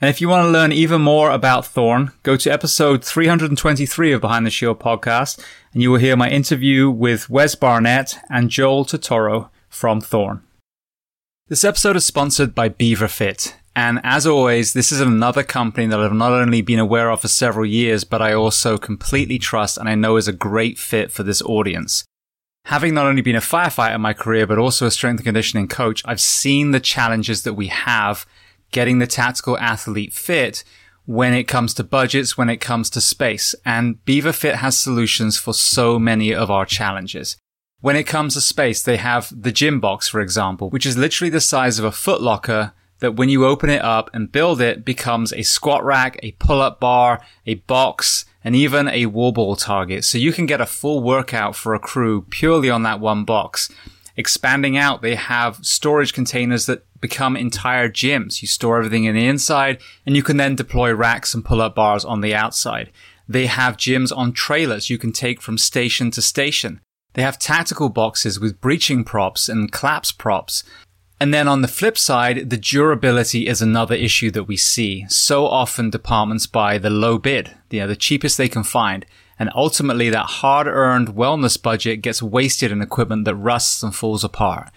And if you want to learn even more about Thorne, go to episode 323 of Behind the Shield podcast, and you will hear my interview with Wes Barnett and Joel Totoro from Thorne. This episode is sponsored by Beaver Fit. And as always, this is another company that I've not only been aware of for several years, but I also completely trust and I know is a great fit for this audience. Having not only been a firefighter in my career, but also a strength and conditioning coach, I've seen the challenges that we have getting the tactical athlete fit when it comes to budgets, when it comes to space. And Beaver Fit has solutions for so many of our challenges. When it comes to space, they have the gym box, for example, which is literally the size of a footlocker that when you open it up and build it becomes a squat rack, a pull-up bar, a box, and even a wall ball target. So you can get a full workout for a crew purely on that one box. Expanding out, they have storage containers that become entire gyms. You store everything in the inside and you can then deploy racks and pull up bars on the outside. They have gyms on trailers you can take from station to station. They have tactical boxes with breaching props and collapse props. And then on the flip side, the durability is another issue that we see. So often departments buy the low bid, you uh, know, the cheapest they can find. And ultimately that hard earned wellness budget gets wasted in equipment that rusts and falls apart.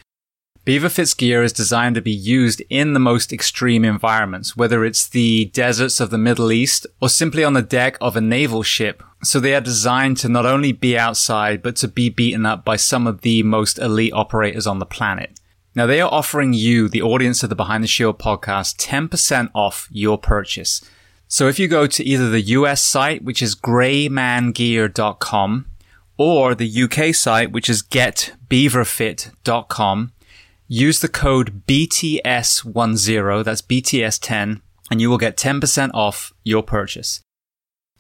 BeaverFit's gear is designed to be used in the most extreme environments, whether it's the deserts of the Middle East or simply on the deck of a naval ship. So they are designed to not only be outside, but to be beaten up by some of the most elite operators on the planet. Now they are offering you, the audience of the Behind the Shield podcast, 10% off your purchase. So if you go to either the US site, which is graymangear.com, or the UK site, which is getbeaverfit.com, use the code BTS10, that's BTS10, and you will get 10% off your purchase.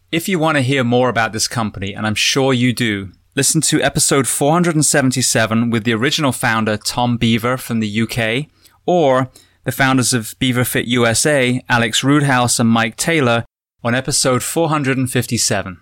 If you want to hear more about this company, and I'm sure you do, listen to episode 477 with the original founder, Tom Beaver from the UK, or the founders of BeaverFit USA, Alex Roodhouse and Mike Taylor, on episode 457.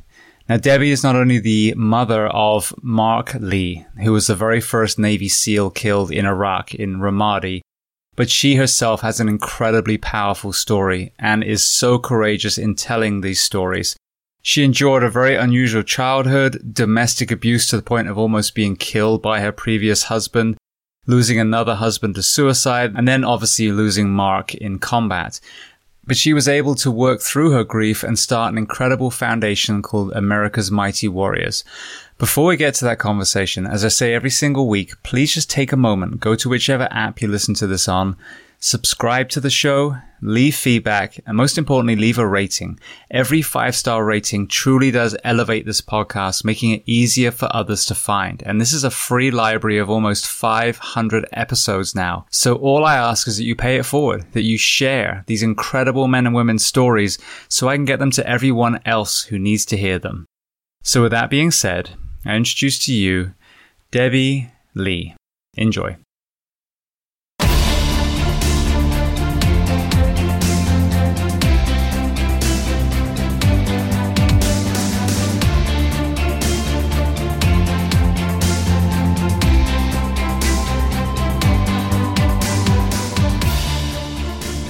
Now, Debbie is not only the mother of Marc Lee, who was the very first Navy SEAL killed in Iraq in Ramadi, but she herself has an incredibly powerful story and is so courageous in telling these stories. She endured a very unusual childhood, domestic abuse to the point of almost being killed by her previous husband, losing another husband to suicide, and then obviously losing Marc in combat. But she was able to work through her grief and start an incredible foundation called America's Mighty Warriors. Before we get to that conversation, as I say every single week, please just take a moment, go to whichever app you listen to this on, subscribe to the show, leave feedback, and most importantly, leave a rating. Every five star rating truly does elevate this podcast, making it easier for others to find. And this is a free library of almost 500 episodes now. So all I ask is that you pay it forward, that you share these incredible men and women's stories so I can get them to everyone else who needs to hear them. So with that being said, I introduce to you Debbie Lee. Enjoy.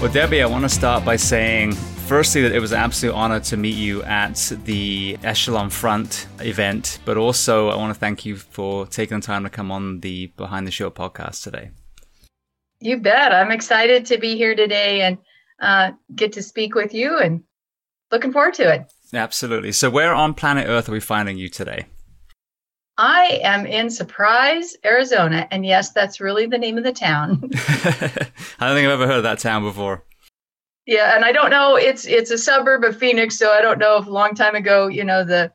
Well, Debbie, I want to start by saying, firstly, that it was an absolute honor to meet you at the Echelon Front event, but also I want to thank you for taking the time to come on the Behind the Shield podcast today. You bet. I'm excited to be here today and uh, get to speak with you and looking forward to it. Absolutely. So, where on planet Earth are we finding you today? I am in Surprise, Arizona, and yes, that's really the name of the town. I don't think I've ever heard of that town before. Yeah, and I don't know. It's it's a suburb of Phoenix, so I don't know if a long time ago, you know, the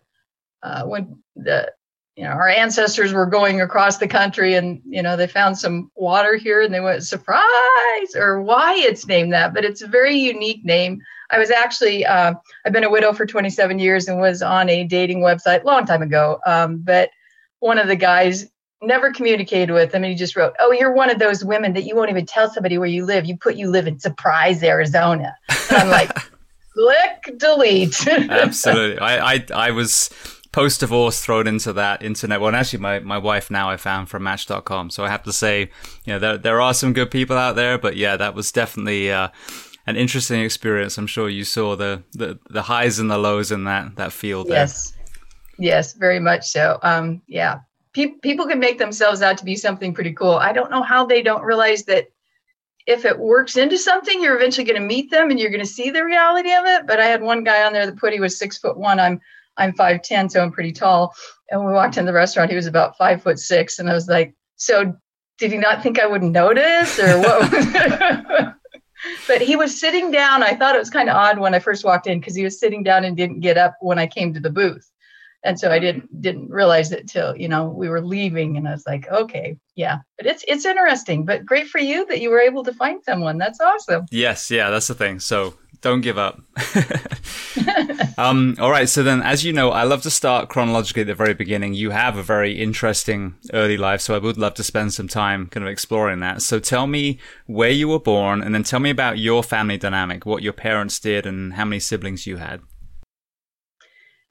uh, when the you know our ancestors were going across the country, and you know they found some water here, and they went surprise, or why it's named that, but it's a very unique name. I was actually uh, I've been a widow for 27 years and was on a dating website long time ago, um, but one of the guys never communicated with him and he just wrote oh you're one of those women that you won't even tell somebody where you live. You put you live in surprise arizona. And i'm like click delete. Absolutely. I, I i was post divorce thrown into that internet. Well and actually my, my wife now i found from match.com so i have to say you know there, there are some good people out there but yeah that was definitely uh, an interesting experience. I'm sure you saw the, the the highs and the lows in that that field there. yes Yes, very much so. Um, yeah, Pe- people can make themselves out to be something pretty cool. I don't know how they don't realize that if it works into something, you're eventually going to meet them and you're going to see the reality of it. But I had one guy on there that put he was six foot one. I'm I'm five ten, so I'm pretty tall. And we walked in the restaurant, he was about five foot six, and I was like, "So, did he not think I would notice, or what?" but he was sitting down. I thought it was kind of odd when I first walked in because he was sitting down and didn't get up when I came to the booth. And so I didn't didn't realize it till you know we were leaving, and I was like, okay, yeah. But it's it's interesting, but great for you that you were able to find someone. That's awesome. Yes, yeah, that's the thing. So don't give up. um, all right. So then, as you know, I love to start chronologically at the very beginning. You have a very interesting early life, so I would love to spend some time kind of exploring that. So tell me where you were born, and then tell me about your family dynamic, what your parents did, and how many siblings you had.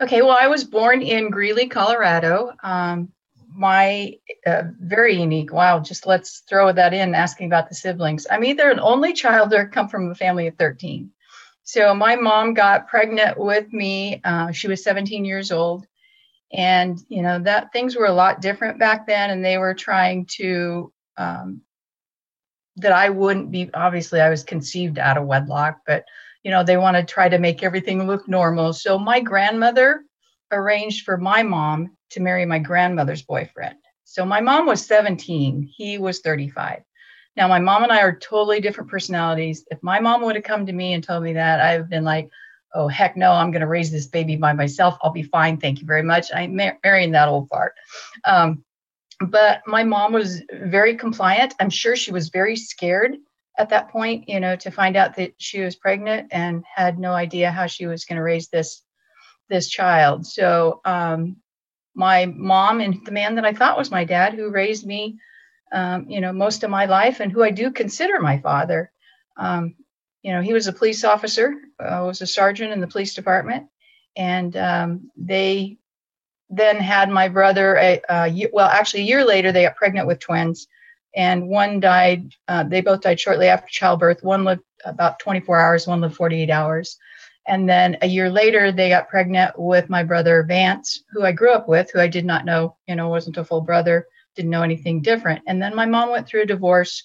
Okay. Well, I was born in Greeley, Colorado. Um, my uh, very unique. Wow, just let's throw that in asking about the siblings. I'm either an only child or come from a family of 13. So my mom got pregnant with me. Uh, she was 17 years old, and you know that things were a lot different back then, and they were trying to um, that I wouldn't be. Obviously, I was conceived out of wedlock, but you know they want to try to make everything look normal. So my grandmother arranged for my mom to marry my grandmother's boyfriend. So my mom was 17, he was 35. Now, my mom and I are totally different personalities. If my mom would have come to me and told me that, I've been like, oh, heck no, I'm going to raise this baby by myself. I'll be fine. Thank you very much. I'm mar- marrying that old fart. Um, but my mom was very compliant. I'm sure she was very scared at that point, you know, to find out that she was pregnant and had no idea how she was going to raise this this child. So um, my mom and the man that I thought was my dad, who raised me um, you know, most of my life and who I do consider my father. Um, you know, he was a police officer, uh, was a sergeant in the police department, and um, they then had my brother. A, a, well, actually, a year later, they got pregnant with twins, and one died. Uh, they both died shortly after childbirth. One lived about 24 hours, one lived 48 hours. And then a year later, they got pregnant with my brother Vance, who I grew up with, who I did not know, you know, wasn't a full brother didn't know anything different. And then my mom went through a divorce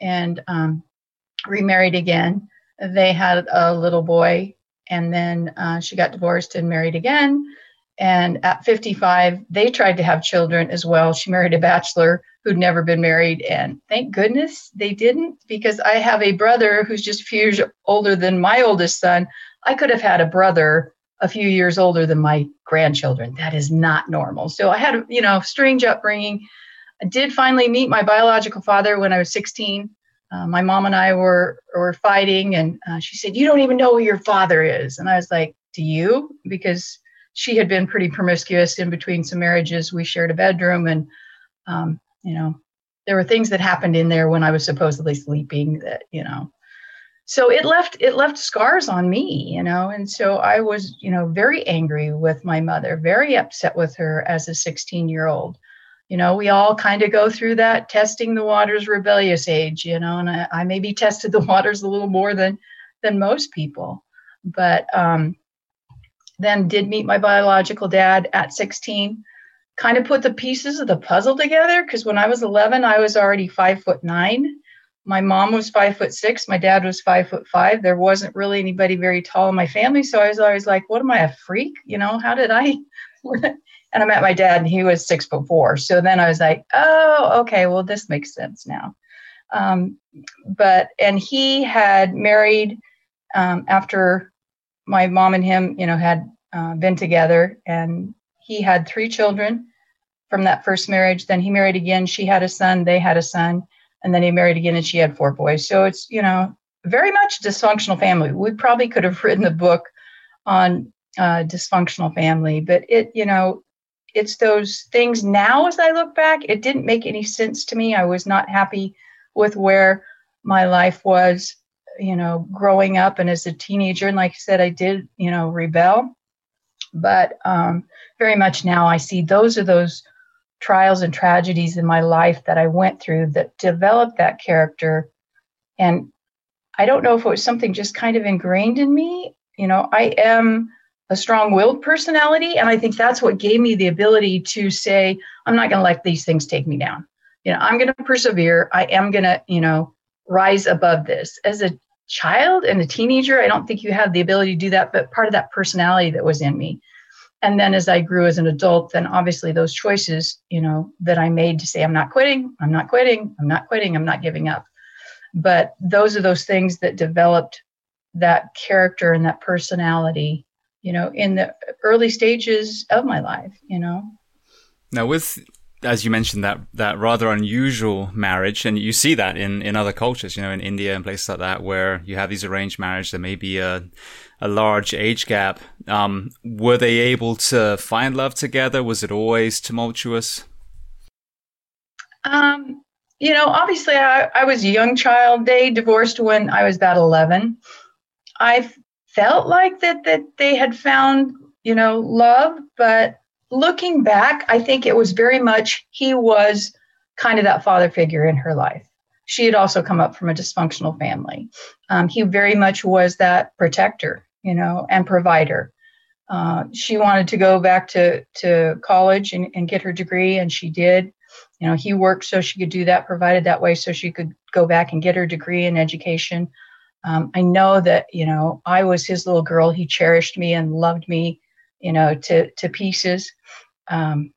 and um, remarried again. They had a little boy, and then uh, she got divorced and married again. And at 55, they tried to have children as well. She married a bachelor who'd never been married. And thank goodness they didn't, because I have a brother who's just a few years older than my oldest son. I could have had a brother a few years older than my grandchildren. That is not normal. So I had, a you know, strange upbringing. I did finally meet my biological father when I was 16. Uh, my mom and I were were fighting, and uh, she said, "You don't even know who your father is." And I was like, "Do you?" Because she had been pretty promiscuous in between some marriages. We shared a bedroom, and um, you know, there were things that happened in there when I was supposedly sleeping that you know. So it left it left scars on me, you know, and so I was, you know, very angry with my mother, very upset with her as a 16 year old you know, we all kind of go through that testing the waters rebellious age, you know, and I, I maybe tested the waters a little more than than most people. But um, then did meet my biological dad at 16 kind of put the pieces of the puzzle together because when i was 11 i was already five foot nine my mom was five foot six my dad was five foot five there wasn't really anybody very tall in my family so i was always like what am i a freak you know how did i and I met my dad, and he was six foot four. So then I was like, oh, okay, well, this makes sense now. Um, but and he had married um, after my mom and him, you know, had uh, been together, and he had three children from that first marriage. Then he married again. She had a son. They had a son, and then he married again, and she had four boys. So it's you know very much dysfunctional family. We probably could have written a book on uh, dysfunctional family, but it you know it's those things now as I look back, it didn't make any sense to me. I was not happy with where my life was, you know, growing up and as a teenager. And like I said, I did, you know, rebel. But um, very much now I see those are those trials and tragedies in my life that I went through that developed that character. And I don't know if it was something just kind of ingrained in me. You know, I am a strong-willed personality and i think that's what gave me the ability to say i'm not going to let these things take me down you know i'm going to persevere i am going to you know rise above this as a child and a teenager i don't think you have the ability to do that but part of that personality that was in me. And then as i grew as an adult then obviously those choices you know that i made to say i'm not quitting i'm not quitting i'm not quitting i'm not giving up. But those are those things that developed that character and that personality you know in the early stages of my life you know? Now with as you mentioned that that rather unusual marriage and you see that in in other cultures you know in india and places like that where you have these arranged marriage there may be a a large age gap. Um, were they able to find love together? Was it always tumultuous? Um you know obviously i, I was a young child. They divorced when i was about 11 i felt like that that they had found you know love but looking back i think it was very much he was kind of that father figure in her life. She had also come up from a dysfunctional family. Um, he very much was that protector you know and provider. Uh, she wanted to go back to to college and, and get her degree and she did. You know he worked so she could do that provided that way so she could go back and get her degree in education. Um, I know that you know I was his little girl. He cherished me and loved me, you know, to to pieces. Um,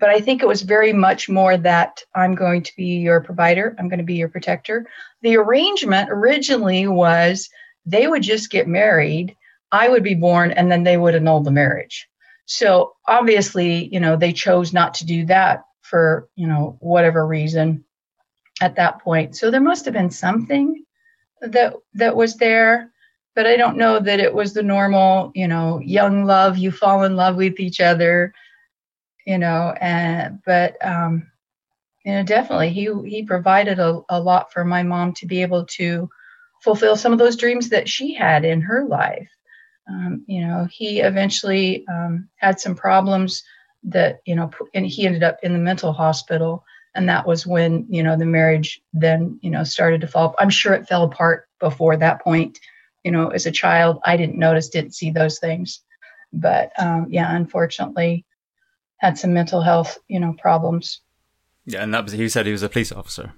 but I think it was very much more that I'm going to be your provider. I'm going to be your protector. The arrangement originally was they would just get married. I would be born, and then they would annul the marriage. So obviously, you know, they chose not to do that for you know whatever reason at that point. So there must have been something that that was there but i don't know that it was the normal you know young love you fall in love with each other you know and but um you know definitely he he provided a, a lot for my mom to be able to fulfill some of those dreams that she had in her life. Um, you know he eventually um, had some problems that you know and he ended up in the mental hospital and that was when you know the marriage then you know started to fall i'm sure it fell apart before that point you know as a child i didn't notice didn't see those things. But um, yeah unfortunately had some mental health you know problems. Yeah and that was he said he was a police officer.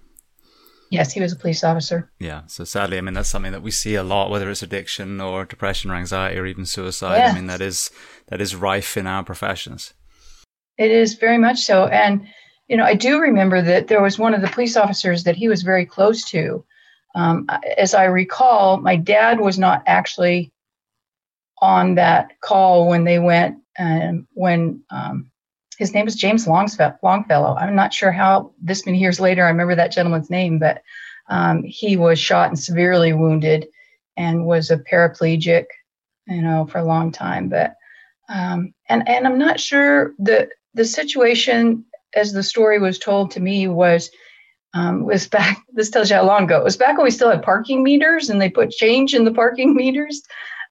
Yes he was a police officer. Yeah so sadly i mean that's something that we see a lot whether it's addiction or depression or anxiety or even suicide. Yes. i mean that is that is rife in our professions. It is very much so. And you know, I do remember that there was one of the police officers that he was very close to. Um, as I recall, my dad was not actually on that call when they went and when um, his name is James Longfellow. I'm not sure how this many years later I remember that gentleman's name, but um, he was shot and severely wounded and was a paraplegic, you know, for a long time. But um, and and I'm not sure the the situation as the story was told to me, was um, was back. This tells you how long ago it was. Back when we still had parking meters, and they put change in the parking meters.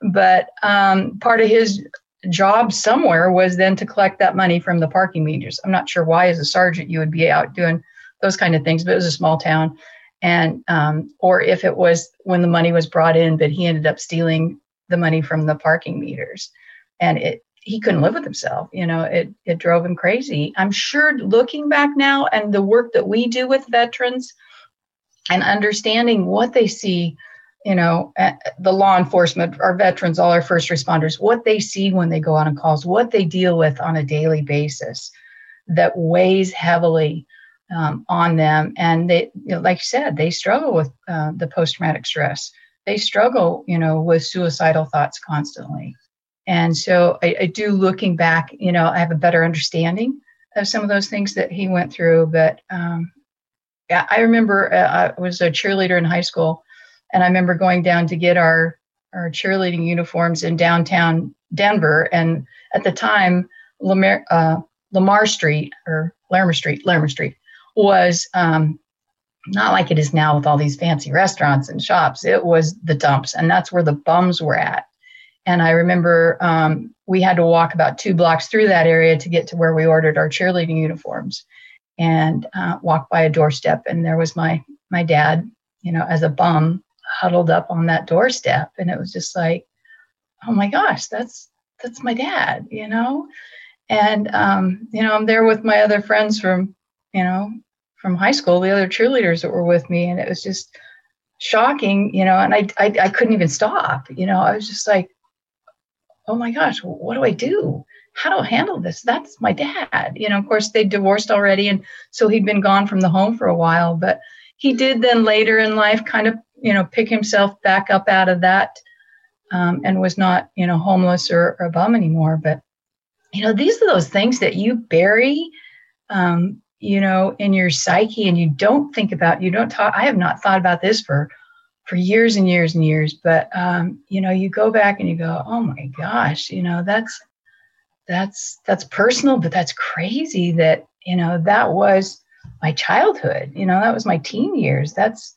But um, part of his job somewhere was then to collect that money from the parking meters. I'm not sure why, as a sergeant, you would be out doing those kind of things, but it was a small town, and um, or if it was when the money was brought in, but he ended up stealing the money from the parking meters, and it he couldn't live with himself. You know, it it drove him crazy. I'm sure looking back now and the work that we do with veterans and understanding what they see, you know, the law enforcement, our veterans, all our first responders, what they see when they go out on calls, what they deal with on a daily basis that weighs heavily um, on them. And they, you know, like you said, they struggle with uh, the post traumatic stress. They struggle, you know, with suicidal thoughts constantly. And so I, I, do looking back, you know, I have a better understanding of some of those things that he went through. But um, yeah, I remember uh, I was a cheerleader in high school, and I remember going down to get our our cheerleading uniforms in downtown Denver. And at the time, Lamar, uh, Lamar Street or Larimer Street, Larimer Street was um, not like it is now with all these fancy restaurants and shops. It was the dumps, and that's where the bums were at. And I remember um, we had to walk about two blocks through that area to get to where we ordered our cheerleading uniforms and uh, walk by a doorstep. And there was my, my dad, you know, as a bum huddled up on that doorstep. And it was just like, oh my gosh, that's, that's my dad, you know? And, um, you know, I'm there with my other friends from, you know, from high school, the other cheerleaders that were with me. And it was just shocking, you know, and I, I, I couldn't even stop, you know, I was just like, oh my gosh, what do I do? How do I handle this? That's my dad. You know, of course, they divorced already. And so he'd been gone from the home for a while. But, he did then later in life kind of, you know, pick himself back up out of that um, and was not, you know, homeless or, or, a bum anymore. But, you know, these are those things that you bury, um, you know, in your psyche and you don't think about, you don't talk. I have not thought about this for, for years and years and years. But, um, you know, you go back and you go, oh my gosh, you know, that's, that's, that's personal, but that's crazy that, you know, that was, my childhood. You know, that was my teen years. That's,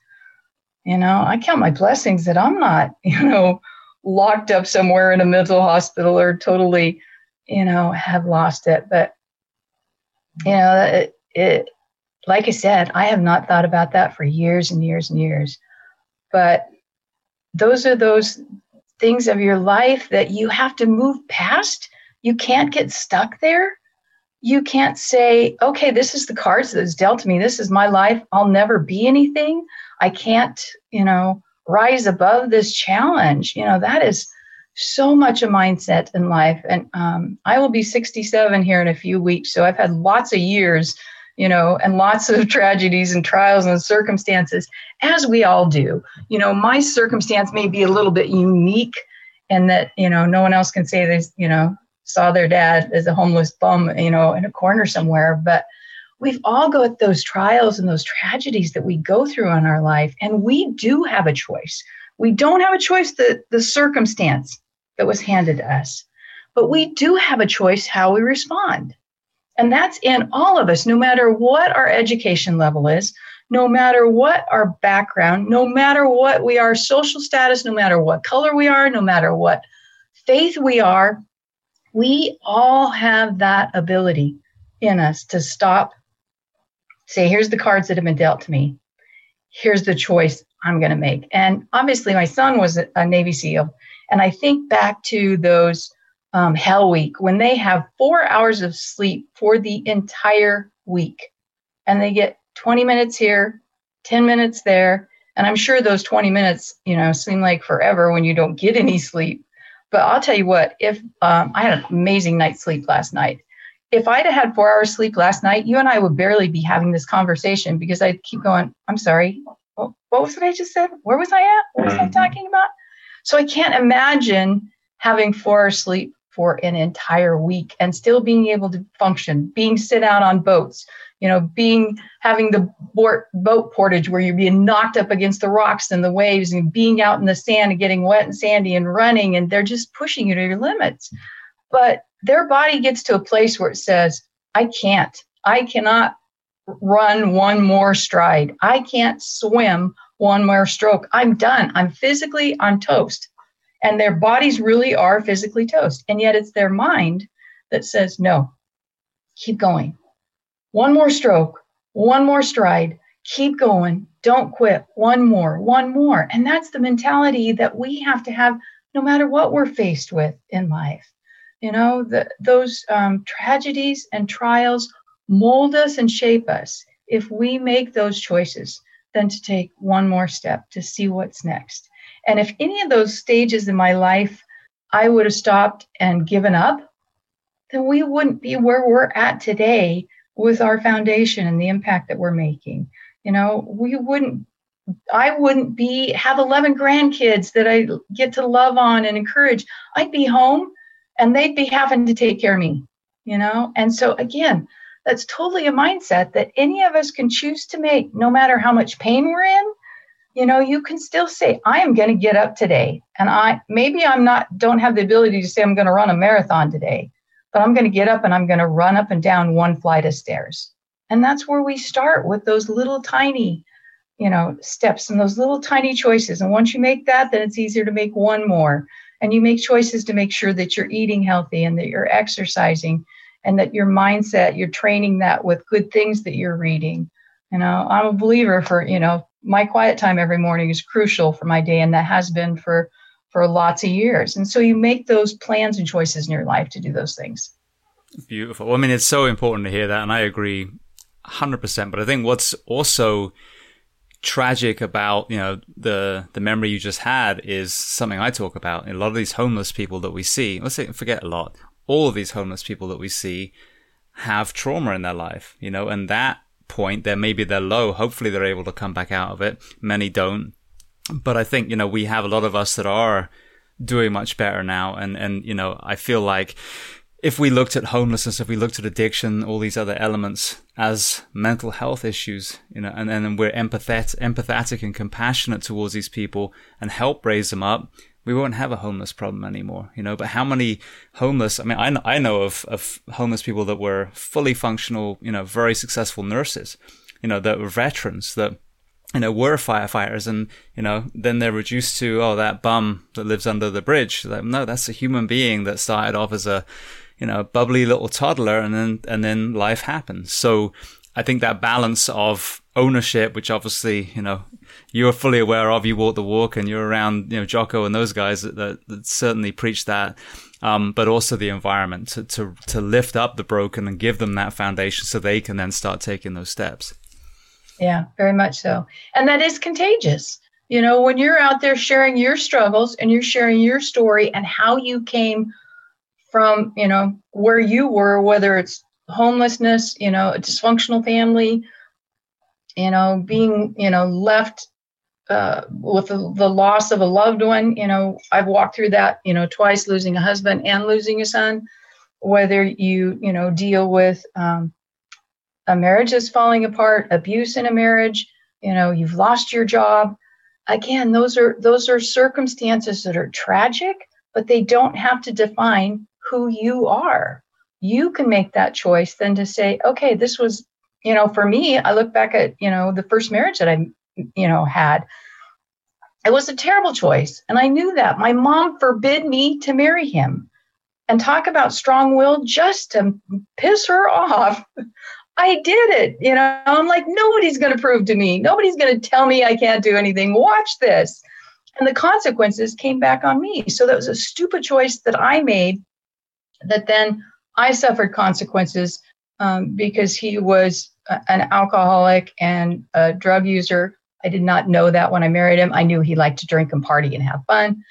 you know, I count my blessings that I'm not, you know, locked up somewhere in a mental hospital or totally, you know, have lost it. But, you know, it, it like I said, I have not thought about that for years and years and years. But those are those things of your life that you have to move past. You can't get stuck there you can't say, okay, this is the cards that's dealt to me. This is my life. I'll never be anything. I can't, you know, rise above this challenge. You know, that is so much a mindset in life. And um, I will be 67 here in a few weeks. So I've had lots of years, you know, and lots of tragedies and trials and circumstances, as we all do. You know, my circumstance may be a little bit unique and that, you know, no one else can say this, you know, saw their dad as a homeless bum, you know, in a corner somewhere. But we've all got those trials and those tragedies that we go through in our life, and we do have a choice. We don't have a choice the, the circumstance that was handed to us, but we do have a choice how we respond. And that's in all of us, no matter what our education level is, no matter what our background, no matter what we are, social status, no matter what color we are, no matter what faith we are, we all have that ability in us to stop, say, here's the cards that have been dealt to me. Here's the choice I'm going to make. And obviously, my son was a Navy SEAL. And I think back to those um, Hell Week when they have four hours of sleep for the entire week. And they get 20 minutes here, 10 minutes there. And I'm sure those 20 minutes, you know, seem like forever when you don't get any sleep. But I'll tell you what, if um, I had an amazing night's sleep last night, if I'd have had four hours sleep last night, you and I would barely be having this conversation because I'd keep going, I'm sorry, what was it I just said? Where was I at? What was I mm-hmm. talking about? So I can't imagine having four hours sleep for an entire week and still being able to function, being sit out on boats, you know, being having the boat, boat portage where you're being knocked up against the rocks and the waves and being out in the sand and getting wet and sandy and running and they're just pushing you to your limits. But their body gets to a place where it says, I can't. I cannot run one more stride. I can't swim one more stroke. I'm done. I'm physically I'm toast. And their bodies really are physically toast. And yet it's their mind that says, no, keep going one more stroke, one more stride, keep going, don't quit, one more, one more. And that's the mentality that we have to have no matter what we're faced with in life. You know, the, those um, tragedies and trials mold us and shape us if we make those choices then to take one more step to see what's next. And if any of those stages in my life I would have stopped and given up, then we wouldn't be where we're at today with our foundation and the impact that we're making. You know, we wouldn't I wouldn't be have 11 grandkids that I get to love on and encourage. I'd be home and they'd be having to take care of me, you know? And so again, that's totally a mindset that any of us can choose to make no matter how much pain we're in. You know, you can still say I am going to get up today and I maybe I'm not don't have the ability to say I'm going to run a marathon today, but I'm going to get up and I'm going to run up and down one flight of stairs. And that's where we start with those little tiny, you know, steps and those little tiny choices. And once you make that, then it's easier to make one more. And you make choices to make sure that you're eating healthy and that you're exercising and that your mindset, you're training that with good things that you're reading. You know, I'm a believer for, you know, my quiet time every morning is crucial for my day, and that has been for for lots of years. And so you make those plans and choices in your life to do those things. Beautiful. Well, I mean, it's so important to hear that. And I agree 100%. But I think what's also tragic about, you know, the, the memory you just had is something I talk about. A lot of these homeless people that we see, let's say, forget a lot, all of these homeless people that we see have trauma in their life, you know, and that point. They're maybe they're low. Hopefully they're able to come back out of it. Many don't. But I think, you know, we have a lot of us that are doing much better now. And, and, you know, I feel like if we looked at homelessness, if we looked at addiction, all these other elements as mental health issues, you know, and then we're empathetic, empathetic and compassionate towards these people and help raise them up, we won't have a homeless problem anymore, you know. But how many homeless? I mean, I, I know of, of homeless people that were fully functional, you know, very successful nurses, you know, that were veterans that you know, were firefighters and, you know, then they're reduced to, oh, that bum that lives under the bridge. Like, no, that's a human being that started off as a, you know, bubbly little toddler and then, and then life happens. So I think that balance of ownership, which obviously, you know, you're fully aware of, you walk the walk and you're around, you know, Jocko and those guys that, that, that certainly preach that. Um, but also the environment to, to, to lift up the broken and give them that foundation so they can then start taking those steps. Yeah, very much so. And that is contagious. You know, when you're out there sharing your struggles and you're sharing your story and how you came from, you know, where you were, whether it's homelessness, you know, a dysfunctional family, you know, being, you know, left uh, with the, the, loss of a loved one. You know, I've walked through that, you know, twice losing a husband and losing a son. Whether you, you know, deal with um, a marriage is falling apart, abuse in a marriage, you know, you've lost your job. Again, those are those are circumstances that are tragic, but they don't have to define who you are. You can make that choice than to say, okay, this was, you know, for me, I look back at, you know, the first marriage that I, you know, had. It was a terrible choice. And I knew that. My mom forbid me to marry him. And talk about strong will just to piss her off. I did it. You know, I'm like, nobody's going to prove to me. Nobody's going to tell me I can't do anything. Watch this. And the consequences came back on me. So that was a stupid choice that I made that then I suffered consequences um, because he was a, an alcoholic and a drug user. I did not know that when I married him. I knew he liked to drink and party and have fun.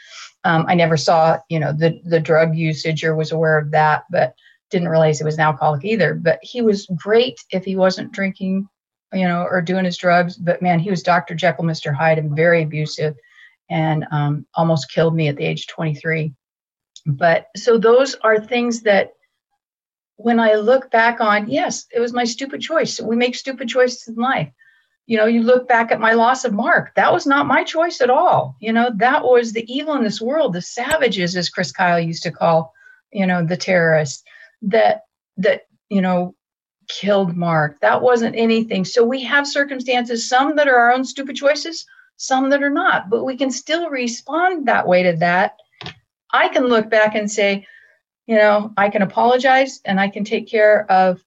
Um, I never saw, you know, the the drug usage or was aware of that, but didn't realize he was an alcoholic either. But he was great if he wasn't drinking, you know, or doing his drugs. But man, he was Dr. Jekyll, Mr. Hyde, and very abusive, and um, almost killed me at the age of 23. But so those are things that when I look back on, yes, it was my stupid choice. We make stupid choices in life. You know, you look back at my loss of Marc. That was not my choice at all. You know, that was the evil in this world, the savages, as Chris Kyle used to call, you know, the terrorists that that you know killed Marc. That wasn't anything. So we have circumstances, some that are our own stupid choices, some that are not, but we can still respond that way to that I can look back and say, you know, I can apologize and I can take care of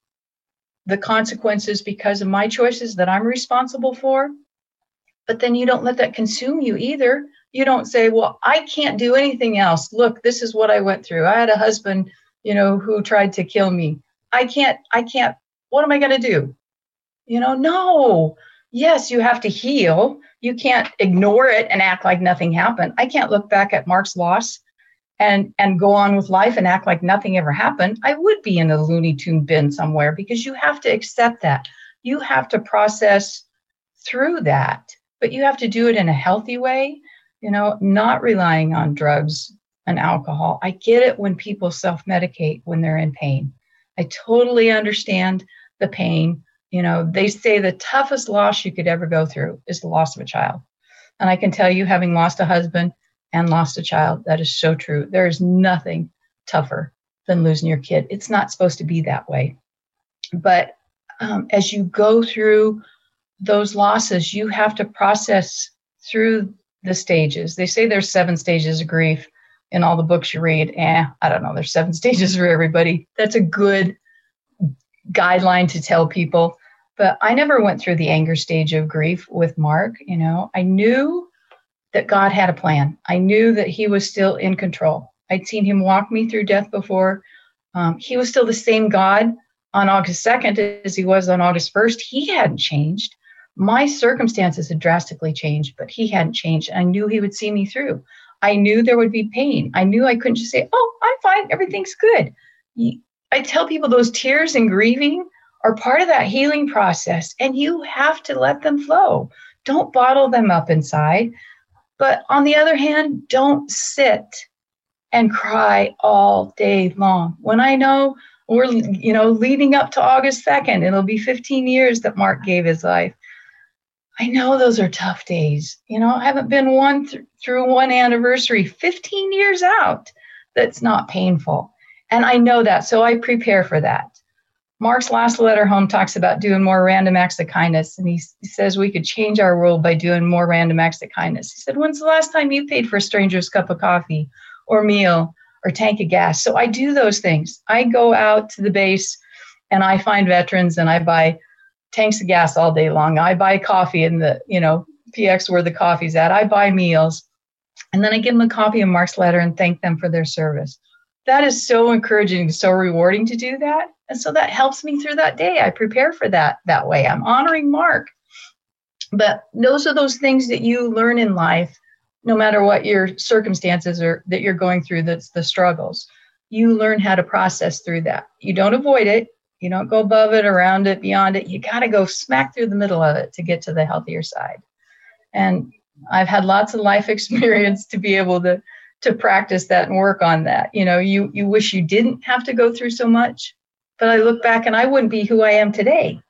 the consequences because of my choices that I'm responsible for. But then you don't let that consume you either. You don't say, well, I can't do anything else. Look, this is what I went through. I had a husband, you know, who tried to kill me. I can't, I can't, what am I going to do? You know, no. Yes, you have to heal. You can't ignore it and act like nothing happened. I can't look back at Marc's loss and and go on with life and act like nothing ever happened, I would be in a Looney Tune bin somewhere because you have to accept that. You have to process through that, but you have to do it in a healthy way, you know, not relying on drugs and alcohol. I get it when people self medicate when they're in pain. I totally understand the pain. You know, they say the toughest loss you could ever go through is the loss of a child. And I can tell you, having lost a husband, and lost a child. That is so true. There is nothing tougher than losing your kid. It's not supposed to be that way. But um, as you go through those losses, you have to process through the stages. They say there's seven stages of grief in all the books you read. Eh, I don't know. There's seven stages for everybody. That's a good guideline to tell people. But I never went through the anger stage of grief with Marc. You know, I knew that God had a plan. I knew that He was still in control. I'd seen Him walk me through death before. Um, he was still the same God on August 2nd as He was on August 1st. He hadn't changed. My circumstances had drastically changed, but He hadn't changed. I knew He would see me through. I knew there would be pain. I knew I couldn't just say, Oh, I'm fine. Everything's good. I tell people those tears and grieving are part of that healing process, and you have to let them flow. Don't bottle them up inside. But on the other hand, don't sit and cry all day long. When I know we're, you know, leading up to August 2nd, it'll be 15 years that Marc gave his life. I know those are tough days. You know, I haven't been one th- through one anniversary 15 years out that's not painful. And I know that. So I prepare for that. Marc's last letter home talks about doing more random acts of kindness. And he, he says we could change our world by doing more random acts of kindness. He said, When's the last time you paid for a stranger's cup of coffee or meal or tank of gas? So I do those things. I go out to the base and I find veterans and I buy tanks of gas all day long. I buy coffee in the, you know, PX where the coffee's at. I buy meals. And then I give them a copy of Marc's letter and thank them for their service. That is so encouraging, so rewarding to do that. And so that helps me through that day. I prepare for that that way. I'm honoring Marc. But those are those things that you learn in life, no matter what your circumstances are that you're going through, that's the struggles. You learn how to process through that. You don't avoid it, you don't go above it, around it, beyond it. You got to go smack through the middle of it to get to the healthier side. And I've had lots of life experience to be able to to practice that and work on that. You know, you you wish you didn't have to go through so much, but I look back and I wouldn't be who I am today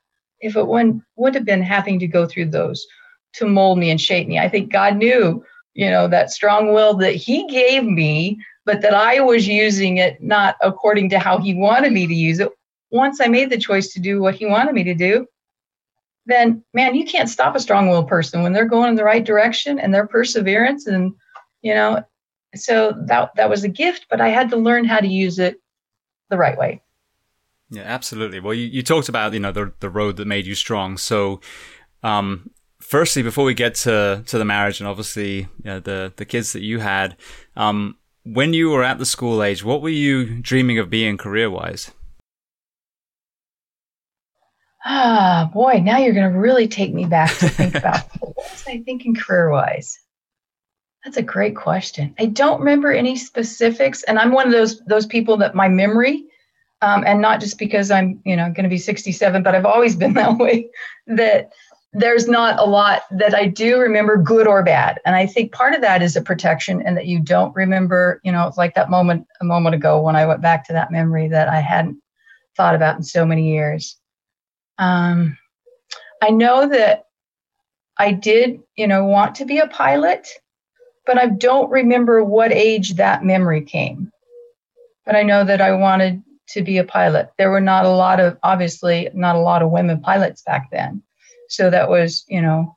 if it wouldn't would have been having to go through those to mold me and shape me. I think God knew, you know, that strong will that He gave me, but that I was using it not according to how He wanted me to use it, once I made the choice to do what he wanted me to do, then man, you can't stop a strong-willed person when they're going in the right direction and their perseverance and you know, so that that was a gift, but I had to learn how to use it the right way. Yeah, absolutely. Well, you, you talked about, you know, the the road that made you strong. So um firstly, before we get to to the marriage and obviously you know, the the kids that you had, um, when you were at the school age, what were you dreaming of being career wise? Ah, boy, now you're going to really take me back to think about what was I thinking career wise? That's a great question. I don't remember any specifics, and I'm one of those those people that my memory, um, and not just because I'm you know going to be 67, but I've always been that way. That there's not a lot that I do remember, good or bad, and I think part of that is a protection, and that you don't remember. You know, like that moment a moment ago when I went back to that memory that I hadn't thought about in so many years. Um, I know that I did, you know, want to be a pilot, but I don't remember what age that memory came. But I know that I wanted to be a pilot. There were not a lot of, obviously, not a lot of women pilots back then. So that was, you know,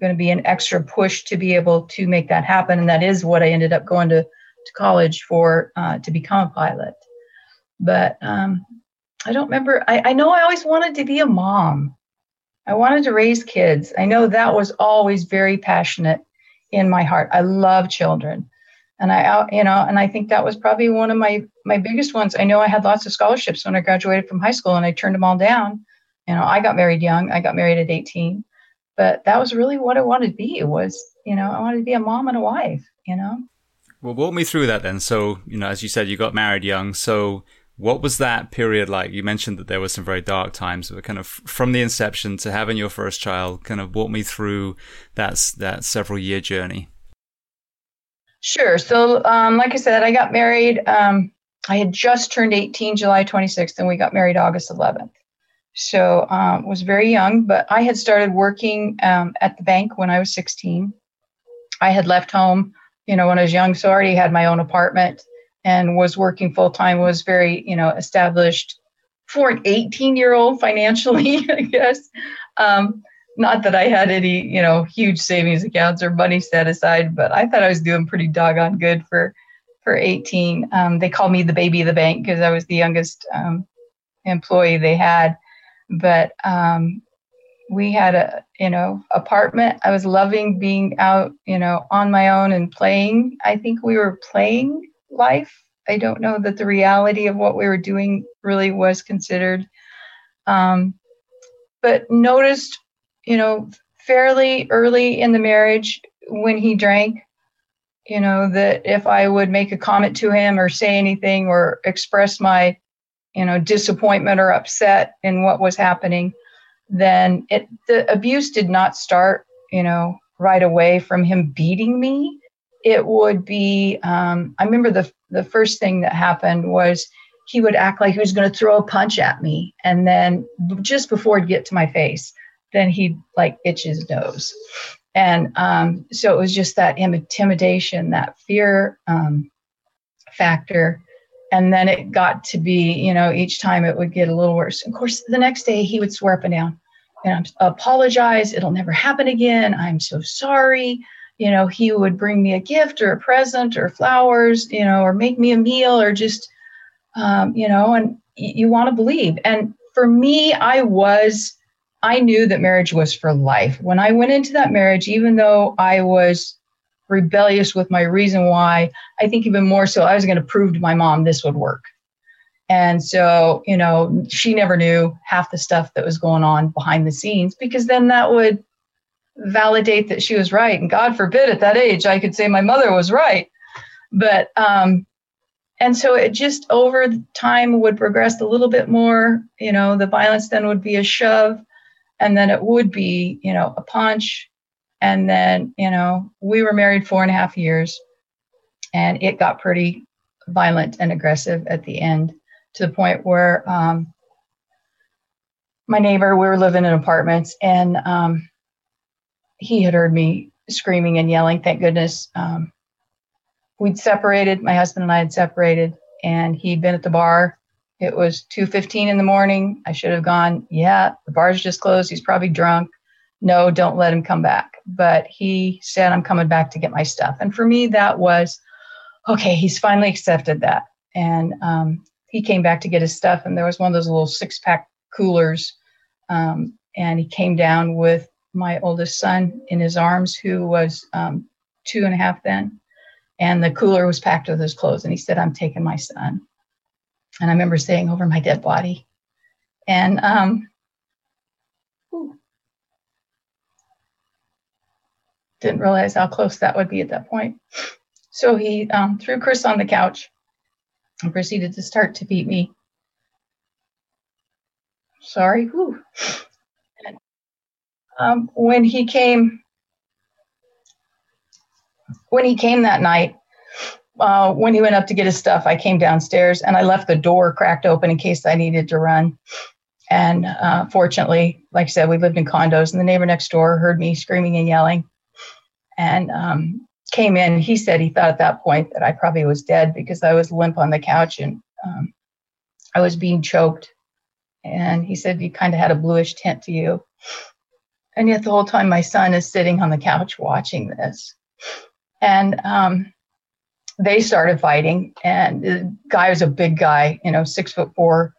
going to be an extra push to be able to make that happen. And that is what I ended up going to, to college for uh, to become a pilot. But um, I don't remember. I, I know I always wanted to be a mom. I wanted to raise kids. I know that was always very passionate in my heart. I love children. And I, uh, you know, and I think that was probably one of my my biggest ones. I know I had lots of scholarships when I graduated from high school, and I turned them all down. You know, I got married young. I got married at 18, but that was really what I wanted to be. Was, you know, I wanted to be a mom and a wife. You know. Well, walk me through that then. So, you know, as you said, you got married young. So, what was that period like? You mentioned that there were some very dark times, but kind of from the inception to having your first child, kind of walk me through that that several year journey. Sure. So, um, like I said, I got married. Um, I had just turned 18 July 26th, and we got married August 11th. So, um, was very young, but I had started working um, at the bank when I was 16. I had left home, you know, when I was young, so I already had my own apartment and was working full time, was very, you know, established for an 18 year old financially, I guess. Um, not that I had any, you know, huge savings accounts or money set aside, but I thought I was doing pretty doggone good for for 18. Um, they called me the baby of the bank because I was the youngest um, employee they had. But um, we had a, you know, apartment. I was loving being out, you know, on my own and playing. I think we were playing life. I don't know that the reality of what we were doing really was considered. Um, but noticed, you know, fairly early in the marriage when he drank, you know, that if I would make a comment to him or say anything or express my you know, disappointment or upset in what was happening, then it the abuse did not start, you know, right away from him beating me. It would be. Um, I remember the the first thing that happened was he would act like he was going to throw a punch at me, and then just before it'd get to my face, then he'd like itch his nose, and um, so it was just that intimidation, that fear um, factor. And then it got to be you know each time it would get a little worse. Of course the next day he would swear up and down and i apologize. It'll never happen again. I'm so sorry. You know he would bring me a gift or a present or flowers you know or make me a meal or just um, you know and you want to believe. And for me i was i knew that marriage was for life when i went into that marriage even though i was rebellious with my reason why. I think even more so, I was going to prove to my mom this would work. And so, you know, she never knew half the stuff that was going on behind the scenes because then that would validate that she was right. And God forbid at that age, I could say my mother was right. But, um, and so it just over time would progress a little bit more. You know, the violence then would be a shove, and then it would be, you know, a punch, and then, you know, we were married four and a half years and it got pretty violent and aggressive at the end to the point where um, my neighbor, we were living in apartments and um, he had heard me screaming and yelling. Thank goodness. Um, we'd separated, my husband and I had separated, and he'd been at the bar. It was 2:15 in the morning. I should have gone, yeah, the bar's just closed. He's probably drunk no, don't let him come back. But he said, I'm coming back to get my stuff. And for me, that was okay, he's finally accepted that. And um, he came back to get his stuff, and there was one of those little six pack coolers. Um, and he came down with my oldest son in his arms, who was um, two and a half then. And the cooler was packed with his clothes. And he said, I'm taking my son. And I remember saying over my dead body. And um, didn't realize how close that would be at that point. So he um, threw Chris on the couch and proceeded to start to beat me. Sorry. Whew. And, um, when he came, when he came that night, uh, when he went up to get his stuff, I came downstairs and I left the door cracked open in case I needed to run. And uh, fortunately, like I said, we lived in condos, and the neighbor next door heard me screaming and yelling and um, came in. He said he thought at that point that I probably was dead because I was limp on the couch and um, I was being choked. And he said you kind of had a bluish tint to you. And yet the whole time my son is sitting on the couch watching this. And um, they started fighting. And the guy was a big guy, you know, six foot four.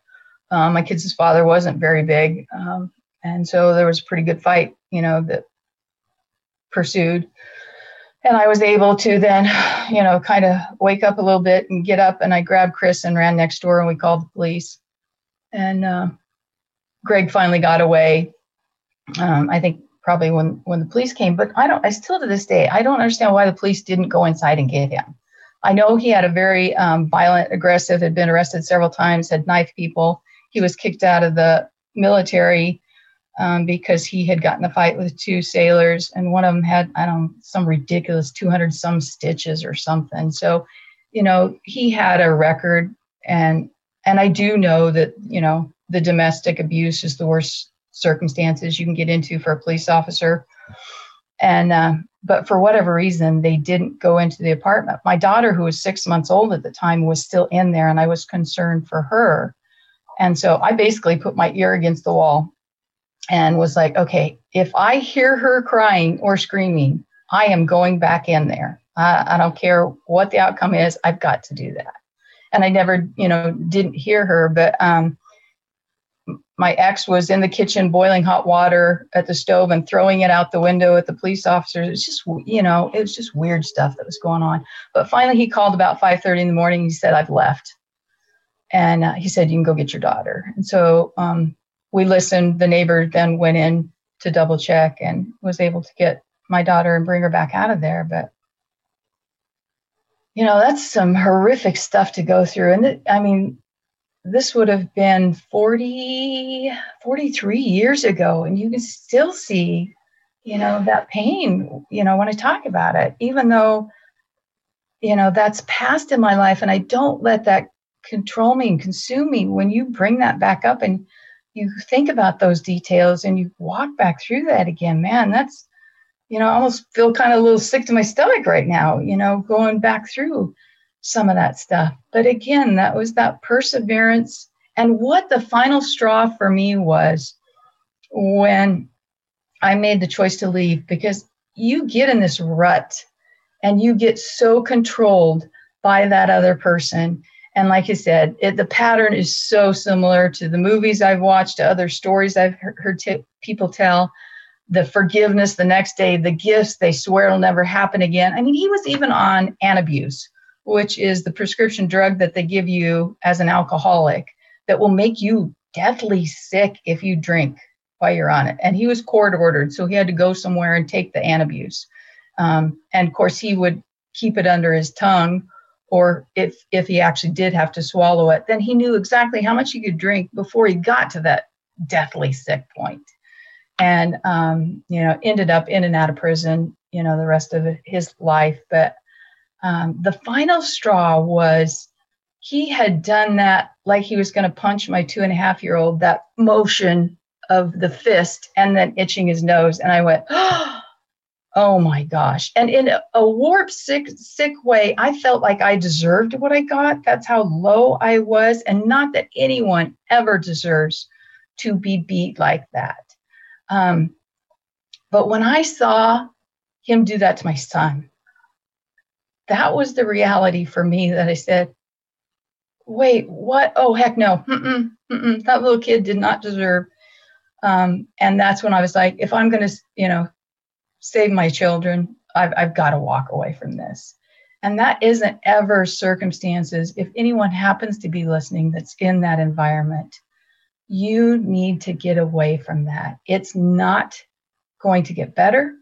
Um, my kid's father wasn't very big. Um, and so there was a pretty good fight, you know, that pursued. And I was able to then, you know, kind of wake up a little bit and get up. And I grabbed Chris and ran next door and we called the police. And uh, Greg finally got away. Um, I think probably when when the police came, but I don't. I still to this day I don't understand why the police didn't go inside and get him. I know he had a very um, violent, aggressive, had been arrested several times, had knifed people. He was kicked out of the military um, because he had gotten a fight with two sailors, and one of them had I don't know, some ridiculous 200 some stitches or something. So, you know, he had a record, and and I do know that you know the domestic abuse is the worst circumstances you can get into for a police officer, and uh, but for whatever reason they didn't go into the apartment. My daughter, who was six months old at the time, was still in there, and I was concerned for her. And so I basically put my ear against the wall and was like, okay, if I hear her crying or screaming, I am going back in there. I, I don't care what the outcome is. I've got to do that. And I never, you know, didn't hear her, but um, my ex was in the kitchen boiling hot water at the stove and throwing it out the window at the police officers. It's just, you know, it was just weird stuff that was going on. But finally, he called about 5:30 in the morning. He said, "I've left," and uh, he said, "You can go get your daughter." And so um, we listened. The neighbor then went in to double check and was able to get my daughter and bring her back out of there. But you know, that's some horrific stuff to go through. And it, I mean, this would have been 40, 43 years ago. And you can still see, you know, that pain, you know, when I talk about it, even though, you know, that's past in my life. And I don't let that control me and consume me. When you bring that back up and you think about those details and you walk back through that again, man, that's, you know, I almost feel kind of a little sick to my stomach right now, you know, going back through some of that stuff. But again, that was that perseverance. And what the final straw for me was when I made the choice to leave because you get in this rut and you get so controlled by that other person. And like I said, it, the pattern is so similar to the movies I've watched, to other stories I've heard, t- people tell. The forgiveness the next day, the gifts they swear will never happen again. I mean, he was even on Antabuse which is the prescription drug that they give you as an alcoholic that will make you deathly sick if you drink while you're on it. And he was court ordered, so he had to go somewhere and take the Antabuse. Um, and of course, he would keep it under his tongue, or if if he actually did have to swallow it, then he knew exactly how much he could drink before he got to that deathly sick point. And um, you know, ended up in and out of prison, you know, the rest of his life. But um, the final straw was he had done that like he was going to punch my two and a half year old, that motion of the fist and then itching his nose. And I went, oh my gosh. And in a warped, sick, sick way, I felt like I deserved what I got. That's how low I was. And not that anyone ever deserves to be beat like that. Um, but when I saw him do that to my son, that was the reality for me that I said, wait, what? Oh, heck no. Mm-mm, mm-mm. That little kid did not deserve. Um, and that's when I was like, if I'm going to, you know, save my children, I've, I've got to walk away from this. And that isn't ever circumstances. If anyone happens to be listening that's in that environment, you need to get away from that. It's not going to get better.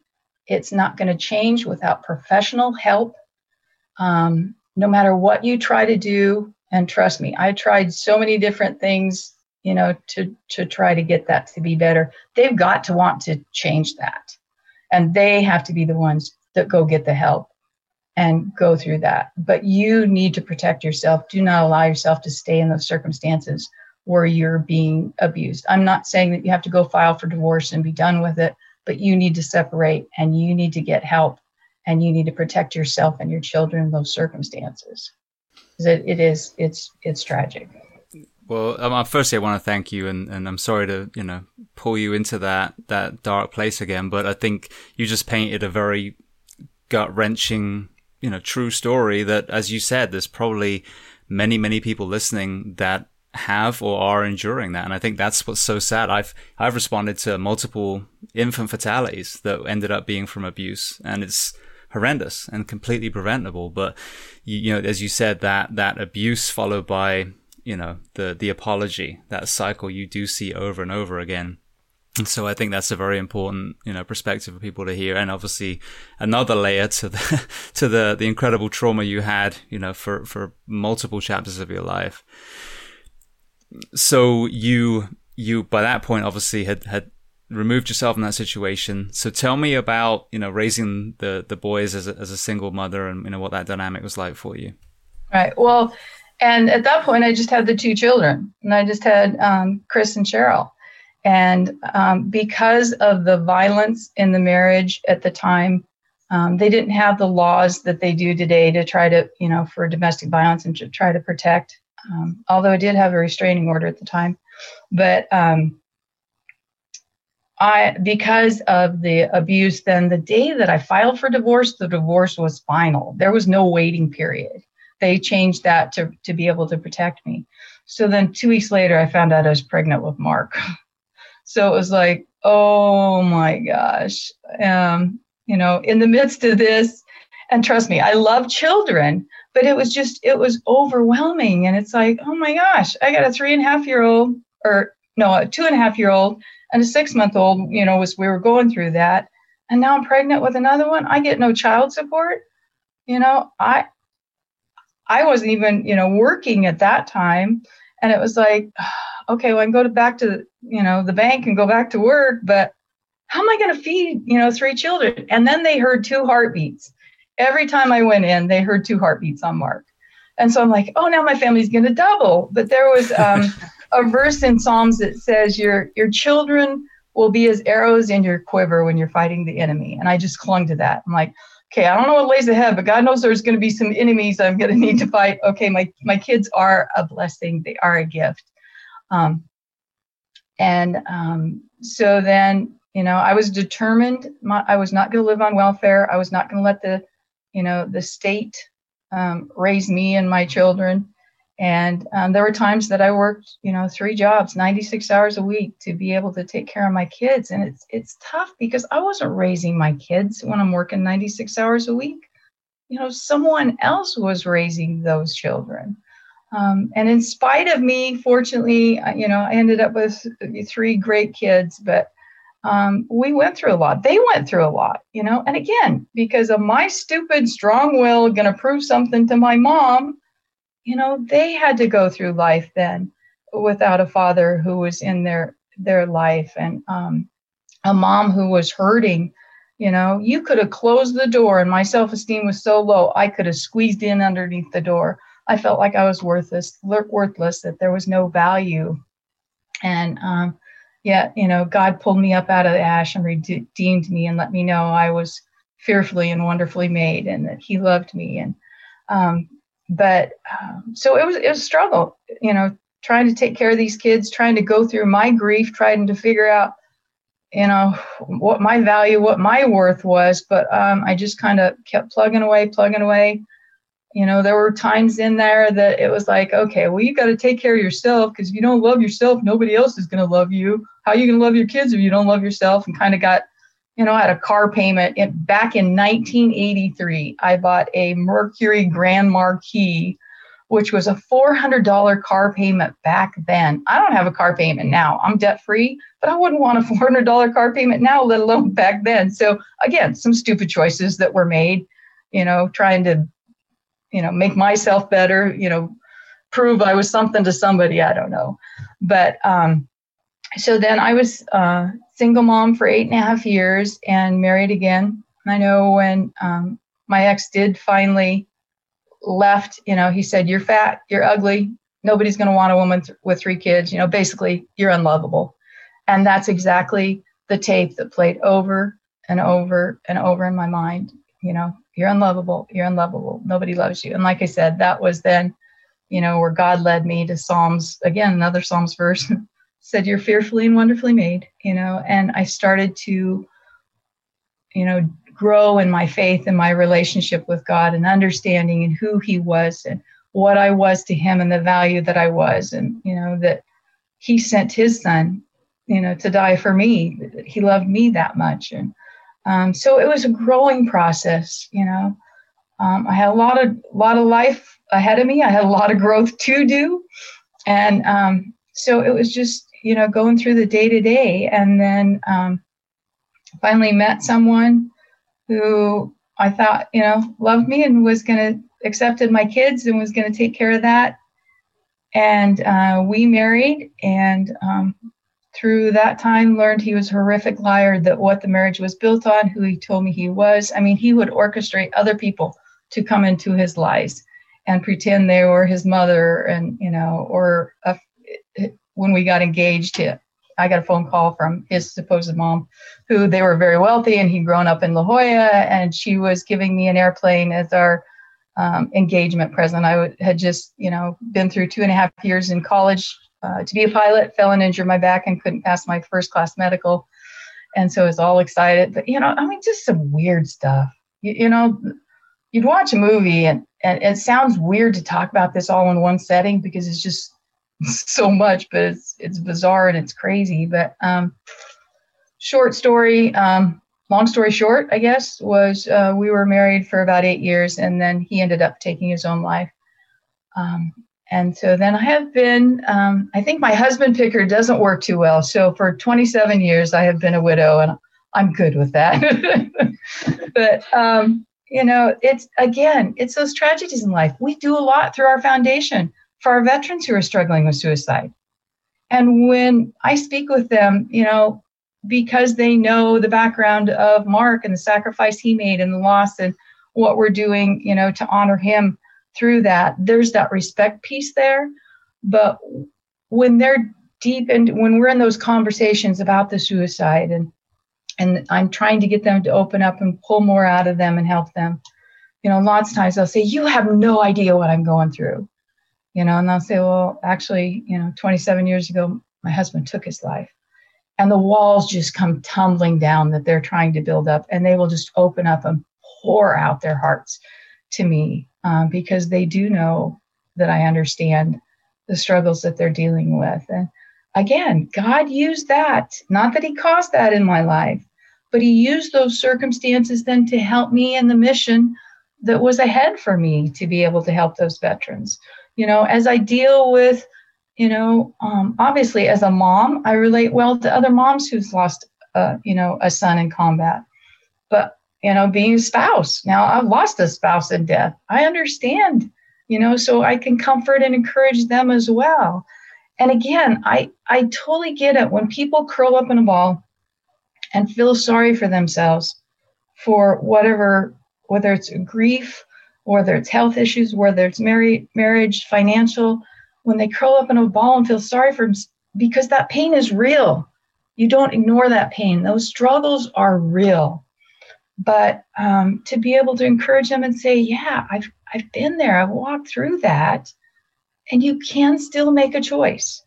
It's not going to change without professional help um, no matter what you try to do, and trust me, I tried so many different things, you know, to to try to get that to be better. They've got to want to change that, and they have to be the ones that go get the help and go through that. But you need to protect yourself. Do not allow yourself to stay in those circumstances where you're being abused. I'm not saying that you have to go file for divorce and be done with it, but you need to separate and you need to get help and you need to protect yourself and your children in those circumstances. It, it is it's it's tragic. Well, um, firstly, I want to thank you, and, and I'm sorry to you know pull you into that that dark place again, but I think you just painted a very gut wrenching, you know, true story that, as you said, there's probably many many people listening that have or are enduring that. And I think that's what's so sad. I've, I've responded to multiple infant fatalities that ended up being from abuse. And it's, horrendous and completely preventable. But you, you, know, as you said, that that abuse followed by you know the the apology, that cycle you do see over and over again. And so I think that's a very important, you know, perspective for people to hear. And obviously another layer to the, to the, the incredible trauma you had, you know, for, for multiple chapters of your life. So you, you, by that point, obviously had, had removed yourself from that situation. So tell me about, you know, raising the, the boys as a, as a single mother and, you know, what that dynamic was like for you. Right. Well, and at that point, I just had the two children and I just had um, Chris and Cheryl. And um, because of the violence in the marriage at the time, um, they didn't have the laws that they do today to try to, you know, for domestic violence and to try to protect. Um, although I did have a restraining order at the time, but um, I because of the abuse, then the day that I filed for divorce, the divorce was final. There was no waiting period. They changed that to, to be able to protect me. So then two weeks later, I found out I was pregnant with Marc. so it was like, oh my gosh. Um, you know, in the midst of this, and trust me, I love children, but it was just, it was overwhelming. And it's like, oh my gosh, I got a three and a half year old, or no, a two and a half year old and a six month old, you know, was we were going through that. And now I'm pregnant with another one. I get no child support. You know, I I wasn't even, you know, working at that time. And it was like, okay, well, I can go to back to, you know, the bank and go back to work, but how am I going to feed, you know, three children? And then they heard two heartbeats. Every time I went in, they heard two heartbeats on Marc. And so I'm like, oh, now my family's going to double. But there was um, a verse in Psalms that says, your, your children will be as arrows in your quiver when you're fighting the enemy. And I just clung to that. I'm like, okay, I don't know what lays ahead, but God knows there's going to be some enemies I'm going to need to fight. Okay, my, my kids are a blessing, they are a gift. Um, and um, so then, you know, I was determined. My, I was not going to live on welfare. I was not going to let the, you know, the state um, raise me and my children. And um, there were times that I worked, you know, three jobs, 96 hours a week to be able to take care of my kids. And it's it's tough because I wasn't raising my kids when I'm working 96 hours a week. You know, someone else was raising those children. Um, and in spite of me, fortunately, you know, I ended up with three great kids, but um, we went through a lot. They went through a lot, you know. And again, because of my stupid, strong will, going to prove something to my mom, you know, they had to go through life then without a father who was in their their life and um, a mom who was hurting. You know, you could have closed the door, and my self esteem was so low, I could have squeezed in underneath the door. I felt like I was worthless, worthless, that there was no value. And um, yet, you know, God pulled me up out of the ash and redeemed me and let me know I was fearfully and wonderfully made and that He loved me. And um, but um, so it was it was a struggle, you know, trying to take care of these kids, trying to go through my grief, trying to figure out, you know, what my value, what my worth was. But um, I just kind of kept plugging away, plugging away. You know, there were times in there that it was like, okay, well, you got to take care of yourself because if you don't love yourself, nobody else is going to love you. How are you going to love your kids if you don't love yourself? And kind of got you know, I had a car payment in, back in 1983. I bought a Mercury Grand Marquis, which was a $400 car payment back then. I don't have a car payment now. I'm debt free, but I wouldn't want a $400 car payment now, let alone back then. So again, some stupid choices that were made, you know, trying to, you know, make myself better, you know, prove I was something to somebody. I don't know, but um, so then I was uh, single mom for eight and a half years and married again. I know when um, my ex did finally left, you know, he said, You're fat, you're ugly, nobody's going to want a woman th- with three kids. You know, basically, you're unlovable. And that's exactly the tape that played over and over and over in my mind. You know, you're unlovable, you're unlovable, nobody loves you. And like I said, that was then, you know, where God led me to Psalms, again, another Psalms verse said you're fearfully and wonderfully made you know and i started to you know grow in my faith and my relationship with god and understanding and who he was and what i was to him and the value that i was and you know that he sent his son you know to die for me. He loved me that much. And um, so it was a growing process you know. Um, i had a lot of lot of life ahead of me. I had a lot of growth to do. And um, so it was just you know, going through the day to day. And then um, finally met someone who I thought, you know, loved me and was going to accepted my kids and was going to take care of that. And uh, we married, and um, through that time, learned he was a horrific liar. That what the marriage was built on, who he told me he was. I mean, he would orchestrate other people to come into his lies and pretend they were his mother, and you know, or a, when we got engaged, I got a phone call from his supposed mom, who they were very wealthy, and he'd grown up in La Jolla, and she was giving me an airplane as our um, engagement present. I had just, you know, been through two and a half years in college uh, to be a pilot, fell and injured my back, and couldn't pass my first class medical, and so I was all excited. But you know, I mean, just some weird stuff. You, you know, you'd watch a movie, and, and it sounds weird to talk about this all in one setting because it's just so much, but it's it's bizarre and it's crazy. But um, short story, um, long story short, I guess, was uh, we were married for about eight years, and then he ended up taking his own life. Um, and so then I have been, um, I think my husband picker doesn't work too well. So for 27 years, I have been a widow, and I'm good with that. but um, you know, it's again, it's those tragedies in life. We do a lot through our foundation for our veterans who are struggling with suicide. And when I speak with them, you know, because they know the background of Marc and the sacrifice he made and the loss and what we're doing, you know, to honor him through that, there's that respect piece there. But when they're deep and when we're in those conversations about the suicide and and I'm trying to get them to open up and pull more out of them and help them. You know, lots of times they'll say, You have no idea what I'm going through. You know, and they'll say, Well, actually, you know, 27 years ago, my husband took his life. And the walls just come tumbling down that they're trying to build up, and they will just open up and pour out their hearts to me um, because they do know that I understand the struggles that they're dealing with. And again, God used that, not that He caused that in my life, but He used those circumstances then to help me in the mission that was ahead for me to be able to help those veterans. You know, as I deal with, you know, um, obviously as a mom, I relate well to other moms who's lost, uh, you know, a son in combat. But you know, being a spouse. Now I've lost a spouse in death. I understand, you know, so I can comfort and encourage them as well. And again, I, I totally get it when people curl up in a ball and feel sorry for themselves for whatever, whether it's grief, whether it's health issues, whether it's marriage, marriage, financial, when they curl up in a ball and feel sorry for them because that pain is real. You don't ignore that pain. Those struggles are real but um, to be able to encourage them and say, yeah, I've, I've been there, I've walked through that. And you can still make a choice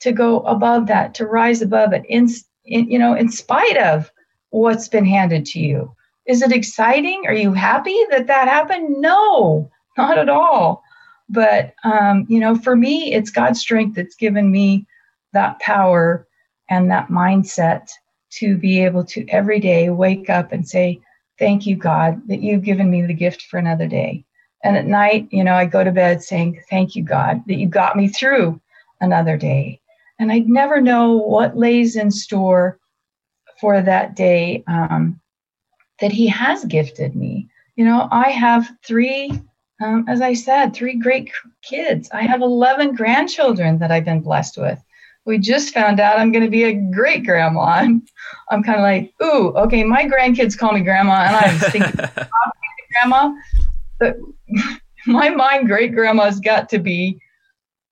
to go above that, to rise above it, in, in, you know, in spite of what's been handed to you. Is it exciting? Are you happy that that happened? No, not at all. But, um, you know, for me, it's God's strength that's given me that power and that mindset to be able to every day wake up and say, Thank you, God, that you've given me the gift for another day. And at night, you know, I go to bed saying, Thank you, God, that you got me through another day. And I never know what lays in store for that day um, that He has gifted me. You know, I have three, um, as I said, three great kids. I have 11 grandchildren that I've been blessed with we just found out I'm going to be a great grandma. I'm, I'm kind of like, ooh, okay, my grandkids call me grandma, and I'm thinking grandma. But my mind, great grandma's got to be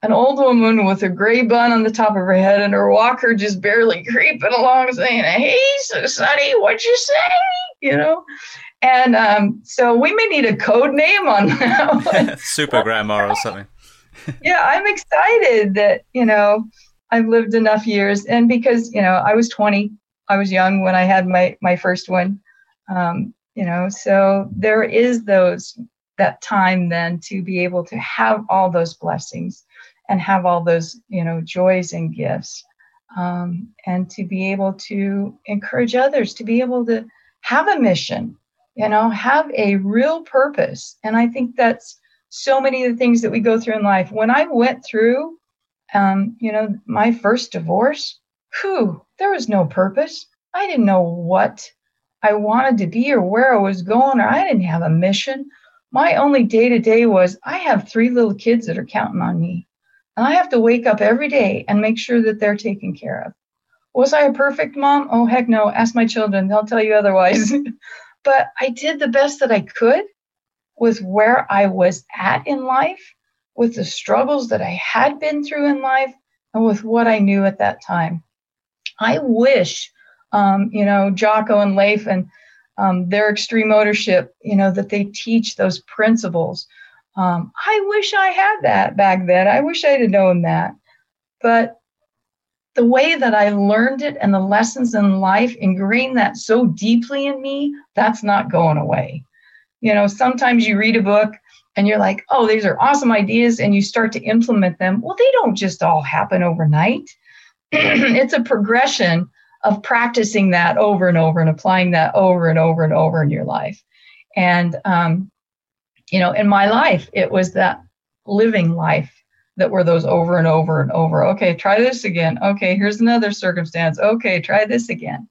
an old woman with a gray bun on the top of her head and her walker just barely creeping along, saying, "Hey, so Sonny, what you say?" You know. And um, so we may need a code name on that. Super grandma or something. yeah, I'm excited that you know I've lived enough years, and because you know I was 20, I was young when I had my my first one. Um, you know, so there is those that time then to be able to have all those blessings and have all those you know joys and gifts, um, and to be able to encourage others to be able to have a mission, you know, have a real purpose. And I think that's so many of the things that we go through in life. When I went through um, you know, my first divorce, whew, there was no purpose. I didn't know what I wanted to be or where I was going, or I didn't have a mission. My only day to day was I have three little kids that are counting on me. And I have to wake up every day and make sure that they're taken care of. Was I a perfect mom? Oh, heck no. Ask my children, they'll tell you otherwise. but I did the best that I could with where I was at in life with the struggles that I had been through in life and with what I knew at that time. I wish, um, you know, Jocko and Leif and um, their extreme ownership, you know, that they teach those principles. Um, I wish I had that back then. I wish I'd known that. But the way that I learned it and the lessons in life ingrained that so deeply in me, that's not going away. You know, sometimes you read a book and you're like, oh, these are awesome ideas, and you start to implement them. Well, they don't just all happen overnight. it's a progression of practicing that over and over and applying that over and over and over in your life. And, um, you know, in my life, it was that living life that were those over and over and over. Okay, try this again. Okay, here's another circumstance. Okay, try this again.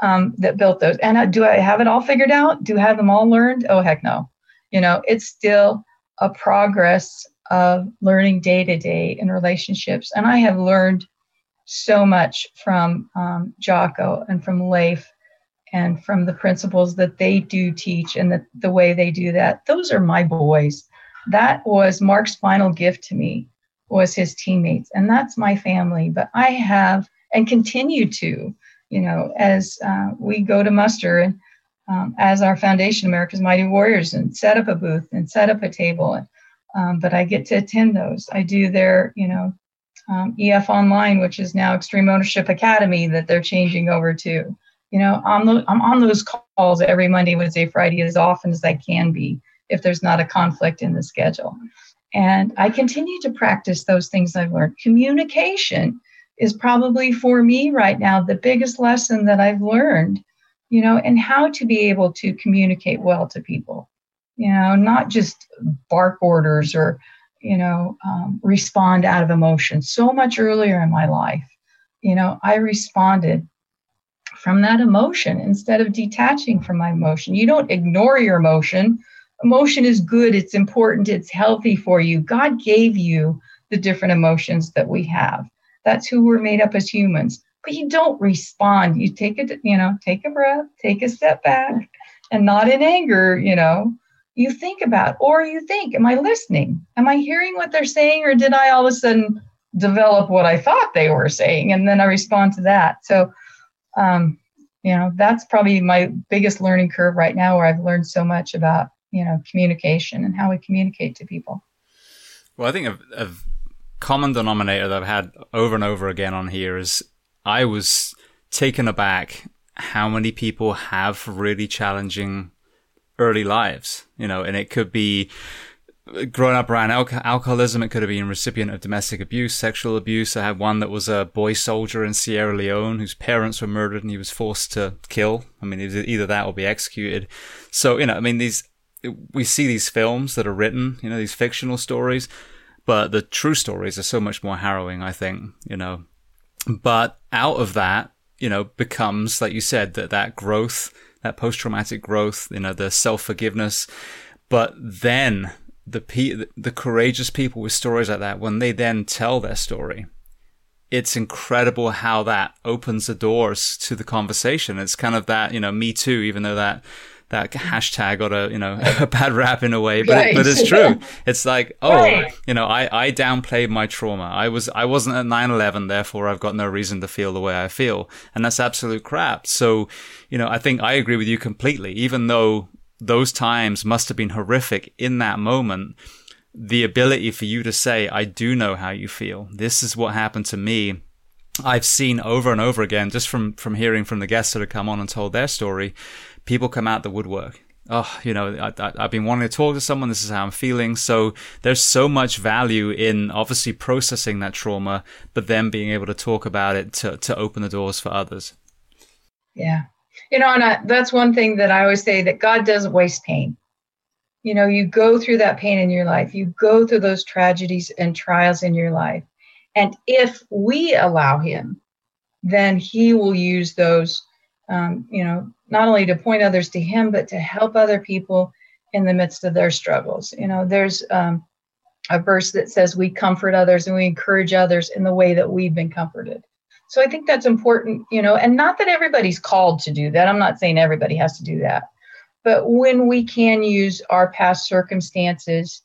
Um, that built those. And do I have it all figured out? Do I have them all learned? Oh, heck no you know it's still a progress of learning day to day in relationships. And I have learned so much from um, Jocko and from Leif and from the principles that they do teach and the, the way they do that. Those are my boys. That was Marc's final gift to me was his teammates and that's my family but i have and continue to you know as uh, we go to muster and um, as our foundation america's mighty warriors and set up a booth and set up a table and um, but I get to attend those. I do their, you know, um, EF Online, which is now Extreme Ownership Academy, that they're changing over to. You know, I'm, the, I'm on those calls every Monday, Wednesday, Friday as often as I can be if there's not a conflict in the schedule. And I continue to practice those things I've learned. Communication is probably for me right now the biggest lesson that I've learned, you know, and how to be able to communicate well to people you know, not just bark orders or, you know, um, respond out of emotion. So much earlier in my life, you know, I responded from that emotion instead of detaching from my emotion. You don't ignore your emotion. Emotion is good, it's important, it's healthy for you. God gave you the different emotions that we have. That's who we're made up as humans. But you don't respond. You take a, you know, take a breath, take a step back, and not in anger, you know, you think about, or you think, am I listening? Am I hearing what they're saying, or did I all of a sudden develop what I thought they were saying, and then I respond to that? So, um, you know, that's probably my biggest learning curve right now, where I've learned so much about you know communication and how we communicate to people. Well, I think a, a common denominator that I've had over and over again on here is I was taken aback how many people have really challenging early lives, you know, and it could be growing up around al- alcoholism. It could have been recipient of domestic abuse, sexual abuse. I had one that was a boy soldier in Sierra Leone whose parents were murdered and he was forced to kill. I mean, either that or be executed. So, you know, I mean, these, we see these films that are written, you know, these fictional stories, but the true stories are so much more harrowing, I think, you know, but out of that, you know, becomes, like you said, that, that growth, that post traumatic growth, you know, the self forgiveness. But then the pe- the courageous people with stories like that, when they then tell their story, it's incredible how that opens the doors to the conversation. It's kind of that, you know, me too, even though that that hashtag got a you know a bad rap in a way, but right. it, but it's true. It's like oh right. you know I I downplayed my trauma. I was I wasn't at 9/11, therefore I've got no reason to feel the way I feel, and that's absolute crap. So you know I think I agree with you completely. Even though those times must have been horrific in that moment. The ability for you to say, I do know how you feel. This is what happened to me. I've seen over and over again, just from, from hearing from the guests that have come on and told their story, people come out the woodwork. Oh, you know, I, have been wanting to talk to someone. This is how I'm feeling. So there's so much value in obviously processing that trauma, but then being able to talk about it to, to open the doors for others. Yeah. You know, and I, that's one thing that I always say that God doesn't waste pain. You know, you go through that pain in your life, you go through those tragedies and trials in your life. And if we allow Him, then He will use those, um, you know, not only to point others to him, but to help other people in the midst of their struggles. You know, there's um, a verse that says we comfort others and we encourage others in the way that we've been comforted. So I think that's important, you know, and not that everybody's called to do that. I'm not saying everybody has to do that. But when we can use our past circumstances,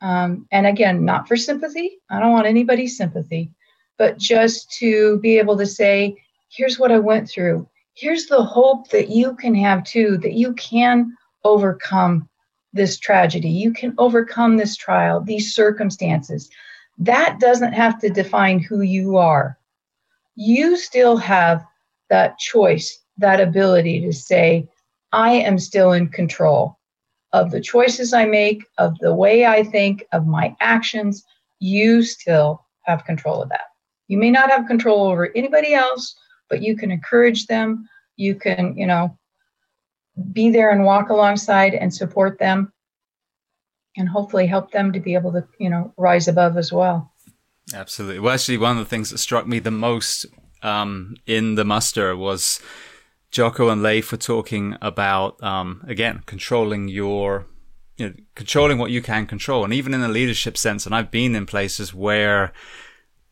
um, and again, not for sympathy, I don't want anybody's sympathy, but just to be able to say, here's what I went through here's the hope that you can have too that you can overcome this tragedy you can overcome this trial these circumstances that doesn't have to define who you are you still have that choice that ability to say i am still in control of the choices i make of the way i think of my actions you still have control of that you may not have control over anybody else but you can encourage them. You can, you know, be there and walk alongside and support them and hopefully help them to be able to, you know, rise above as well. Absolutely. Well, actually, one of the things that struck me the most um, in the muster was Jocko and Leif were talking about, um, again, controlling your you know, controlling what you can control. And even in the leadership sense, and I've been in places where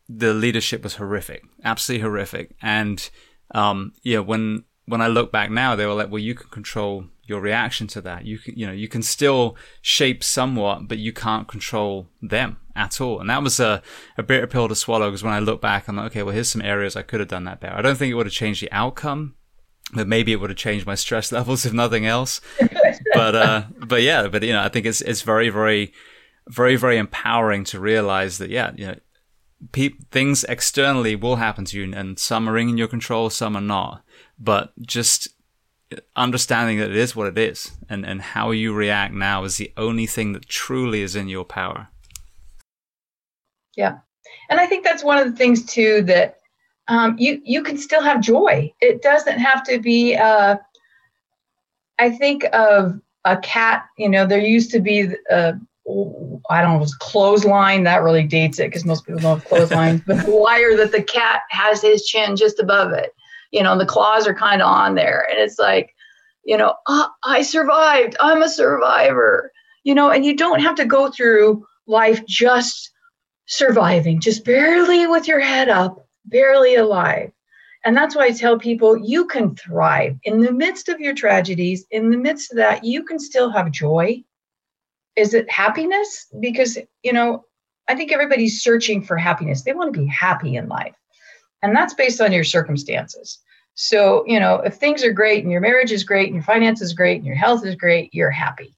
the leadership was horrific, absolutely horrific. And, um, yeah, when, when I look back now, they were like, well, you can control your reaction to that. You can, you know, you can still shape somewhat, but you can't control them at all. And that was a, a bitter pill to swallow because when I look back, I'm like, okay, well, here's some areas I could have done that better. I don't think it would have changed the outcome, but maybe it would have changed my stress levels if nothing else. but, uh, but yeah, but you know, I think it's, it's very, very, very, very empowering to realize that, yeah, you know, pe- things externally will happen to you and some are in your control, some are not. But just understanding that it is what it is and, and how you react now is the only thing that truly is in your power. Yeah. And I think that's one of the things too that um, you you can still have joy. It doesn't have to be. Uh, I think of a cat. You know, there used to be a I don't know, it was clothesline. That really dates it because most people don't have clotheslines. but the wire that the cat has his chin just above it. You know, the claws are kind of on there, and it's like, you know, oh, I survived. I'm a survivor. You know, and you don't have to go through life just surviving, just barely with your head up, barely alive. And that's why I tell people you can thrive in the midst of your tragedies, in the midst of that, you can still have joy. Is it happiness? Because, you know, I think everybody's searching for happiness. They want to be happy in life. And that's based on your circumstances. So, you know, if things are great and your marriage is great and your finances great and your health is great, you're happy.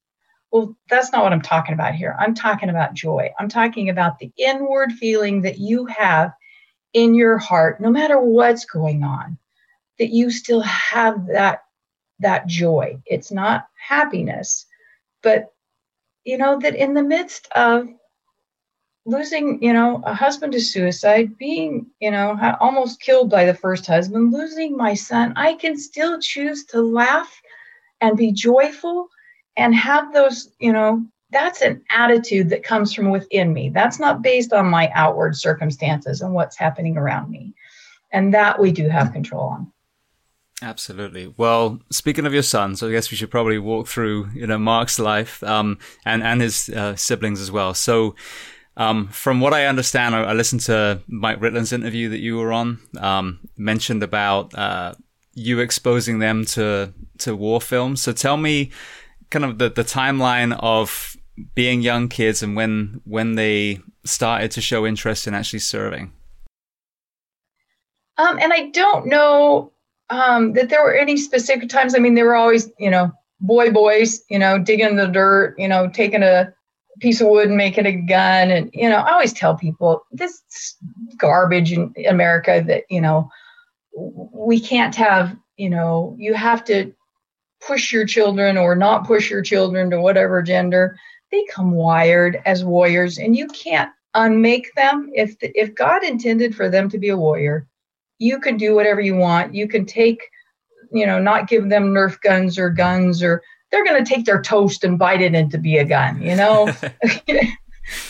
Well, that's not what I'm talking about here. I'm talking about joy. I'm talking about the inward feeling that you have in your heart, no matter what's going on, that you still have that that joy. It's not happiness, but you know that in the midst of losing, you know, a husband to suicide, being, you know, almost killed by the first husband, losing my son, I can still choose to laugh and be joyful and have those, you know, that's an attitude that comes from within me. That's not based on my outward circumstances and what's happening around me. And that we do have control on. Absolutely. Well, speaking of your son, so I guess we should probably walk through, you know, Marc's life, um, and, and his uh, siblings as well. So, um, from what I understand, I, I, listened to Mike Ritland's interview that you were on, um, mentioned about, uh, you exposing them to, to war films. So tell me, kind of the, the timeline of being young kids and when when they started to show interest in actually serving? Um, and I don't know um, that there were any specific times. I mean, they were always, you know, boy boys, you know, digging the dirt, you know, taking a piece of wood and making a gun. And, you know, I always tell people this garbage in America that, you know, we can't have, you know, you have to push your children or not push your children to whatever gender they come wired as warriors and you can't unmake them. If the, if god intended for them to be a warrior you can do whatever you want. You can take you know not give them nerf guns or guns or they're going to take their toast and bite it into be a gun you know?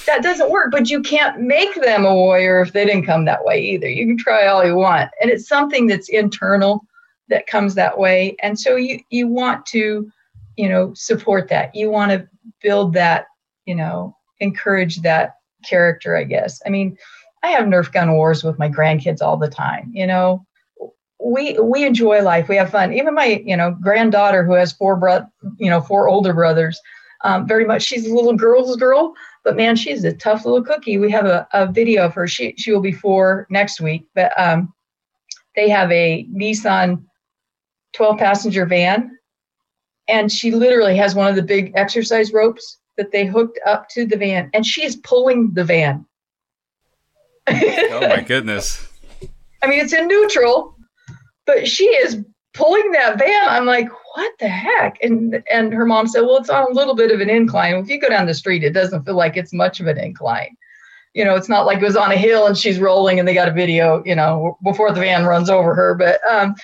That doesn't work but you can't make them a warrior if they didn't come that way either. You can try all you want and it's something that's internal that comes that way. And so you you want to you know support that. You want to build that you know encourage that character i guess. I mean i have nerf gun wars with my grandkids all the time you know? We we enjoy life. We have fun. Even my you know granddaughter who has four bro you know four older brothers um, very much she's a little girl's girl but man she's a tough little cookie. We have a, a video of her. She she will be four next week but um they have a nissan 12 passenger van. And she literally has one of the big exercise ropes that they hooked up to the van, and she is pulling the van. oh my goodness. I mean, it's in neutral, but she is pulling that van. I'm like, what the heck? And and her mom said, well, it's on a little bit of an incline. If you go down the street, it doesn't feel like it's much of an incline. You know, it's not like it was on a hill and she's rolling and they got a video, you know, before the van runs over her. But um,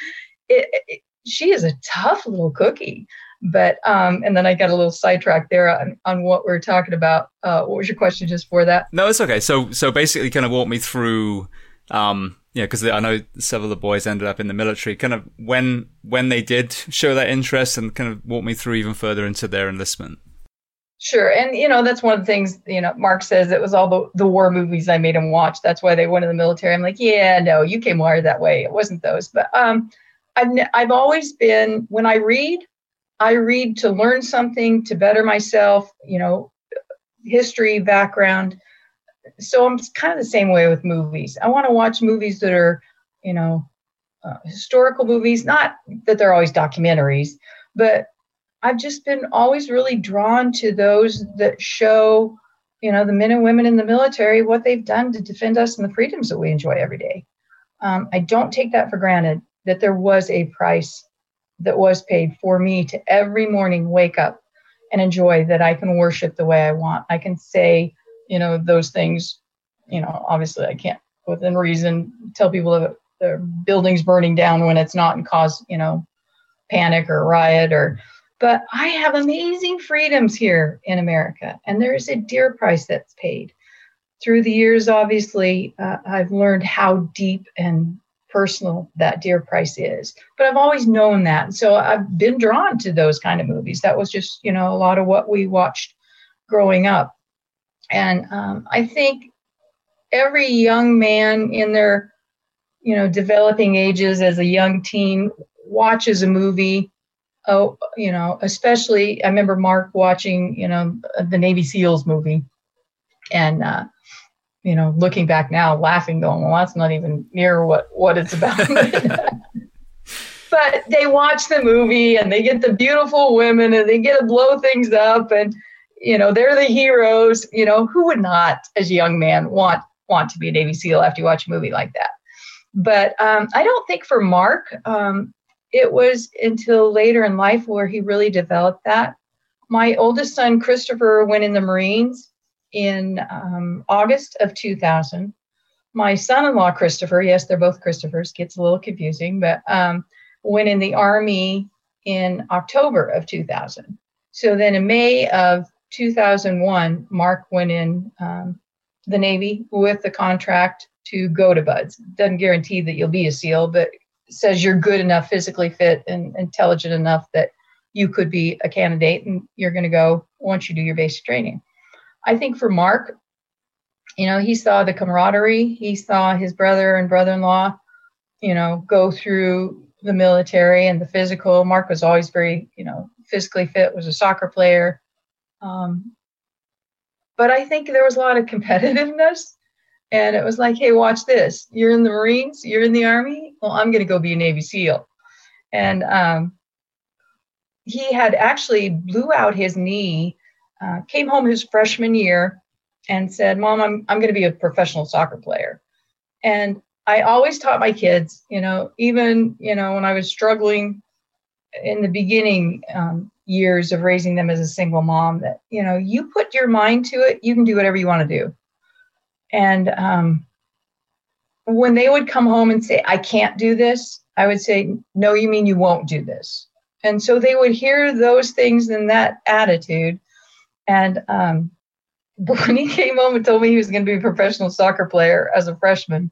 it, it, she is a tough little cookie. But um, and then I got a little sidetracked there on, on what we are talking about. Uh, what was your question just for that? No, it's okay. So so basically, kind of walk me through. Um, yeah, because I know several of the boys ended up in the military. Kind of when when they did show that interest, and kind of walk me through even further into their enlistment. Sure, and you know that's one of the things you know. Marc says it was all the, the war movies I made him watch. That's why they went in the military. I'm like, yeah, no, you came wired that way. It wasn't those, but um, I've I've always been when I read, I read to learn something to better myself. You know, history background. So I'm kind of the same way with movies. I want to watch movies that are, you know, uh, historical movies. Not that they're always documentaries, but I've just been always really drawn to those that show, you know, the men and women in the military, what they've done to defend us and the freedoms that we enjoy every day. Um, I don't take that for granted that there was a price that was paid for me to every morning wake up and enjoy that I can worship the way I want. I can say, you know, those things, you know, obviously I can't within reason tell people that the building's burning down when it's not and cause, you know, panic or riot or but I have amazing freedoms here in America, and there is a dear price that's paid. Through the years, obviously, uh, I've learned how deep and personal that dear price is. But I've always known that. So I've been drawn to those kind of movies. That was just, you know, a lot of what we watched growing up. And um, I think every young man in their, you know, developing ages as a young teen watches a movie oh, you know, especially I remember Marc watching, you know, the Navy SEALs movie, and uh, you know, looking back now, laughing, going, well, that's not even near what what it's about. but they watch the movie and they get the beautiful women and they get to blow things up and you know they're the heroes you know who would not as a young man want want to be a navy seal after you watch a movie like that but um, i don't think for marc um, it was until later in life where he really developed that. My oldest son, Christopher, went in the Marines in um, August of 2000. My son in law, Christopher, yes, they're both Christophers, gets a little confusing, but um, went in the Army in October of 2000. So then in May of 2001, Marc went in um, the Navy with the contract to go to BUD/S. Doesn't guarantee that you'll be a SEAL, but says you're good enough, physically fit, and intelligent enough that you could be a candidate and you're going to go once you do your basic training. I think for Marc, you know, he saw the camaraderie, he saw his brother and brother in law, you know, go through the military and the physical. Marc was always very, you know, physically fit, was a soccer player. Um, but I think there was a lot of competitiveness and it was like, hey, watch this. You're in the Marines, you're in the Army. Well, I'm going to go be a Navy SEAL. And um, he had actually blew out his knee, uh, came home his freshman year, and said, Mom, I'm, I'm going to be a professional soccer player. And I always taught my kids, you know, even, you know, when I was struggling in the beginning um, years of raising them as a single mom, that, you know, you put your mind to it, you can do whatever you want to do. And um, when they would come home and say, I can't do this, I would say, No, you mean you won't do this. And so they would hear those things in that attitude. And um, when he came home and told me he was going to be a professional soccer player as a freshman,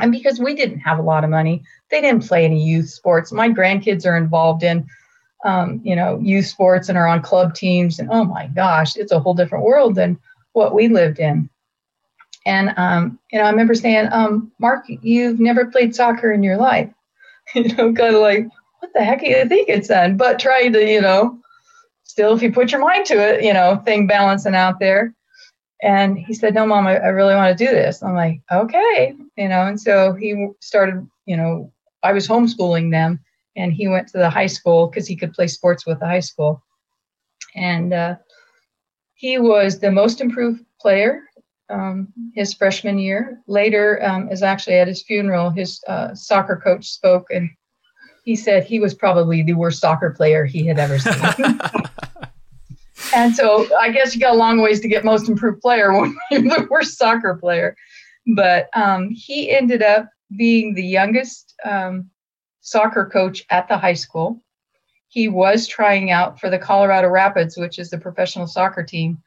and because we didn't have a lot of money, they didn't play any youth sports. My grandkids are involved in, um, you know, youth sports and are on club teams. And oh my gosh, it's a whole different world than what we lived in. And um, you know, I remember saying, um, "Marc, you've never played soccer in your life." you know, kind of like, "What the heck are you thinking, son?" But trying to, you know, still, if you put your mind to it, you know, thing balancing out there. And he said, "No, mom, I, I really want to do this." I'm like, "Okay," you know. And so he started, you know, I was homeschooling them, and he went to the high school because he could play sports with the high school, and uh, he was the most improved player um, his freshman year. Later, um, is actually at his funeral, his uh, soccer coach spoke and he said he was probably the worst soccer player he had ever seen. and so I guess you got a long ways to get most improved player when you're the worst soccer player. But um, he ended up being the youngest um, soccer coach at the high school. He was trying out for the Colorado Rapids, which is the professional soccer team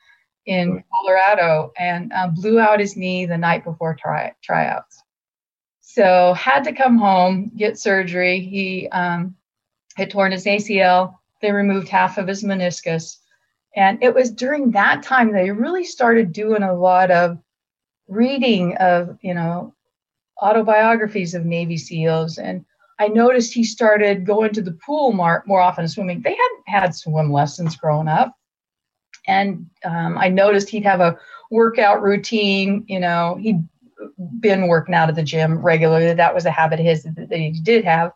in Colorado and uh, blew out his knee the night before try- tryouts. So had to come home, get surgery. He um, had torn his ACL. They removed half of his meniscus, And it was during that time that he really started doing a lot of reading of, you know, autobiographies of Navy SEALs. And I noticed he started going to the pool more, more often swimming. They hadn't had swim lessons growing up. And um, I noticed he'd have a workout routine. You know, he'd been working out at the gym regularly. That was a habit of his that he did have.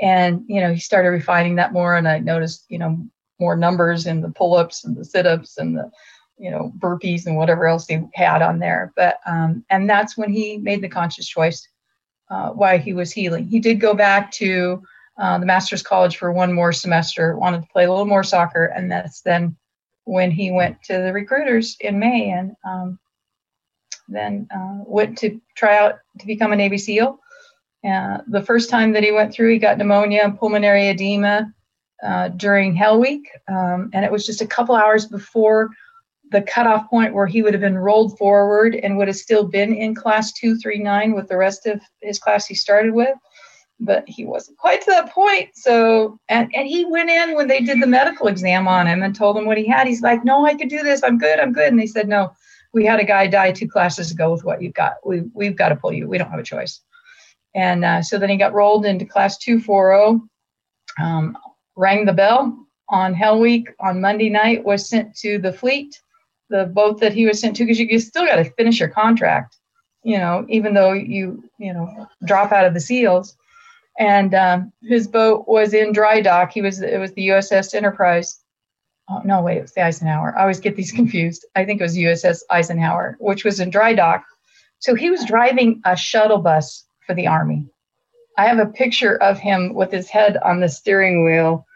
And, you know, he started refining that more. And I noticed, you know, more numbers in the pull ups and the sit ups and the, you know, burpees and whatever else he had on there. But, um, and that's when he made the conscious choice uh, why he was healing. He did go back to uh, the master's college for one more semester, wanted to play a little more soccer. And that's then when he went to the recruiters in May and um, then uh, went to try out to become a Navy SEAL. Uh, the first time that he went through, he got pneumonia and pulmonary edema uh, during Hell Week. Um, and it was just a couple hours before the cutoff point where he would have been rolled forward and would have still been in class 239 with the rest of his class he started with. But he wasn't quite to that point. So, and, and he went in when they did the medical exam on him and told him what he had. He's like, No, I could do this. I'm good. I'm good. And they said, No, we had a guy die two classes ago with what you've got. We, we've got to pull you. We don't have a choice. And uh, so then he got rolled into class 240, um, rang the bell on Hell Week on Monday night, was sent to the fleet, the boat that he was sent to, because you, you still got to finish your contract, you know, even though you, you know, drop out of the SEALs. And um, his boat was in dry dock. He was, it was the USS Enterprise. Oh, no, wait, it was the Eisenhower. I always get these confused. I think it was USS Eisenhower, which was in dry dock. So he was driving a shuttle bus for the Army. I have a picture of him with his head on the steering wheel.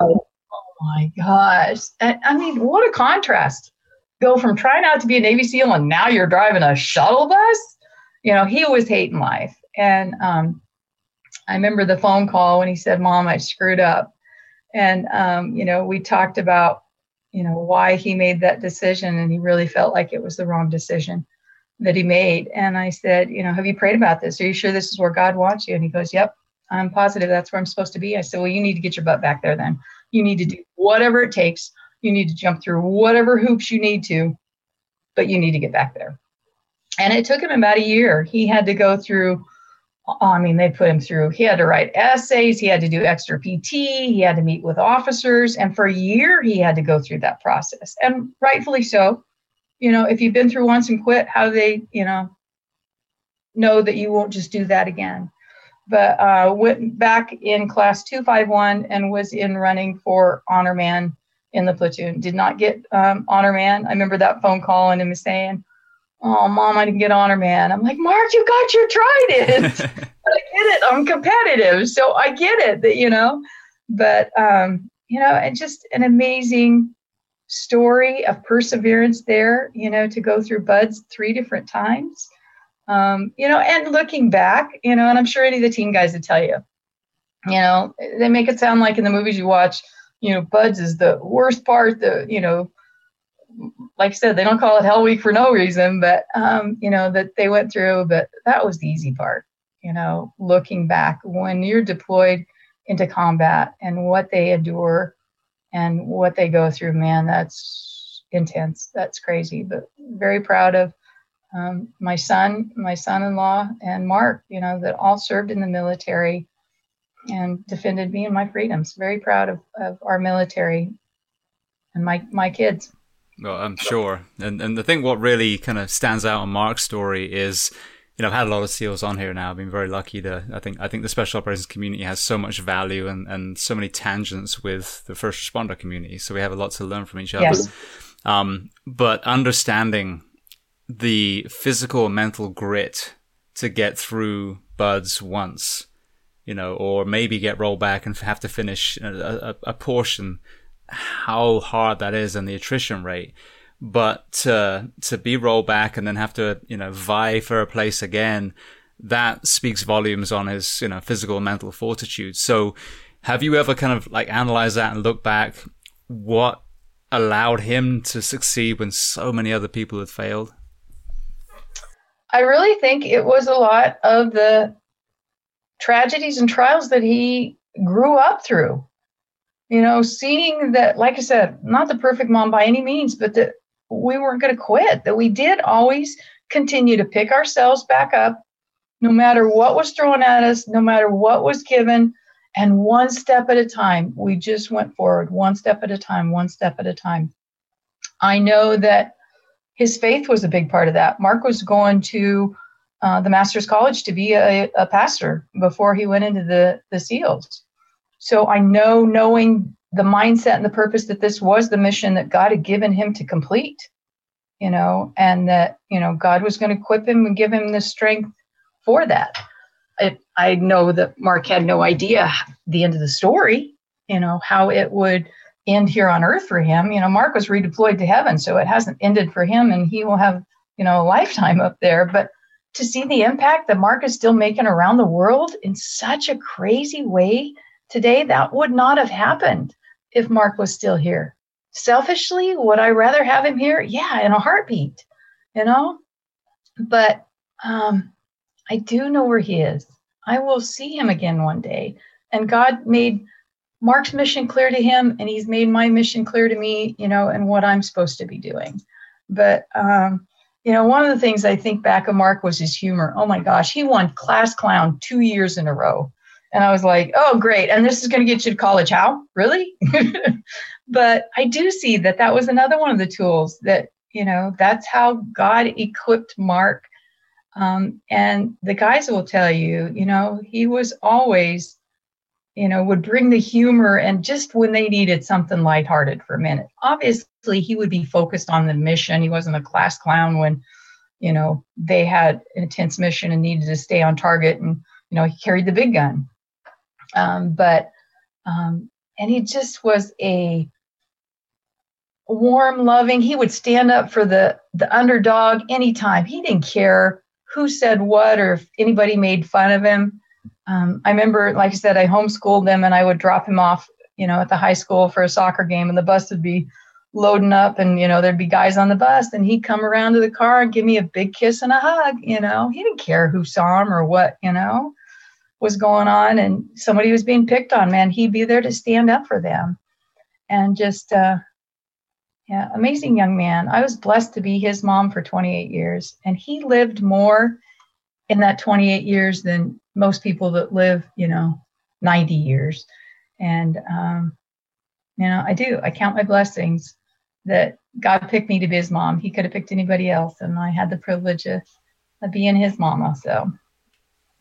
Oh, my gosh. And, I mean, what a contrast. Go from trying out to be a Navy SEAL and now you're driving a shuttle bus. You know, he was hating life. And um, I remember the phone call when he said, Mom, I screwed up. And, um, you know, we talked about, you know, why he made that decision. And he really felt like it was the wrong decision that he made. And I said, you know, have you prayed about this? Are you sure this is where God wants you? And he goes, yep, I'm positive that's where I'm supposed to be. I said, well, you need to get your butt back there then. You need to do whatever it takes. You need to jump through whatever hoops you need to, but you need to get back there. And it took him about a year. He had to go through, I mean, they put him through, he had to write essays, he had to do extra PT, he had to meet with officers. And for a year, he had to go through that process. And rightfully so you know, if you've been through once and quit, how do they, you know, know that you won't just do that again? But uh, went back in class 251 and was in running for honor man in the platoon. Did not get um, honor man. I remember that phone call and him saying, "Oh, mom, I didn't get honor man." I'm like, "Marc, you got your trident." I get it. I'm competitive, so I get it. That you know, but um, you know, and just an amazing story of perseverance there, you know, to go through BUD/S three different times. Um, you know, and looking back, you know, and I'm sure any of the team guys would tell you, you know, they make it sound like in the movies you watch, you know, BUD/S is the worst part, the, you know, like I said, they don't call it Hell Week for no reason, but, um, you know, that they went through, but that was the easy part, you know, looking back when you're deployed into combat and what they endure and what they go through, man, that's intense. That's crazy, but very proud of um, my son, my son-in-law, and Marc. You know that all served in the military and defended me and my freedoms. Very proud of, of our military and my my kids. Well, I'm sure. And and the thing what really kind of stands out on Marc's story is you know, I've had a lot of SEALs on here now. I've been very lucky to, I think, I think the special operations community has so much value and, and so many tangents with the first responder community. So we have a lot to learn from each other. Yes. Um, but understanding the physical and mental grit to get through BUD/S once, you know, or maybe get rolled back and have to finish a, a, a portion, how hard that is and the attrition rate but to to be rolled back and then have to you know vie for a place again, that speaks volumes on his you know physical and mental fortitude. So, have you ever kind of like analyzed that and look back what allowed him to succeed when so many other people had failed? I really think it was a lot of the tragedies and trials that he grew up through. You know, seeing that, like I said, not the perfect mom by any means, but that we weren't going to quit, that we did always continue to pick ourselves back up, no matter what was thrown at us, no matter what was given, and one step at a time, we just went forward, one step at a time, one step at a time. I know that his faith was a big part of that. Marc was going to uh, the Master's College to be a, a pastor before he went into the, the SEALs. So I know, knowing the mindset and the purpose that this was the mission that God had given him to complete, you know, and that, you know, God was going to equip him and give him the strength for that. I, I know that Marc had no idea the end of the story, you know, how it would end here on earth for him. You know, Marc was redeployed to heaven, so it hasn't ended for him and he will have, you know, a lifetime up there. But to see the impact that Marc is still making around the world in such a crazy way today, that would not have happened if Marc was still here. Selfishly, would I rather have him here? Yeah, in a heartbeat, you know? But um, I do know where he is. I will see him again one day. And God made Marc's mission clear to him, and he's made my mission clear to me, you know, and what I'm supposed to be doing. But, um, you know, one of the things I think back of Marc was his humor. Oh my gosh, he won class clown two years in a row. And I was like, oh, great. And this is going to get you to college. How? Really? but I do see that that was another one of the tools that, you know, that's how God equipped Marc. Um, and the guys will tell you, you know, he was always, you know, would bring the humor and just when they needed something lighthearted for a minute. Obviously, he would be focused on the mission. He wasn't a class clown when, you know, they had an intense mission and needed to stay on target and, you know, he carried the big gun um, but um, and he just was a warm, loving. He would stand up for the the underdog anytime. He didn't care who said what or if anybody made fun of him. Um, I remember, like I said, I homeschooled them and I would drop him off, you know, at the high school for a soccer game, and the bus would be loading up, and you know, there'd be guys on the bus, and he'd come around to the car and give me a big kiss and a hug. You know, he didn't care who saw him or what. You know, was going on and somebody was being picked on, man, he'd be there to stand up for them. And just, uh, yeah, amazing young man. I was blessed to be his mom for 28 years, and he lived more in that 28 years than most people that live, you know, 90 years. And, um, you know, I do. I count my blessings that God picked me to be his mom. He could have picked anybody else, and I had the privilege of, of being his mama. So,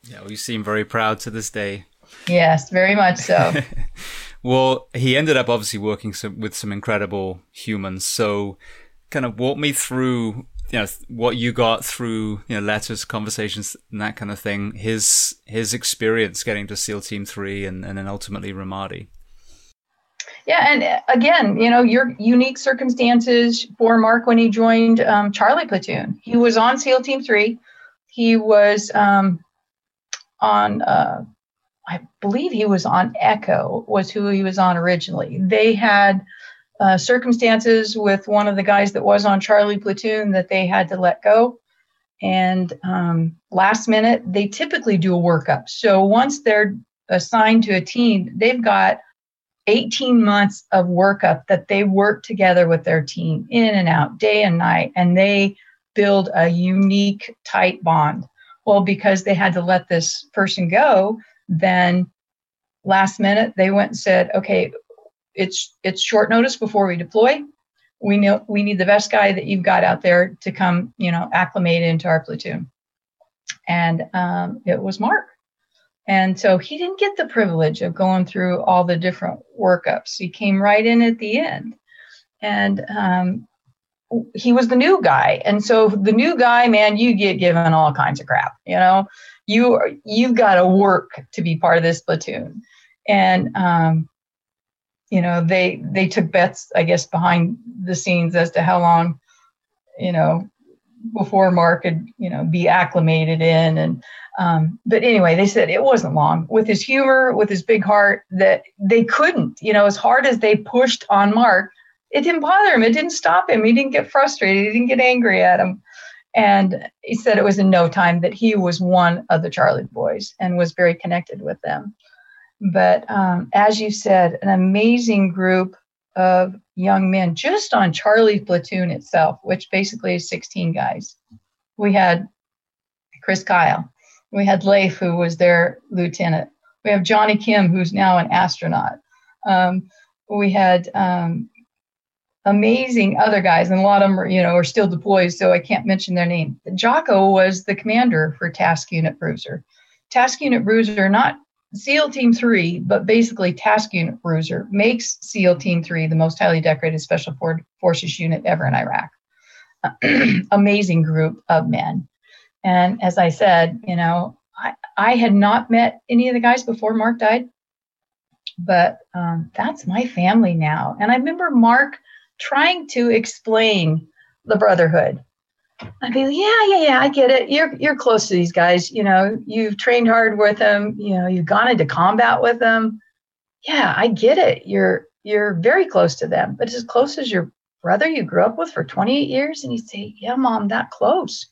yeah, well, you seem very proud to this day. Yes, very much so. well, he ended up obviously working some, with some incredible humans. So, kind of walk me through, you know, what you got through, you know, letters, conversations, and that kind of thing. His his experience getting to SEAL Team Three, and and then ultimately Ramadi. Yeah, and uh, again, you know, your unique circumstances for Marc when he joined um, Charlie Platoon. He was on SEAL Team Three. He was um, on uh, I believe he was on Echo was who he was on originally. They had uh, circumstances with one of the guys that was on Charlie Platoon that they had to let go. And um, last minute, they typically do a workup. So once they're assigned to a team, they've got 18 months of workup that they work together with their team in and out, day and night, and they build a unique, tight bond. Well, because they had to let this person go, then last minute they went and said, okay, it's it's short notice before we deploy. We know we need the best guy that you've got out there to come, you know, acclimate into our platoon. And um, it was Marc. And so he didn't get the privilege of going through all the different workups. He came right in at the end. And um, he was the new guy. And so the new guy man you get given all kinds of crap you know? You you've got to work to be part of this platoon. And um, you know they they took bets i guess behind the scenes as to how long you know before marc could you know be acclimated in. And um, but anyway they said it wasn't long. With his humor with his big heart that they couldn't you know as hard as they pushed on marc it didn't bother him. It didn't stop him. He didn't get frustrated. He didn't get angry at him. And he said it was in no time that he was one of the Charlie boys and was very connected with them. But um, as you said, an amazing group of young men just on Charlie platoon itself, which basically is 16 guys. We had Chris Kyle. We had Leif, who was their lieutenant. We have Jonny Kim, who's now an astronaut. Um, we had um, amazing other guys, and a lot of them are, you know, are still deployed, so I can't mention their name. Jocko was the commander for Task Unit Bruiser. Task Unit Bruiser, not SEAL Team 3, but basically Task Unit Bruiser, makes SEAL Team 3 the most highly decorated Special Forces unit ever in Iraq. amazing group of men. And as I said, you know, I, I had not met any of the guys before Marc died, but um, that's my family now. And I remember Marc trying to explain the brotherhood. I'd be, yeah, yeah, yeah, I get it. You're you're close to these guys. You know, you've trained hard with them. You know, you've gone into combat with them. Yeah, I get it. You're you're very close to them, but as close as your brother you grew up with for 28 years. And he'd say, yeah, mom, that close.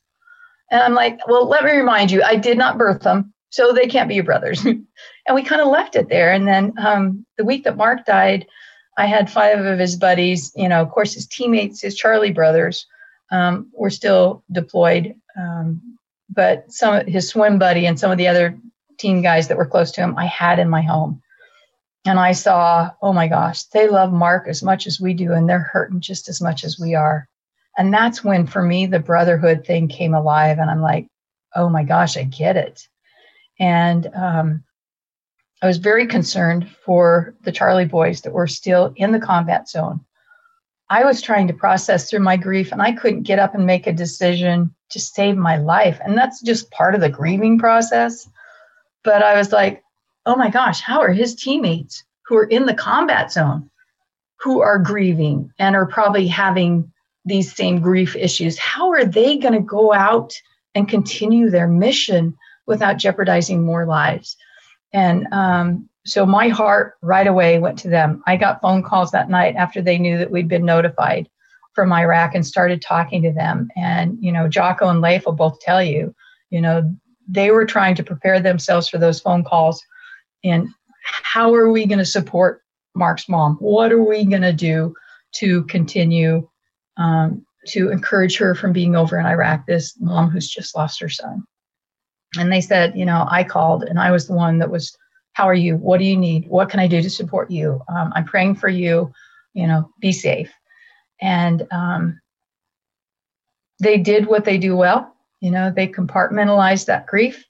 And I'm like, well, let me remind you, I did not birth them, so they can't be your brothers. and we kind of left it there. And then um, the week that Marc died, I had five of his buddies, you know, of course, his teammates, his Charlie brothers, um, were still deployed. Um, but some of his swim buddy and some of the other team guys that were close to him, I had in my home. And I saw, oh my gosh, they love Marc as much as we do, and they're hurting just as much as we are. And that's when, for me, the brotherhood thing came alive. And I'm like, oh my gosh, I get it. And um, I was very concerned for the Charlie boys that were still in the combat zone. I was trying to process through my grief and I couldn't get up and make a decision to save my life. And that's just part of the grieving process. But I was like, oh my gosh, how are his teammates who are in the combat zone, who are grieving and are probably having these same grief issues, how are they going to go out and continue their mission without jeopardizing more lives? And um, so my heart right away went to them. I got phone calls that night after they knew that we'd been notified from Iraq and started talking to them. And, you know, Jocko and Leif will both tell you, you know, they were trying to prepare themselves for those phone calls. And how are we going to support Marc's mom? What are we going to do to continue um, to encourage her from being over in Iraq, this mom who's just lost her son? And they said, you know, I called and I was the one that was, how are you? What do you need? What can I do to support you? Um, I'm praying for you. You know, be safe. And um, they did what they do well. You know, they compartmentalized that grief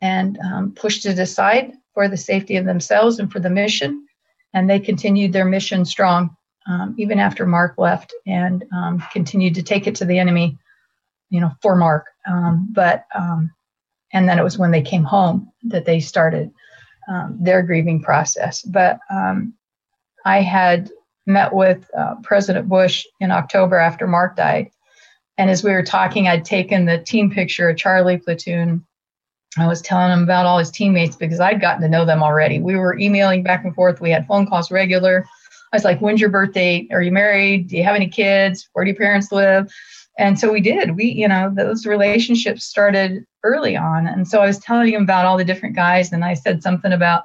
and um, pushed it aside for the safety of themselves and for the mission. And they continued their mission strong, um, even after Marc left, and um, continued to take it to the enemy, you know, for Marc. Um, but um, and then it was when they came home that they started um, their grieving process. But um, I had met with uh, President Bush in October after Marc died. And as we were talking, I'd taken the team picture of Charlie Platoon. I was telling him about all his teammates because I'd gotten to know them already. We were emailing back and forth. We had phone calls regular. I was like, when's your birthday? Are you married? Do you have any kids? Where do your parents live? And so we did. We, you know, those relationships started early on. And so I was telling him about all the different guys, and I said something about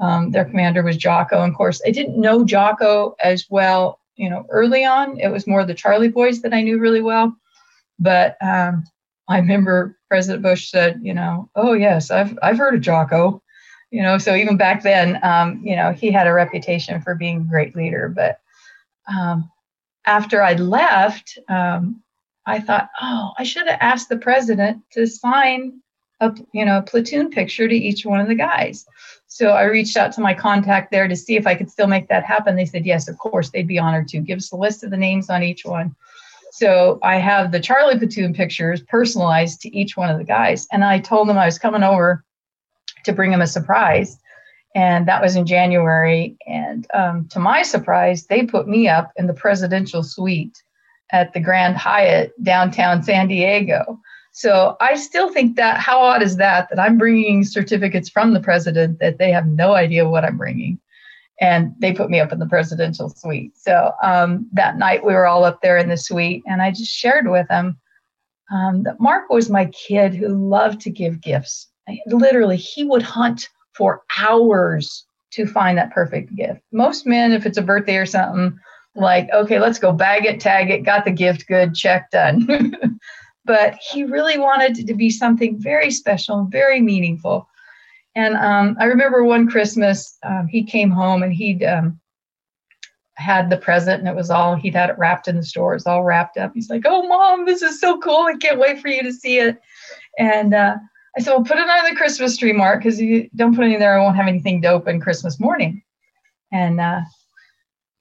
um, their commander was Jocko. And of course, I didn't know Jocko as well, you know, early on. It was more the Charlie boys that I knew really well. But um, I remember President Bush said, you know, oh yes, I've I've heard of Jocko. You know, so even back then, um, you know, he had a reputation for being a great leader. But um, after I left, um, I thought, oh, I should have asked the president to sign a you know a platoon picture to each one of the guys. So I reached out to my contact there to see if I could still make that happen. They said yes, of course, they'd be honored to. Give us a list of the names on each one. So I have the Charlie platoon pictures personalized to each one of the guys, and I told them I was coming over to bring them a surprise. And that was in January. And um, to my surprise, they put me up in the presidential suite at the Grand Hyatt downtown San Diego. So I still think that how odd is that that I'm bringing certificates from the president that they have no idea what I'm bringing, and they put me up in the presidential suite. So um, that night we were all up there in the suite, and I just shared with them um, that Marc was my kid who loved to give gifts. I, literally, he would hunt for hours to find that perfect gift. Most men, if it's a birthday or something, like, okay, let's go bag it, tag it, got the gift, good, check, done. but he really wanted it to be something very special, very meaningful. And um, I remember one Christmas, um, he came home and he'd um, had the present and it was all, he'd had it wrapped in the store. It was all wrapped up. He's like, oh, mom, this is so cool. I can't wait for you to see it. And uh, I said, well, put it on the Christmas tree, Marc, because you don't put it in there, I won't have anything to open Christmas morning. And uh,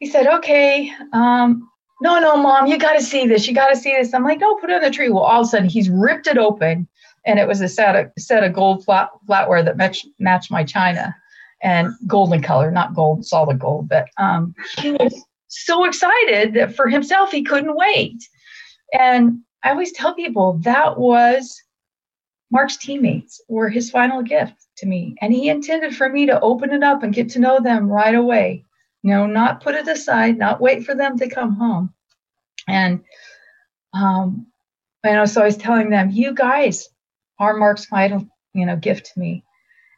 he said, okay, um, no, no, mom, you got to see this. You got to see this. I'm like, no, put it on the tree. Well, all of a sudden, he's ripped it open, and it was a set of, set of gold flat, flatware that matched, matched my china and golden color, not gold, solid gold. But um, he was so excited that for himself, he couldn't wait. And I always tell people that was Marc's teammates were his final gift to me. And he intended for me to open it up and get to know them right away. You know, not put it aside, not wait for them to come home. And um, you know, so I was telling them, you guys are Marc's final, you know, gift to me.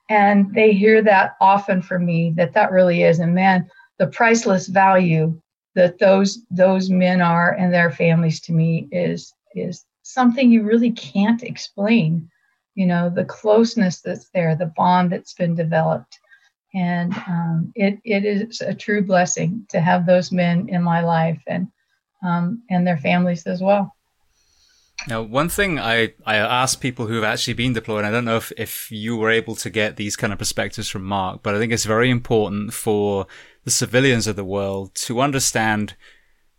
And they hear that often from me that that really is. And man, the priceless value that those those men are and their families to me is is something you really can't explain you know the closeness that's there the bond that's been developed and um, it, it is a true blessing to have those men in my life and um, and their families as well now, one thing I, I ask people who've actually been deployed, I don't know if, if you were able to get these kind of perspectives from Marc, but I think it's very important for the civilians of the world to understand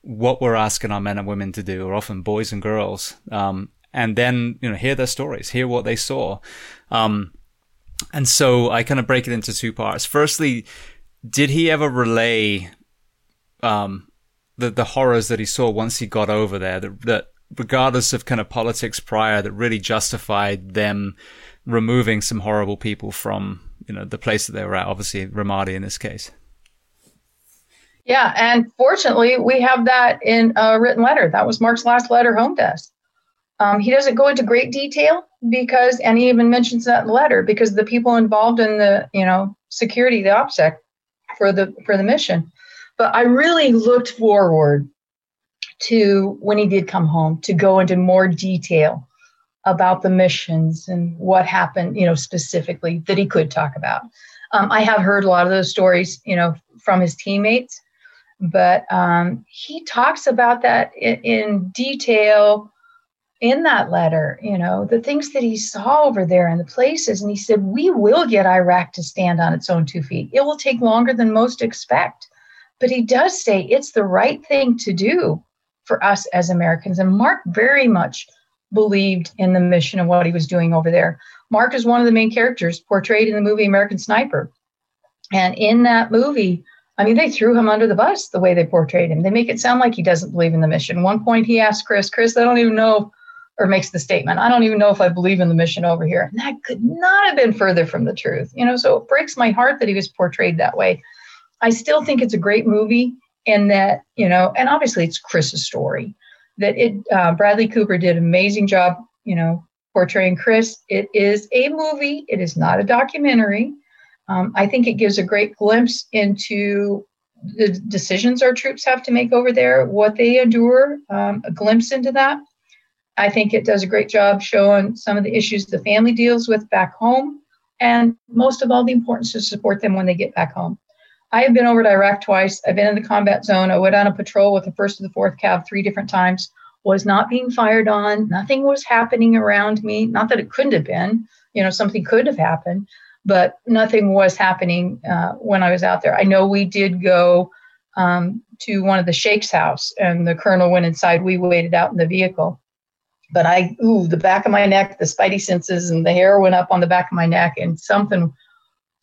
what we're asking our men and women to do, or often boys and girls, um, and then you know hear their stories, hear what they saw. Um, and so I kind of break it into two parts. Firstly, did he ever relay um, the the horrors that he saw once he got over there? That, that regardless of kind of politics prior, that really justified them removing some horrible people from you know the place that they were at. Obviously, Ramadi in this case. Yeah, and fortunately, we have that in a written letter. That was Marc's last letter home to us. Um, he doesn't go into great detail because, and he even mentions that in the letter because the people involved in the, you know, security, the OPSEC for the for the mission. But I really looked forward to when he did come home to go into more detail about the missions and what happened, you know, specifically that he could talk about. Um, I have heard a lot of those stories, you know, from his teammates, but um, he talks about that in, in detail in that letter, you know, the things that he saw over there and the places. And he said, We will get Iraq to stand on its own two feet. It will take longer than most expect. But he does say it's the right thing to do for us as Americans. And Marc very much believed in the mission of what he was doing over there. Marc is one of the main characters portrayed in the movie American Sniper. And in that movie, I mean, they threw him under the bus the way they portrayed him. They make it sound like he doesn't believe in the mission. One point he asked Chris, Chris, I don't even know or makes the statement, I don't even know if I believe in the mission over here. And that could not have been further from the truth. You know, so it breaks my heart that he was portrayed that way. I still think it's a great movie and that, you know, and obviously it's Chris's story. That it uh, Bradley Cooper did an amazing job, you know, portraying Chris. It is a movie. It is not a documentary. Um, I think it gives a great glimpse into the decisions our troops have to make over there, what they endure, um, a glimpse into that. I think it does a great job showing some of the issues the family deals with back home, and most of all, the importance to support them when they get back home. I have been over to Iraq twice. I've been in the combat zone. I went on a patrol with the first and the fourth cav three different times. Was not being fired on. Nothing was happening around me. Not that it couldn't have been. You know, something could have happened, but nothing was happening uh, when I was out there. I know we did go um, to one of the sheikh's house, and the colonel went inside. We waited out in the vehicle but I, ooh, the back of my neck, the spidey senses, and the hair went up on the back of my neck, and something,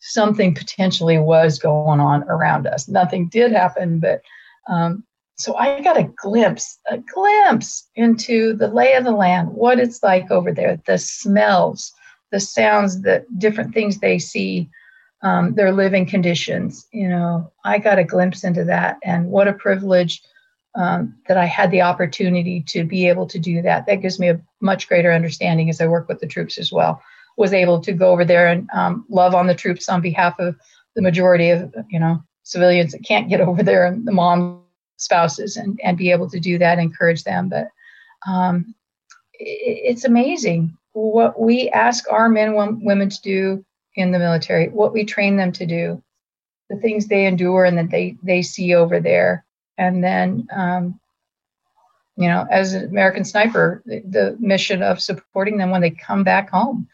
something potentially was going on around us. Nothing did happen, but um, so I got a glimpse, a glimpse into the lay of the land, what it's like over there, the smells, the sounds, the different things they see, um, their living conditions. You know, I got a glimpse into that, and what a privilege um, that I had the opportunity to be able to do that. That gives me a much greater understanding as I work with the troops as well. was able to go over there and um, love on the troops on behalf of the majority of you know civilians that can't get over there and the mom spouses and, and be able to do that encourage them but um, it, it's amazing what we ask our men and women to do in the military what we train them to do the things they endure and that they they see over there and then um, you know as an american sniper the, the, mission of supporting them when they come back home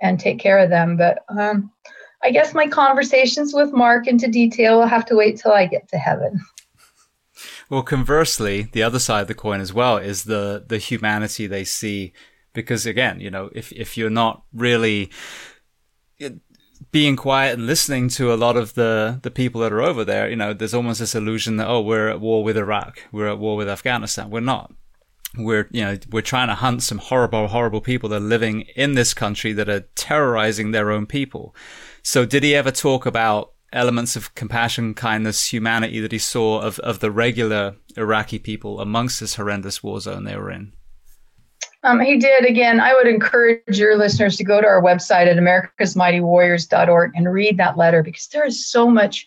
and take care of them. But um, i guess my conversations with marc into detail will have to wait till i get to heaven. Well conversely the other side of the coin as well is the the humanity they see. Because again you know if if you're not really being quiet and listening to a lot of the, the people that are over there, you know, there's almost this illusion that, oh, we're at war with Iraq. We're at war with Afghanistan. We're not. We're, you know, we're trying to hunt some horrible, horrible people that are living in this country that are terrorizing their own people. So did he ever talk about elements of compassion, kindness, humanity that he saw of, of the regular Iraqi people amongst this horrendous war zone they were in? Um, he did. Again, I would encourage your listeners to go to our website at americasmightywarriors.org and read that letter because there is so much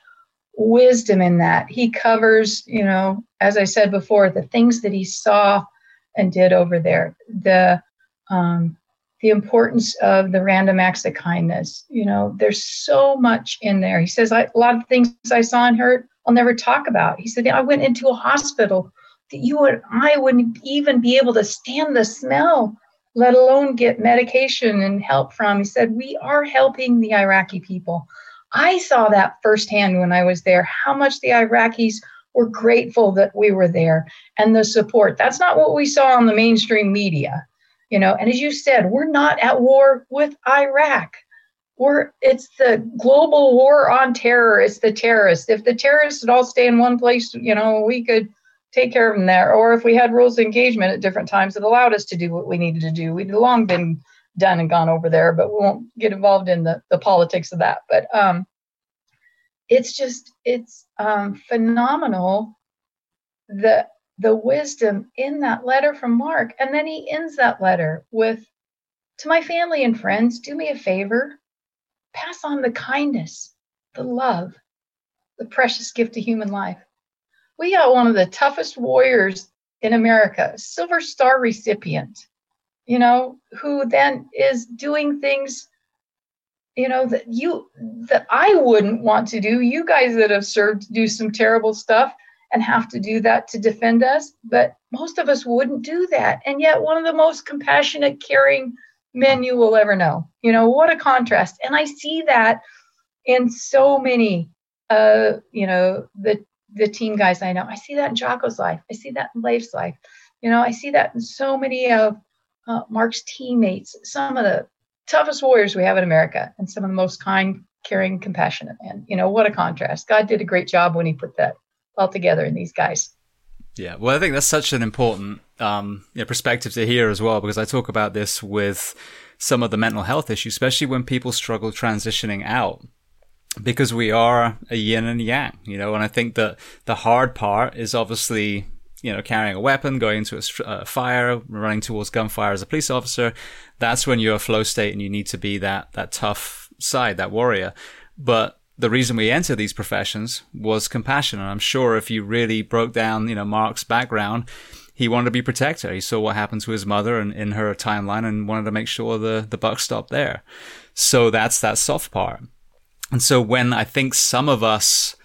wisdom in that. He covers, you know, as I said before, the things that he saw and did over there, the um, the importance of the random acts of kindness. You know, there's so much in there. He says, I, a lot of things I saw and heard, I'll never talk about. He said, I went into a hospital you would I wouldn't even be able to stand the smell, let alone get medication and help from. He said, We are helping the Iraqi people. I saw that firsthand when I was there, how much the Iraqis were grateful that we were there and the support. That's not what we saw on the mainstream media. You know, and as you said, we're not at war with Iraq. We're it's the global war on terror. It's the terrorists. If the terrorists would all stay in one place, you know, we could take care of them there. Or if we had rules of engagement at different times that allowed us to do what we needed to do, we'd long been done and gone over there, but we won't get involved in the, the politics of that. But um, it's just, it's um, phenomenal the, the wisdom in that letter from Marc. And then he ends that letter with, to my family and friends, do me a favor, pass on the kindness, the love, the precious gift of human life we got one of the toughest warriors in America, Silver Star recipient, you know, who then is doing things, you know, that you that I wouldn't want to do. You guys that have served do some terrible stuff and have to do that to defend us, but most of us wouldn't do that. And yet one of the most compassionate, caring men you will ever know. You know, what a contrast. And I see that in so many uh, you know, the the team guys I know. I see that in Jocko's life. I see that in Leif's life. You know, I see that in so many of uh, Marc's teammates, some of the toughest warriors we have in America, and some of the most kind, caring, compassionate men. You know, what a contrast. God did a great job when he put that all together in these guys. Yeah, well, I think that's such an important um, you know, perspective to hear as well, because I talk about this with some of the mental health issues, especially when people struggle transitioning out because we are a yin and yang, you know, and I think that the hard part is obviously, you know, carrying a weapon, going into a uh, fire, running towards gunfire as a police officer. That's when you're a flow state and you need to be that, that tough side, that warrior. But the reason we enter these professions was compassion. And I'm sure if you really broke down, you know, Marc's background, he wanted to be protector. He saw what happened to his mother and in her timeline and wanted to make sure the, the buck stopped there. So that's that soft part. And so when I think some of us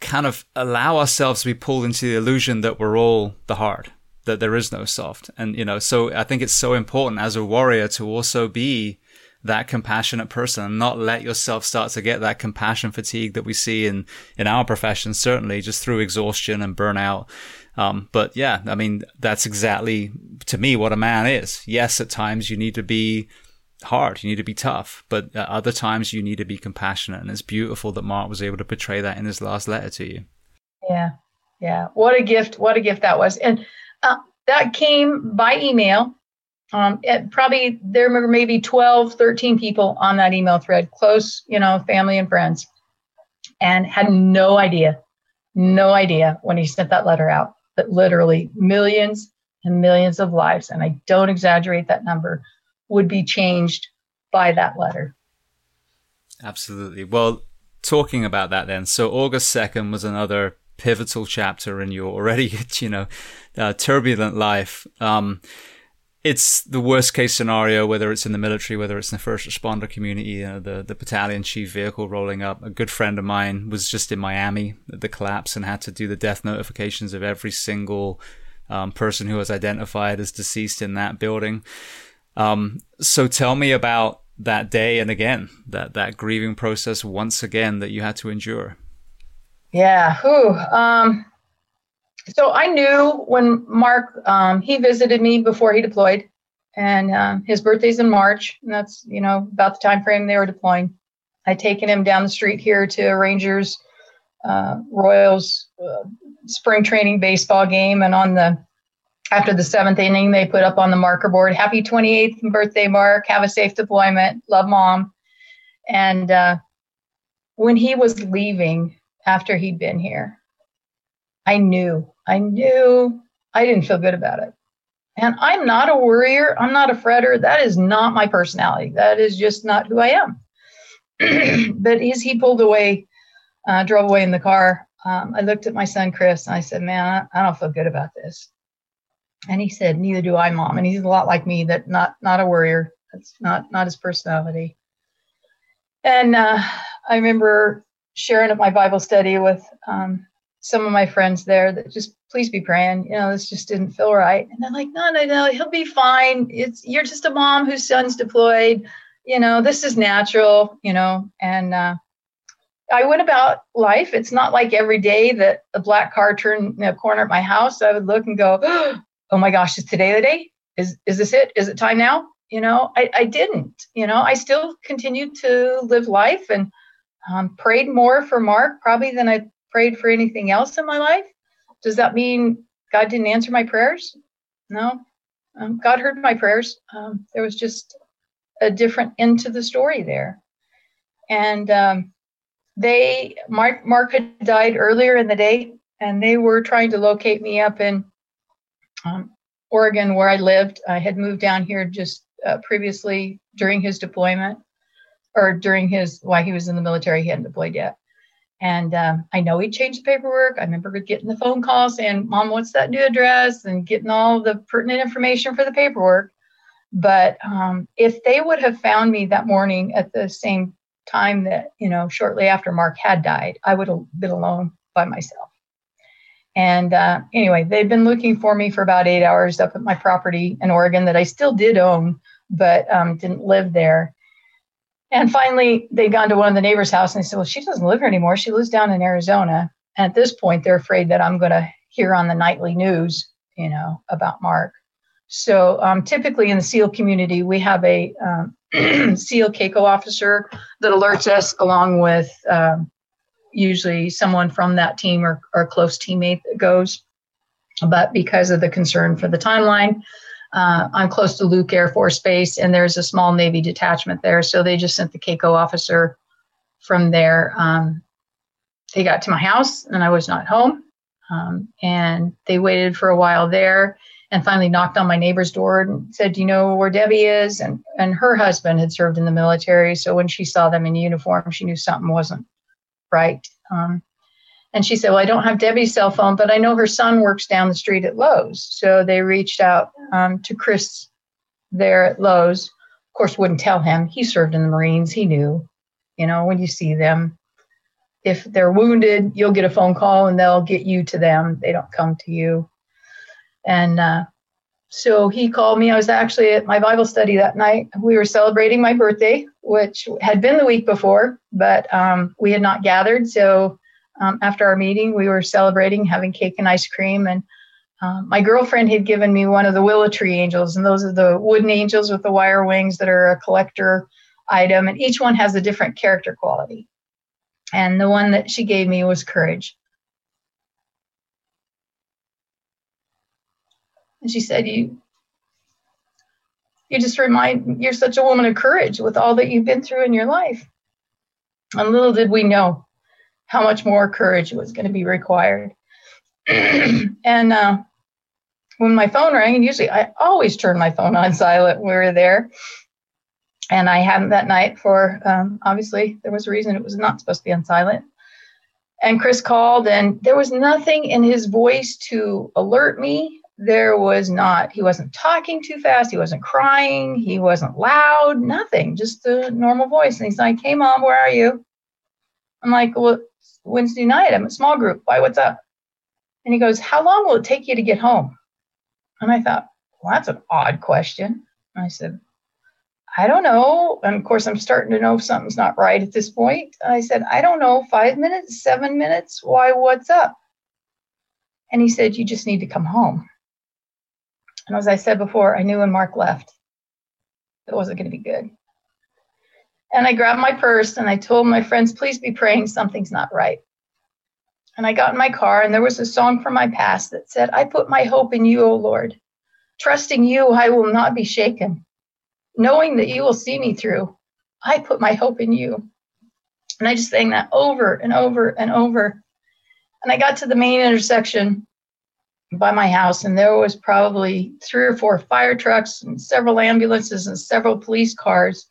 kind of allow ourselves to be pulled into the illusion that we're all the hard, that there is no soft. And, you know, so I think it's so important as a warrior to also be that compassionate person and not let yourself start to get that compassion fatigue that we see in, in our profession, certainly just through exhaustion and burnout. Um, but yeah, I mean, that's exactly to me what a man is. Yes, at times you need to be hard. You need to be tough, but at other times you need to be compassionate. And it's beautiful that Marc was able to portray that in his last letter to you. Yeah. Yeah. What a gift. What a gift that was. And uh, that came by email. Um, it probably there were maybe 12, 13 people on that email thread, close, you know, family and friends, and had no idea, no idea when he sent that letter out that literally millions and millions of lives, and I don't exaggerate that number, would be changed by that letter. Absolutely. Well, talking about that then, so August 2nd was another pivotal chapter in your already, you know, uh, turbulent life. Um, it's the worst case scenario, whether it's in the military, whether it's in the first responder community, you know, the, the battalion chief vehicle rolling up. A good friend of mine was just in Miami at the collapse and had to do the death notifications of every single um, person who was identified as deceased in that building. Um, so tell me about that day and again, that, that grieving process once again that you had to endure. Yeah. Whew. Um, so I knew when Marc um, he visited me before he deployed, and um, his birthday's in March, and that's you know about the time frame they were deploying. I'd taken him down the street here to Rangers uh, Royals uh, spring training baseball game, and on the after the seventh inning, they put up on the marker board, "Happy 28th birthday, Marc. Have a safe deployment. Love, mom." And uh, when he was leaving after he'd been here, I knew, I knew I didn't feel good about it. And I'm not a worrier. I'm not a fretter. That is not my personality. That is just not who I am. but as he pulled away, uh, drove away in the car, um, I looked at my son Chris and I said, "Man, I, I don't feel good about this." And he said, "Neither do I, mom." And he's a lot like me. That not not a worrier. That's not not his personality. And uh, I remember sharing at my Bible study with um, some of my friends there that just please be praying. You know, this just didn't feel right. And they're like, no, no, no, he'll be fine. It's you're just a mom whose son's deployed. You know, this is natural. You know, and uh, I went about life. It's not like every day that a black car turned the corner at my house. I would look and go, oh my gosh, is today the day? Is is this it? Is it time now? You know, I, I didn't. You know, I still continued to live life and um, prayed more for Marc probably than I prayed for anything else in my life. Does that mean God didn't answer my prayers? No. Um, God heard my prayers. Um, there was just a different end to the story there. And um, they, Marc, Marc had died earlier in the day, and they were trying to locate me up in um, Oregon where I lived. I had moved down here just uh, previously during his deployment or during his, while he was in the military, he hadn't deployed yet. And um, I know he changed the paperwork. I remember getting the phone call saying, Mom, what's that new address? And getting all the pertinent information for the paperwork. But um, if they would have found me that morning at the same time that, you know, shortly after Marc had died, I would have been alone by myself. And uh, anyway, they've been looking for me for about eight hours up at my property in Oregon that I still did own, but um, didn't live there. And finally, they'd gone to one of the neighbors' house and they said, Well, she doesn't live here anymore. She lives down in Arizona. And at this point, they're afraid that I'm going to hear on the nightly news, you know, about Marc. So um, typically in the SEAL community, we have a um, SEAL CACO officer that alerts us along with um, usually someone from that team or, or close teammate that goes. But because of the concern for the timeline, uh, I'm close to Luke Air Force Base, and there's a small Navy detachment there. So they just sent the CACO officer from there. Um, they got to my house, and I was not home. Um, and they waited for a while there and finally knocked on my neighbor's door and said, Do you know where Debbie is? And, and her husband had served in the military. So when she saw them in uniform, she knew something wasn't right. Um, and she said, Well, I don't have Debbie's cell phone, but I know her son works down the street at Lowe's. So they reached out um, to Chris there at Lowe's. Of course, wouldn't tell him. He served in the Marines. He knew, you know, when you see them, if they're wounded, you'll get a phone call and they'll get you to them. They don't come to you. And uh, so he called me. I was actually at my Bible study that night. We were celebrating my birthday, which had been the week before, but um, we had not gathered. So um, after our meeting, we were celebrating, having cake and ice cream. And um, my girlfriend had given me one of the willow tree angels, and those are the wooden angels with the wire wings that are a collector item, and each one has a different character quality. And the one that she gave me was courage. And she said, "You, you just remind you're such a woman of courage with all that you've been through in your life." And little did we know how much more courage was going to be required. and uh, when my phone rang, and usually I always turn my phone on silent when we were there, And I hadn't that night for um, obviously there was a reason it was not supposed to be on silent. And Chris called, and there was nothing in his voice to alert me. There was not, he wasn't talking too fast. He wasn't crying. He wasn't loud, nothing, just a normal voice. And he's like, Hey, mom, where are you? I'm like, Well, Wednesday night, I'm a small group. Why, what's up? And he goes, How long will it take you to get home? And I thought, Well, that's an odd question. And I said, I don't know. And of course, I'm starting to know if something's not right at this point. I said, I don't know, five minutes, seven minutes. Why, what's up? And he said, You just need to come home. And as I said before, I knew when Marc left, it wasn't going to be good. And I grabbed my purse and I told my friends, Please be praying something's not right. And I got in my car, and there was a song from my past that said, I put my hope in you, O Lord. Trusting you, I will not be shaken. Knowing that you will see me through, I put my hope in you. And I just sang that over and over and over. And I got to the main intersection by my house, and there was probably three or four fire trucks and several ambulances and several police cars.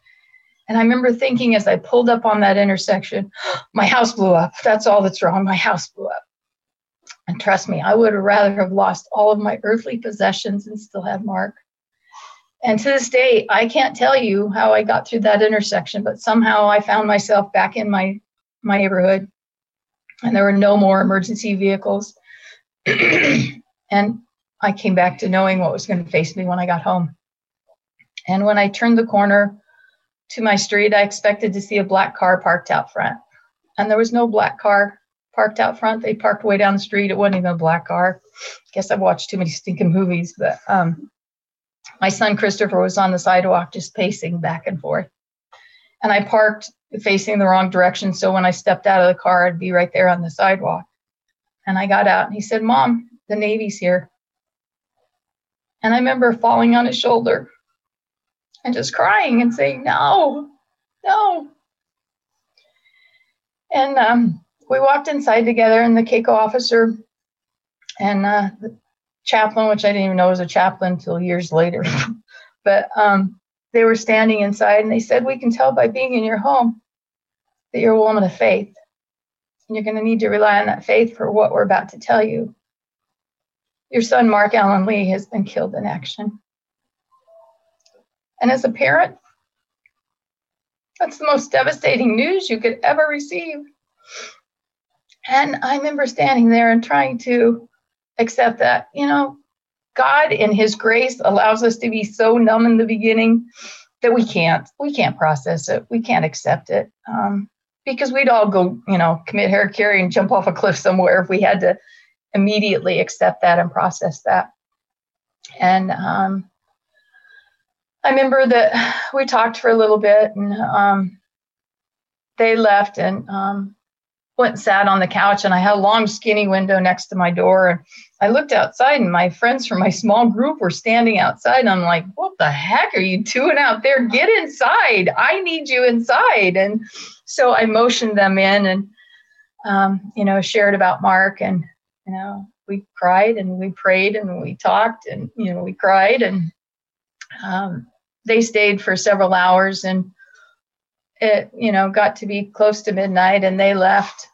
And I remember thinking as I pulled up on that intersection, my house blew up. That's all that's wrong. My house blew up. And trust me, I would have rather have lost all of my earthly possessions and still had Marc. And to this day, I can't tell you how I got through that intersection, but somehow I found myself back in my, my neighborhood and there were no more emergency vehicles. and I came back to knowing what was going to face me when I got home. And when I turned the corner, to my street, I expected to see a black car parked out front. And there was no black car parked out front. They parked way down the street. It wasn't even a black car. Guess I've watched too many stinking movies, but um, my son Christopher was on the sidewalk just pacing back and forth. And I parked facing the wrong direction. So when I stepped out of the car, I'd be right there on the sidewalk. And I got out and he said, Mom, the Navy's here. And I remember falling on his shoulder and just crying and saying, no, no. And um, we walked inside together, and the CACO officer and uh, the chaplain, which I didn't even know was a chaplain until years later, but um, they were standing inside and they said, We can tell by being in your home that you're a woman of faith. And you're going to need to rely on that faith for what we're about to tell you. Your son, Marc Allen Lee, has been killed in action. And as a parent, that's the most devastating news you could ever receive. And I remember standing there and trying to accept that, you know, God in his grace allows us to be so numb in the beginning that we can't we can't process it. We can't accept it. Um, because we'd all go, you know, commit harakiri and jump off a cliff somewhere if we had to immediately accept that and process that. And um, I remember that we talked for a little bit and um, they left and um, went and sat on the couch and I had a long skinny window next to my door and I looked outside and my friends from my small group were standing outside and I'm like, what the heck are you doing out there? Get inside. I need you inside. And so I motioned them in and, um, you know, shared about Marc and, you know, we cried and we prayed and we talked and, you know, we cried and um, they stayed for several hours and it you know got to be close to midnight and they left.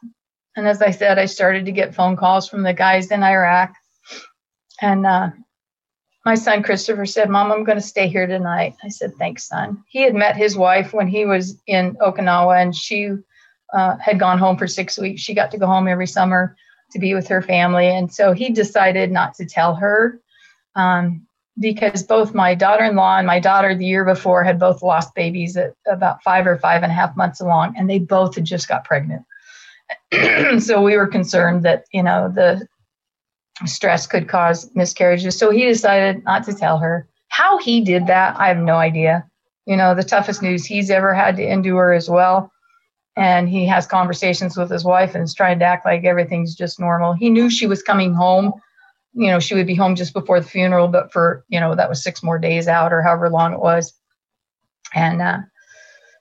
And as i said i started to get phone calls from the guys in iraq. And uh, my son christopher said mom i'm going to stay here tonight. I said thanks son. He had met his wife when he was in okinawa and she uh, had gone home for six weeks. She got to go home every summer to be with her family. And so he decided not to tell her um, because both my daughter-in-law and my daughter the year before had both lost babies at about five or five and a half months along and they both had just got pregnant. So we were concerned that you know the stress could cause miscarriages. So he decided not to tell her. How he did that i have no idea. You know the toughest news he's ever had to endure as well and he has conversations with his wife and is trying to act like everything's just normal he knew she was coming home you know, she would be home just before the funeral, but for, you know, that was six more days out or however long it was. And uh,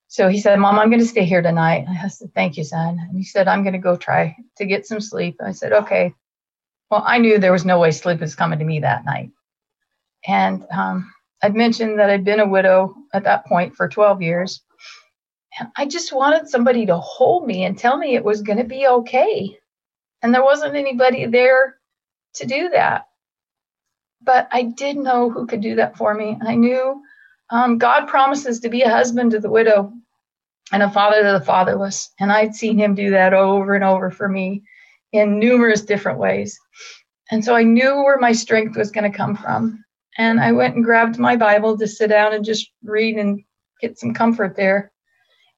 so he said, Mom, I'm going to stay here tonight. I said, Thank you, son. And he said, I'm going to go try to get some sleep. I said, Okay. Well, I knew there was no way sleep was coming to me that night. And um, I'd mentioned that I'd been a widow at that point for 12 years. I just wanted somebody to hold me and tell me it was going to be okay. And there wasn't anybody there to do that. But I did know who could do that for me. I knew um, God promises to be a husband to the widow and a father to the fatherless. And I'd seen him do that over and over for me in numerous different ways. And so I knew where my strength was going to come from. And I went and grabbed my Bible to sit down and just read and get some comfort there.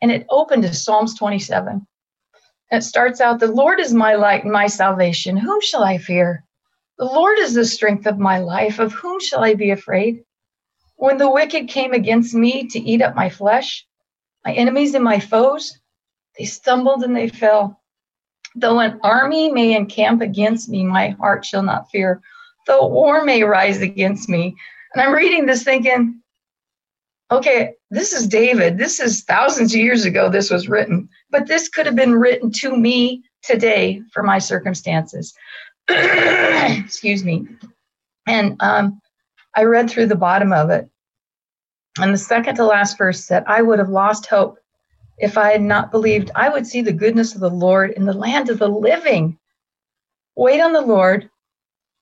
And it opened to Psalms 27. And it starts out The Lord is my light and my salvation. Whom shall I fear? The Lord is the strength of my life. Of whom shall I be afraid? When the wicked came against me to eat up my flesh, my enemies and my foes, they stumbled and they fell. Though an army may encamp against me, my heart shall not fear though war may rise against me. And I'm reading this thinking, okay, this is David. This is thousands of years ago this was written, but this could have been written to me today for my circumstances. Excuse me. And um, I read through the bottom of it. And the second to last verse said, I would have lost hope if I had not believed I would see the goodness of the Lord in the land of the living. Wait on the Lord,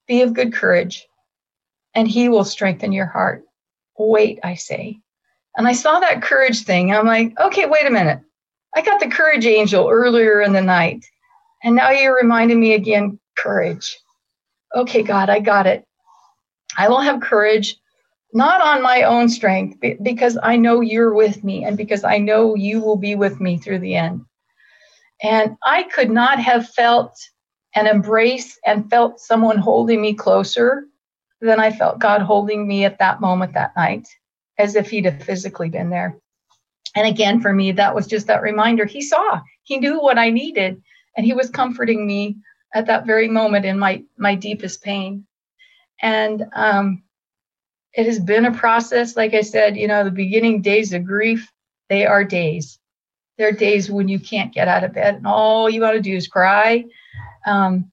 be of good courage, and he will strengthen your heart. Wait, I say. And I saw that courage thing. I'm like, okay, wait a minute. I got the courage angel earlier in the night. And now you're reminding me again, courage. Okay, God, I got it. I will have courage, not on my own strength, because I know you're with me and because I know you will be with me through the end. And I could not have felt an embrace and felt someone holding me closer than I felt God holding me at that moment that night, as if He'd have physically been there. And again, for me, that was just that reminder. He saw, He knew what I needed, and He was comforting me at that very moment in my my deepest pain. And um, it has been a process. Like I said, you know, the beginning days of grief, they are days. They're days when you can't get out of bed, and all you want to do is cry um,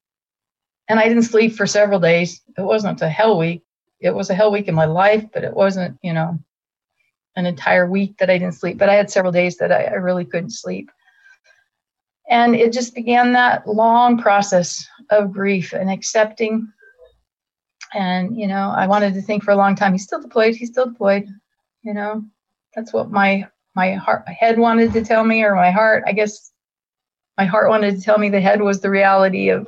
and I didn't sleep for several days. It wasn't a hell week. It was a hell week in my life, but it wasn't, you know, an entire week that I didn't sleep. But I had several days that I, I really couldn't sleep. And it just began that long process of grief and accepting. And, you know, I wanted to think for a long time, he's still deployed, he's still deployed. You know, that's what my my heart my head wanted to tell me or my heart. I guess my heart wanted to tell me the head was the reality of,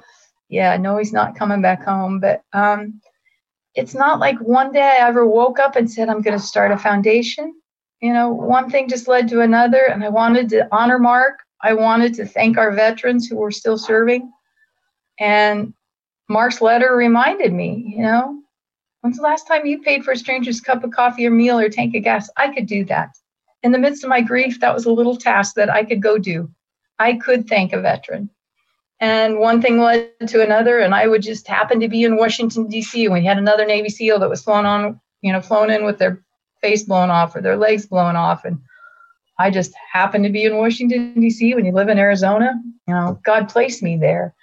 yeah, no, he's not coming back home. But um, it's not like one day I ever woke up and said, I'm going to start a foundation. You know, one thing just led to another, and I wanted to honor Marc. I wanted to thank our veterans who were still serving. And Marc's letter reminded me, you know, when's the last time you paid for a stranger's cup of coffee or meal or tank of gas? I could do that. In the midst of my grief, that was a little task that I could go do. I could thank a veteran. And one thing led to another, and I would just happen to be in Washington D.C. when we had another Navy SEAL that was flown on, you know, flown in with their face blown off or their legs blown off, and I just happened to be in Washington D.C. When you live in Arizona, you know, God placed me there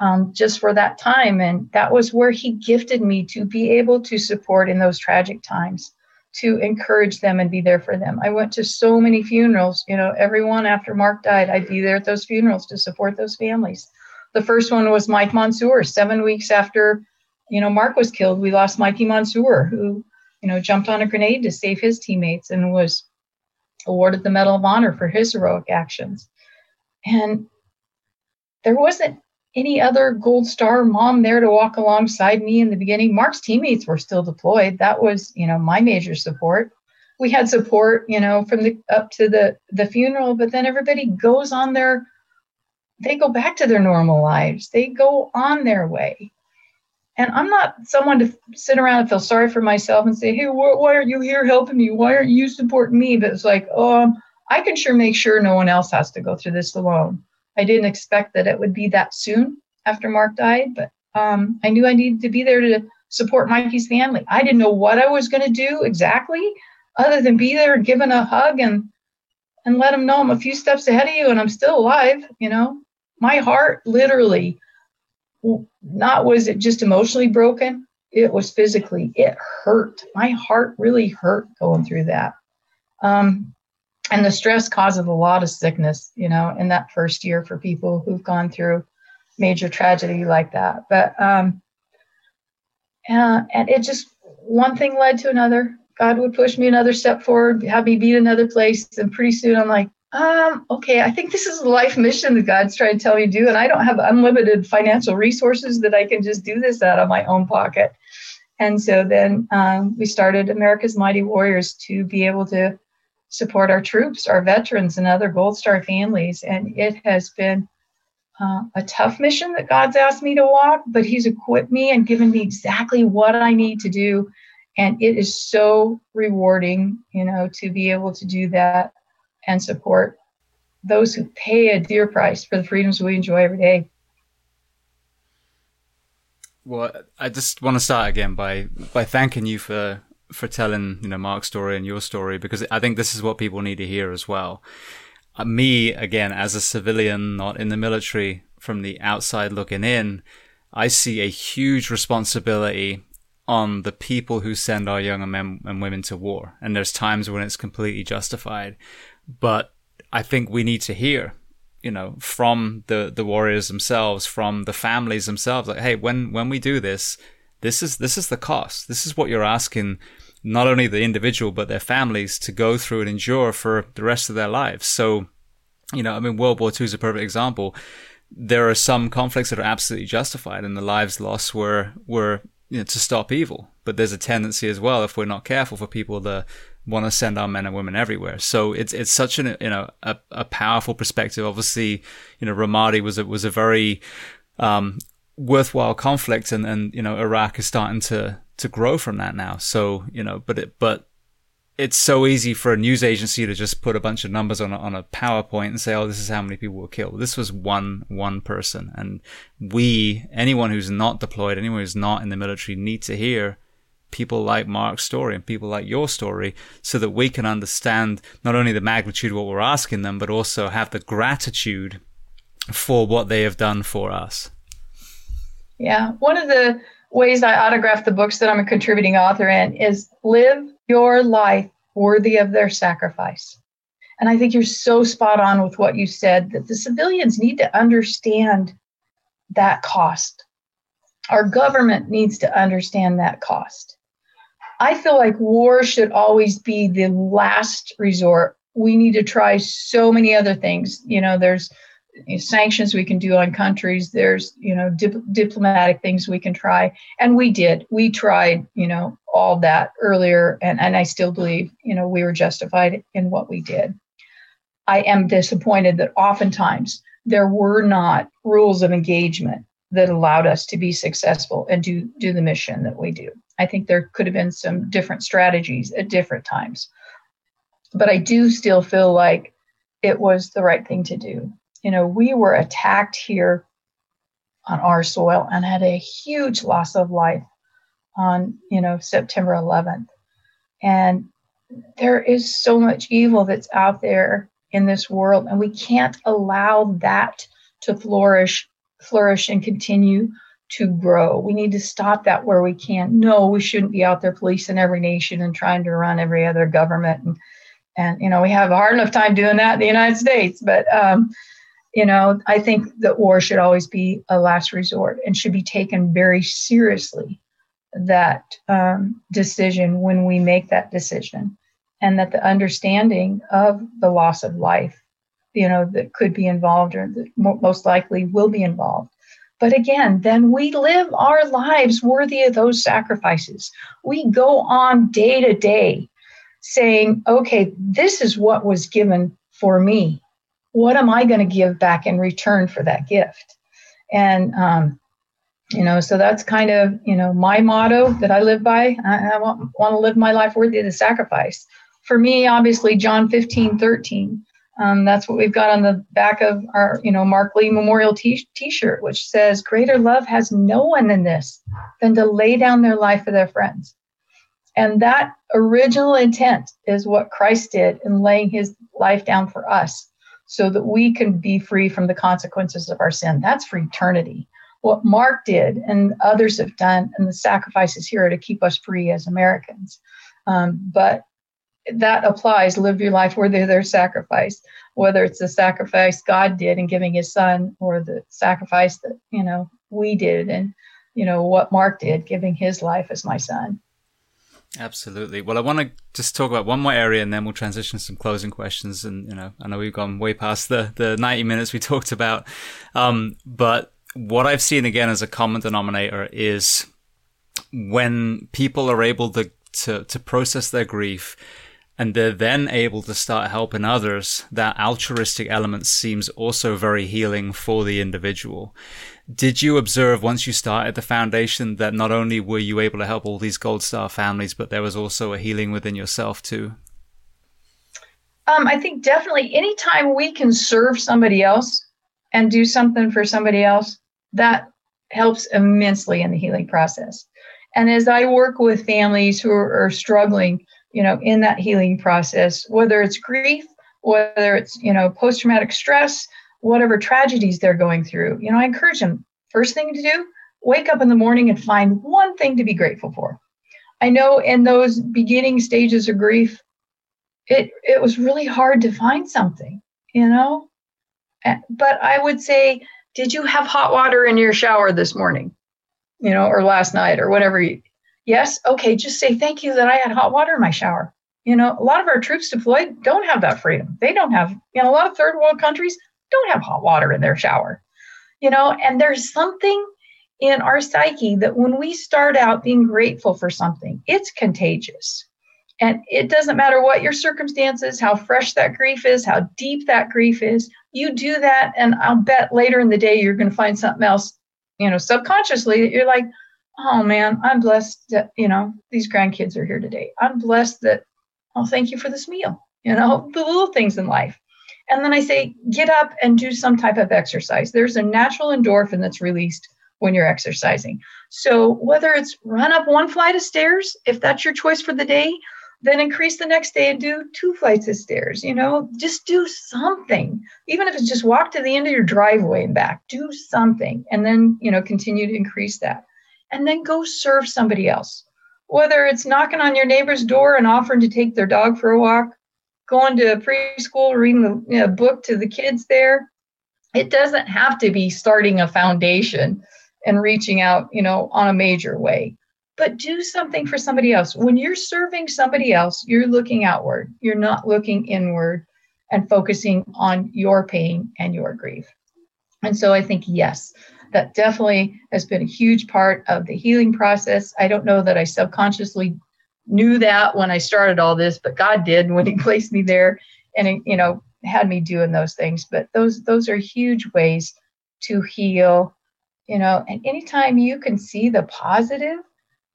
um, just for that time, and that was where He gifted me to be able to support in those tragic times to encourage them and be there for them. I went to so many funerals, you know, everyone after Marc died, I'd be there at those funerals to support those families. The first one was Mike Monsoor. Seven weeks after, you know, Marc was killed, we lost Mikey Monsoor, who, you know, jumped on a grenade to save his teammates and was awarded the Medal of Honor for his heroic actions. And there wasn't any other Gold Star mom there to walk alongside me in the beginning. Marc's teammates were still deployed. That was, you know, my major support. We had support, you know, from the up to the the funeral, but then everybody goes on their they go back to their normal lives. They go on their way. And I'm not someone to sit around and feel sorry for myself and say, "Hey, wh- why aren't you here helping me? Why aren't you supporting me?" But it's like, um, I can sure make sure no one else has to go through this alone. I didn't expect that it would be that soon after Marc died, but um, I knew I needed to be there to support Mikey's family. I didn't know what I was going to do exactly, other than be there and give him a hug and and let him know I'm a few steps ahead of you and I'm still alive. You know, my heart literally, not was it just emotionally broken. it was physically, it hurt. My heart really hurt going through that. Um, and the stress causes a lot of sickness, you know, in that first year for people who've gone through major tragedy like that. But um, uh, and it just one thing led to another. God would push me another step forward, have me be in another place, and pretty soon I'm like, um, okay, I think this is a life mission that God's trying to tell me to do, and I don't have unlimited financial resources that I can just do this out of my own pocket. And so then um, we started America's Mighty Warriors to be able to support our troops, our veterans, and other Gold Star families. And it has been uh, a tough mission that God's asked me to walk, but He's equipped me and given me exactly what I need to do. And it is so rewarding, you know, to be able to do that and support those who pay a dear price for the freedoms we enjoy every day. Well, I just want to start again by by thanking you for for telling you know Marc's story and your story because I think this is what people need to hear as well. Uh, me again as a civilian, not in the military, from the outside looking in, I see a huge responsibility on the people who send our young men and women to war, and there's times when it's completely justified, but I think we need to hear you know from the the warriors themselves from the families themselves like hey when when we do this this is this is the cost this is what you're asking not only the individual but their families to go through and endure for the rest of their lives. So, you know, I mean, World War II is a perfect example. There are some conflicts that are absolutely justified, and the lives lost were were you know, to stop evil. But there's a tendency as well, if we're not careful, for people to want to send our men and women everywhere. So it's it's such an you know a, a powerful perspective. Obviously, you know Ramadi was a, was a very um, worthwhile conflict, and and you know Iraq is starting to to grow from that now. So, you know, but it, but it's so easy for a news agency to just put a bunch of numbers on a, on a PowerPoint and say, "Oh, this is how many people were killed." This was one one person, and we, anyone who's not deployed, anyone who's not in the military, need to hear people like Marc's story and people like your story, so that we can understand not only the magnitude of what we're asking them, but also have the gratitude for what they have done for us. Yeah, one of the ways I autograph the books that I'm a contributing author in is live your life worthy of their sacrifice. And I think you're so spot on with what you said that the civilians need to understand that cost. Our government needs to understand that cost. I feel like war should always be the last resort. We need to try so many other things. You know, there's sanctions we can do on countries. There's you know dip- diplomatic things we can try. And we did. We tried you know all that earlier. And and i still believe you know we were justified in what we did. I am disappointed that oftentimes there were not rules of engagement that allowed us to be successful and do do the mission that we do i think there could have been some different strategies at different times but i do still feel like it was the right thing to do you know, we were attacked here on our soil and had a huge loss of life on, you know, September 11th. And there is so much evil that's out there in this world, and we can't allow that to flourish, flourish and continue to grow. We need to stop that where we can. No, we shouldn't be out there policing every nation and trying to run every other government. And, and you know, we have a hard enough time doing that in the United States. But um, you know, I think that war should always be a last resort and should be taken very seriously. That um, decision when we make that decision, and that the understanding of the loss of life, you know, that could be involved or that most likely will be involved. But again, then we live our lives worthy of those sacrifices. We go on day to day saying, okay, this is what was given for me what am I going to give back in return for that gift? And, um, you know, so that's kind of, you know, my motto that I live by. I, I want, want to live my life worthy of the sacrifice. For me, obviously, John 15, 13. Um, that's what we've got on the back of our, you know, Marc Lee Memorial t- t-shirt, which says, greater love has no one than this, than to lay down their life for their friends. And that original intent is what Christ did in laying his life down for us so that we can be free from the consequences of our sin. That's for eternity. what Marc did and others have done, and the sacrifices here are to keep us free as Americans. Um, but that applies. Live your life of their sacrifice, whether it's the sacrifice God did in giving His Son, or the sacrifice that you know we did, and you know what Marc did, giving His life as my son. Absolutely. Well, I want to just talk about one more area, and then we'll transition to some closing questions. And you know, I know we've gone way past the the ninety minutes we talked about, um, but what I've seen again as a common denominator is when people are able to to, to process their grief and they're then able to start helping others, that altruistic element seems also very healing for the individual. Did you observe once you started the foundation that not only were you able to help all these gold star families, but there was also a healing within yourself too? Um, I think definitely anytime we can serve somebody else and do something for somebody else, that helps immensely in the healing process. And as I work with families who are, are struggling, you know, in that healing process, whether it's grief, whether it's, you know, post traumatic stress, whatever tragedies they're going through, you know, I encourage them first thing to do, wake up in the morning and find one thing to be grateful for. I know in those beginning stages of grief, it it was really hard to find something, you know. Eh, but I would say, did you have hot water in your shower this morning? You know, or last night or whatever you Yes, okay, just say thank you that I had hot water in my shower. You know, a lot of our troops deployed don't have that freedom. They don't have, you know, a lot of third world countries don't have hot water in their shower, you know, and there's something in our psyche that when we start out being grateful for something, it's contagious. And it doesn't matter what your circumstances, how fresh that grief is, how deep that grief is, you do that. And I'll bet later in the day, you're going to find something else, you know, subconsciously that you're like, oh man, I'm blessed that, you know, these grandkids are here today. I'm blessed that, oh, thank you for this meal, you know, the little things in life. And then I say, get up and do some type of exercise. There's a natural endorphin that's released when you're exercising. So whether it's run up one flight of stairs, if that's your choice for the day, then increase the next day and do two flights of stairs. You know, just do something. Even if it's just walk to the end of your driveway and back, do something. And then, you know, continue to increase that. And then go serve somebody else. Whether it's knocking on your neighbor's door and offering to take their dog for a walk, going to preschool, reading the you know, book to the kids there. It doesn't have to be starting a foundation and reaching out, you know, on a major way. But do something for somebody else. When you're serving somebody else, you're looking outward. You're not looking inward and focusing on your pain and your grief. And so I think, yes, that definitely has been a huge part of the healing process. I don't know that I subconsciously knew that when I started all this, but God did when He placed me there and you know had me doing those things. But those those are huge ways to heal, you know. And anytime you can see the positive,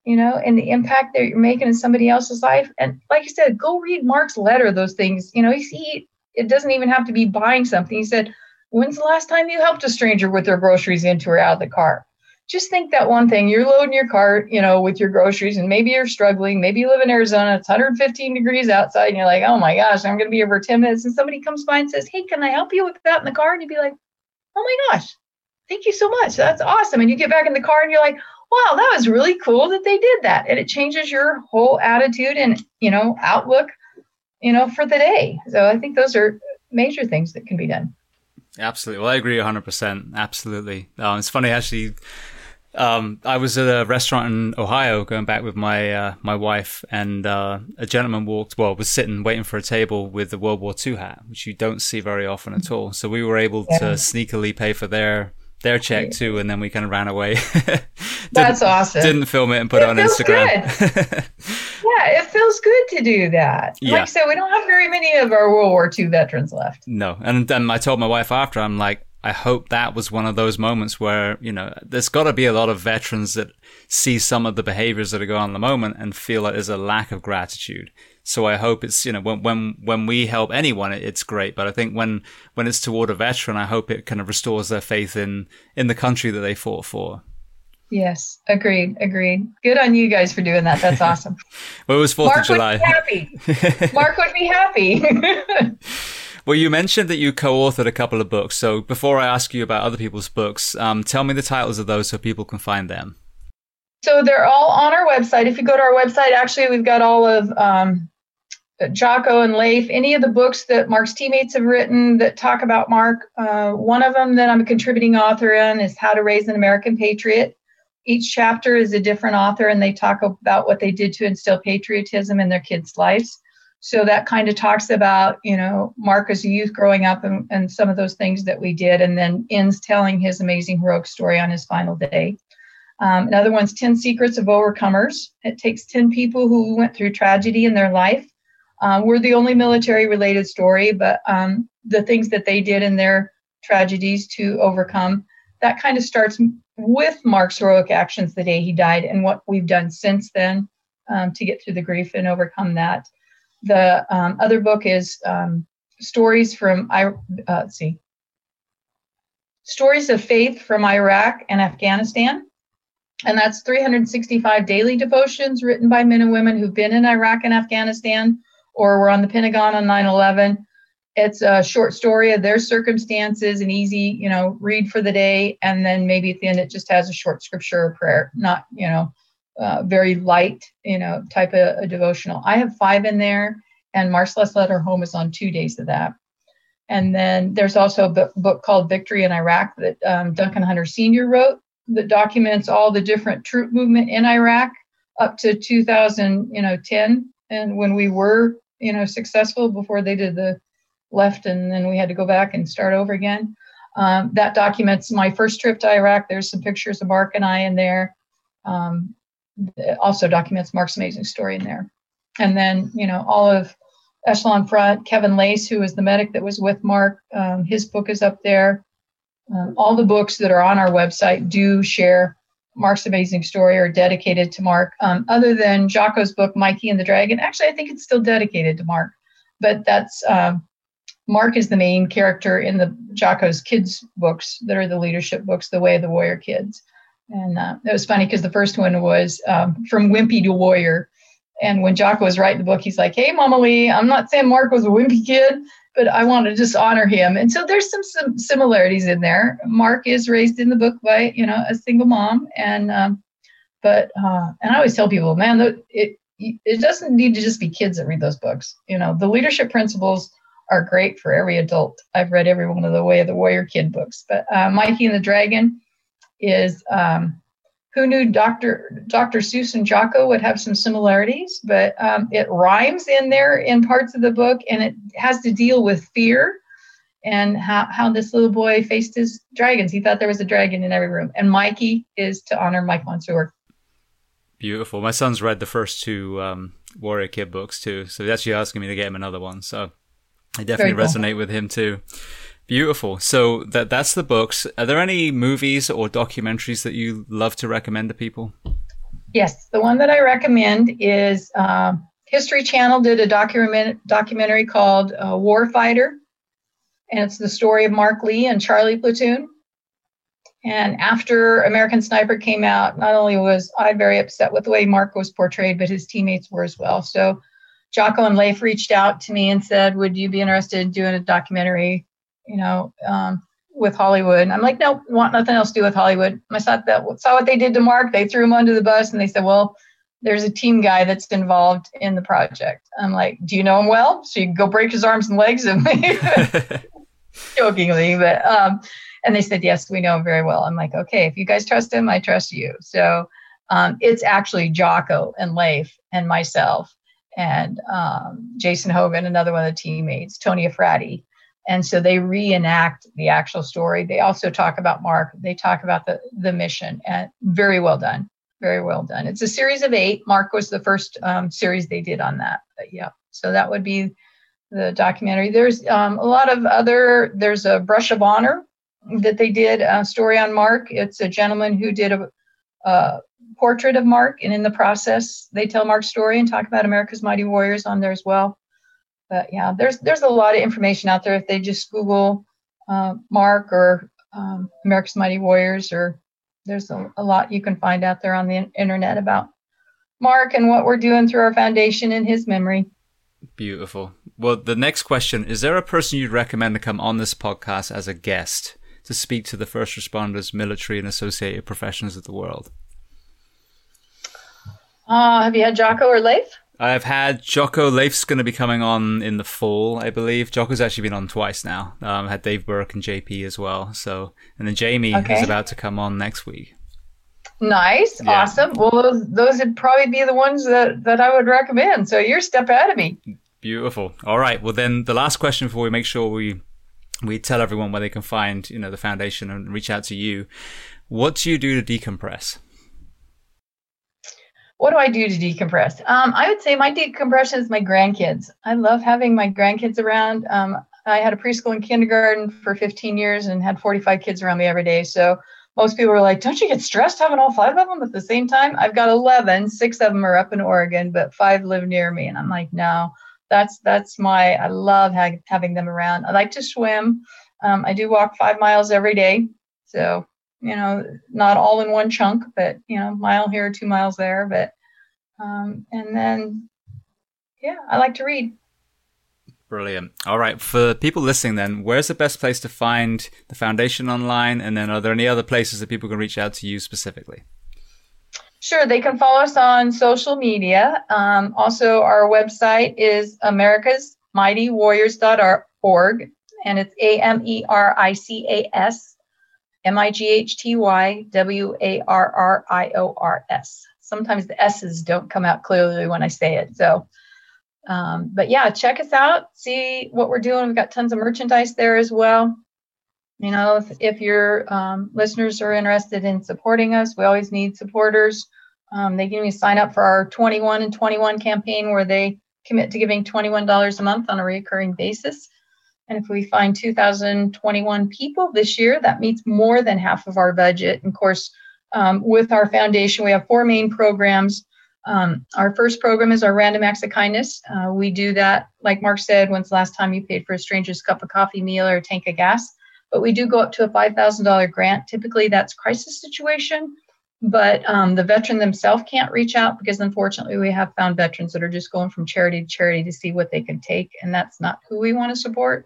you know, and the impact that you're making in somebody else's life, and like I said, go read Marc's letter. Those things, you know, he it doesn't even have to be buying something. He said, "When's the last time you helped a stranger with their groceries into or out of the car?" just think that one thing. You're loading your cart you know with your groceries and maybe you're struggling. Maybe you live in arizona it's 115 degrees outside and you're like oh my gosh i'm going to be over 10 minutes. And somebody comes by and says hey can i help you with that in the car? And you'd be like oh my gosh thank you so much. That's awesome. And you get back in the car and you're like wow that was really cool that they did that. And it changes your whole attitude and you know outlook you know for the day. So i think those are major things that can be done Absolutely. Well, I agree 100%. Absolutely. Um, it's funny, actually, um, I was at a restaurant in Ohio going back with my uh, my wife, and uh, a gentleman walked. Well, was sitting waiting for a table with the World War II hat, which you don't see very often at all. So we were able to sneakily pay for their their check too, and then we kind of ran away. That's awesome. Didn't film it and put it, it on Instagram. yeah, it feels good to do that. Yeah. Like said, we don't have very many of our World War II veterans left. No, and then I told my wife after, I'm like, I hope that was one of those moments where, you know, there's got to be a lot of veterans that see some of the behaviors that are going on at the moment and feel like there's a lack of gratitude. So I hope it's, you know, when, when, when we help anyone, it's great. But I think when, when it's toward a veteran, I hope it kind of restores their faith in, in the country that they fought for. Yes, agreed, agreed. Good on you guys for doing that. That's awesome. well, it was Fourth of July. Would be happy. Marc would be happy. Well, you mentioned that you co-authored a couple of books. So before I ask you about other people's books, um, tell me the titles of those so people can find them. So they're all on our website. If you go to our website, actually, we've got all of um, Jocko and Leif, any of the books that Marc's teammates have written that talk about Marc. Uh, one of them that I'm a contributing author in is How to Raise an American Patriot. Each chapter is a different author, and they talk about what they did to instill patriotism in their kids' lives. So that kind of talks about, you know, Marc as a youth growing up and, and some of those things that we did, and then ends telling his amazing heroic story on his final day. Um, another one's 10 Secrets of Overcomers. It takes 10 people who went through tragedy in their life um, we're the only military related story, but um, the things that they did in their tragedies to overcome, that kind of starts with Marc's heroic actions the day he died and what we've done since then um, to get through the grief and overcome that. The um, other book is um, stories from, uh, let's see, stories of faith from Iraq and Afghanistan. And that's 365 daily devotions written by men and women who've been in Iraq and Afghanistan or were on the Pentagon on 9 11. It's a short story of their circumstances, an easy, you know, read for the day. And then maybe at the end, it just has a short scripture or prayer, not, you know, uh, very light, you know, type of a devotional. I have five in there, and Marcel's Letter Home is on two days of that. And then there's also a book called Victory in Iraq that um, Duncan Hunter Sr. wrote that documents all the different troop movement in Iraq up to 2000, you know, 10, and when we were you know successful before they did the left and then we had to go back and start over again. Um, that documents my first trip to iraq. There's some pictures of marc and i in there. Um, also documents marc's amazing story in there. And then you know all of echelon front kevin Lacz who was the medic that was with marc um, his book is up there. Um, all the books that are on our website do share Marc's amazing story are dedicated to Marc. Um, other than Jocko's book, Mikey and the Dragon, actually, I think it's still dedicated to Marc, but that's um, Marc is the main character in the Jocko's kids books that are the leadership books, The Way of the Warrior Kids. And uh, it was funny because the first one was um, from wimpy to warrior. And when Jocko was writing the book, he's like, "Hey, Mama Lee, I'm not saying Marc was a wimpy kid, but I want to just honor him. And so there's some, some similarities in there. Marc is raised in the book by, you know, a single mom. And, um, but, uh, and I always tell people, man, it, it doesn't need to just be kids that read those books. You know, the leadership principles are great for every adult. I've read every one of the Way of the Warrior kid books, but uh, Mikey and the Dragon is, um, who knew Dr. Dr. Seuss and Jocko would have some similarities, but um, it rhymes in there in parts of the book, and it has to deal with fear and how, how this little boy faced his dragons. He thought there was a dragon in every room. And Mikey is to honor Mike Monsoor. Beautiful. My son's read the first two um, Warrior Kid books too, so he's actually asking me to get him another one. So I definitely cool. resonate with him too. Beautiful. So that that's the books. Are there any movies or documentaries that you love to recommend to people? Yes, the one that I recommend is uh, History Channel did a document documentary called uh, Warfighter, and it's the story of Marc Lee and Charlie Platoon. And after American Sniper came out, not only was I very upset with the way Marc was portrayed, but his teammates were as well. So Jocko and Leif reached out to me and said, "Would you be interested in doing a documentary you know, um, with Hollywood. I'm like, nope, want nothing else to do with Hollywood. I saw that saw what they did to Marc. They threw him under the bus and they said, well, there's a team guy that's involved in the project. I'm like, do you know him well? So you go break his arms and legs and jokingly, but um, and they said, yes, we know him very well. I'm like, okay, if you guys trust him, I trust you. So um, it's actually Jocko and Leif and myself and um, Jason Hogan, another one of the teammates, Tony Afrati, and so they reenact the actual story. They also talk about marc. They talk about the the mission and very well done very well done. It's a series of eight. Marc was the first um, series they did on that but yeah. So that would be the documentary. There's um, a lot of other there's a brush of honor that they did a story on marc. It's a gentleman who did a, a portrait of marc and in the process they tell marc's story and talk about america's mighty warriors on there as well but yeah, there's there's a lot of information out there if they just Google uh, Marc or um, America's Mighty Warriors, or there's a, a, lot you can find out there on the internet about Marc and what we're doing through our foundation in his memory. Beautiful. Well, the next question is there a person you'd recommend to come on this podcast as a guest to speak to the first responders, military, and associated professions of the world? Uh, have you had Jocko or Leif? I've had Jocko. Leif's going to be coming on in the fall, I believe. Jocko's actually been on twice now. Um, I had Dave Berke and JP as well. So, and then Jamie okay. is about to come on next week. Nice, yeah. awesome. Well, those those would probably be the ones that that I would recommend. So you're a step ahead of me. Beautiful. All right. Well, then the last question before we make sure we we tell everyone where they can find you know the foundation and reach out to you. What do you do to decompress? What do I do to decompress? Um, I would say my decompression is my grandkids. I love having my grandkids around. Um, I had a preschool and kindergarten for 15 years and had 45 kids around me every day. So most people are like, don't you get stressed having all five of them at the same time? I've got 11, six of them are up in Oregon, but five live near me. And I'm like, no, that's, that's my, I love ha- having them around. I like to swim. Um, I do walk five miles every day. So, you know, not all in one chunk, but, you know, mile here, two miles there. But, um, and then, yeah, I like to read. Brilliant. All right. For people listening, then, where's the best place to find the foundation online? And then, are there any other places that people can reach out to you specifically? Sure. They can follow us on social media. Um, also, our website is America's Mighty Warriors.org, and it's A M E R I C A S M I G H T Y W A R R I O R S. Sometimes the S's don't come out clearly when I say it. So, um, but yeah, check us out, see what we're doing. We've got tons of merchandise there as well. You know, if, if your um, listeners are interested in supporting us, we always need supporters. Um, they can even sign up for our 21 and 21 campaign where they commit to giving $21 a month on a recurring basis. And if we find 2,021 people this year, that meets more than half of our budget. And of course, um, with our foundation, we have four main programs um, our first program is our random acts of kindness. Uh, we do that, like Marc said, when's the last time you paid for a stranger's cup of coffee, meal, or tank of gas? But we do go up to a $5,000 grant. Typically, that's crisis situation, but um, the veteran themselves can't reach out because unfortunately, we have found veterans that are just going from charity to charity to see what they can take, and that's not who we want to support.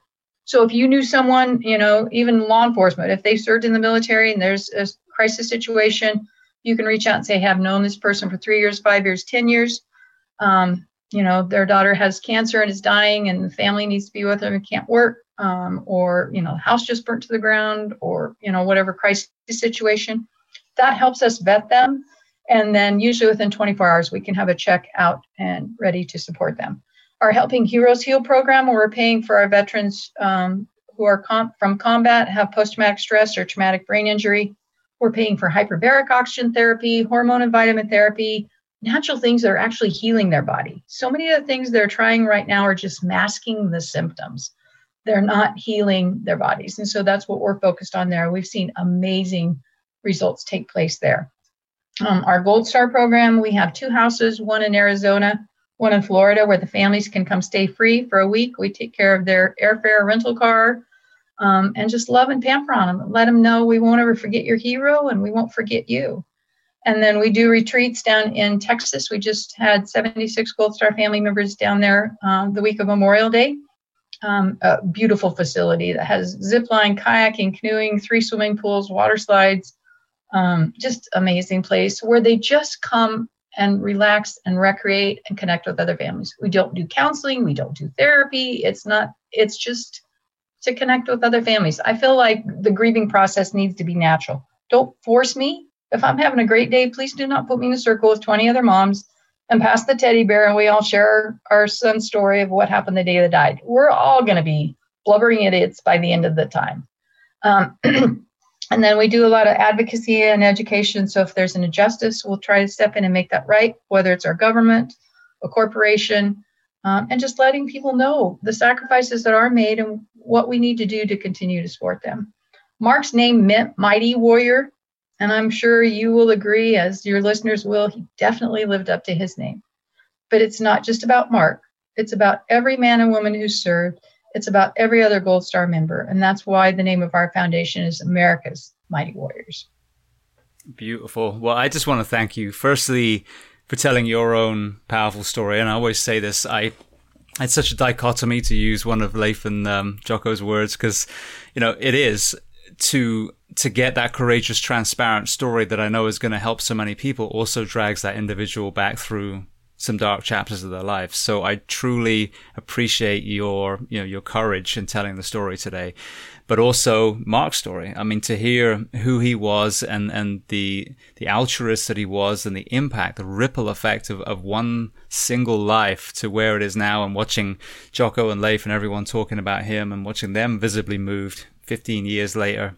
So if you knew someone, you know, even law enforcement, if they served in the military and there's a crisis situation, you can reach out and say, hey, I've known this person for three years, five years, 10 years. Um, you know, their daughter has cancer and is dying, and the family needs to be with them and can't work, um, or, you know, the house just burnt to the ground, or, you know, whatever crisis situation. That helps us vet them. And then usually within 24 hours, we can have a check out and ready to support them. Our Helping Heroes Heal program, where we're paying for our veterans um, who are com- from combat, have post traumatic stress or traumatic brain injury, we're paying for hyperbaric oxygen therapy, hormone and vitamin therapy, natural things that are actually healing their body. So many of the things they're trying right now are just masking the symptoms. They're not healing their bodies. And so that's what we're focused on there. We've seen amazing results take place there. Um, our Gold Star program, we have two houses, one in Arizona, one in Florida, where the families can come stay free for a week. We take care of their airfare, rental car, um, and just love and pamper on them. Let them know we won't ever forget your hero and we won't forget you. And then we do retreats down in Texas. We just had 76 Gold Star family members down there um, the week of Memorial Day. Um, a beautiful facility that has zip line, kayaking, canoeing, three swimming pools, water slides. Um, just amazing place where they just come and relax and recreate and connect with other families. We don't do counseling, we don't do therapy. It's not. It's just to connect with other families. I feel like the grieving process needs to be natural. Don't force me. If I'm having a great day, please do not put me in a circle with 20 other moms and pass the teddy bear and we all share our son's story of what happened the day they died. We're all going to be blubbering idiots by the end of the time. Um, and then we do a lot of advocacy and education. So if there's an injustice, we'll try to step in and make that right, whether it's our government, a corporation, um, and just letting people know the sacrifices that are made and what we need to do to continue to support them. Marc's name meant mighty warrior, and I'm sure you will agree, as your listeners will, he definitely lived up to his name. But it's not just about Marc, it's about every man and woman who served, it's about every other Gold Star member, and that's why the name of our foundation is America's Mighty Warriors. Beautiful. Well, I just want to thank you, firstly, for telling your own powerful story. And I always say this I it's such a dichotomy to use one of Leif and um, Jocko's words because, you know, it is to to get that courageous, transparent story that I know is going to help so many people. Also drags that individual back through some dark chapters of their life. So I truly appreciate your, you know, your courage in telling the story today, but also Marc's story. I mean, to hear who he was and, and the, the altruist that he was and the impact, the ripple effect of, of one single life to where it is now and watching Jocko and Leif and everyone talking about him and watching them visibly moved 15 years later.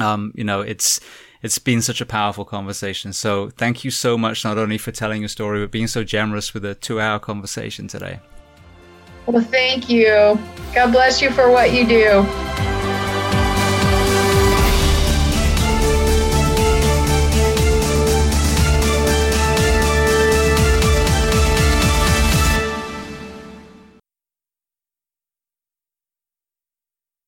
Um, you know, it's, it's been such a powerful conversation. So thank you so much, not only for telling your story, but being so generous with a two hour conversation today. Well, thank you. God bless you for what you do.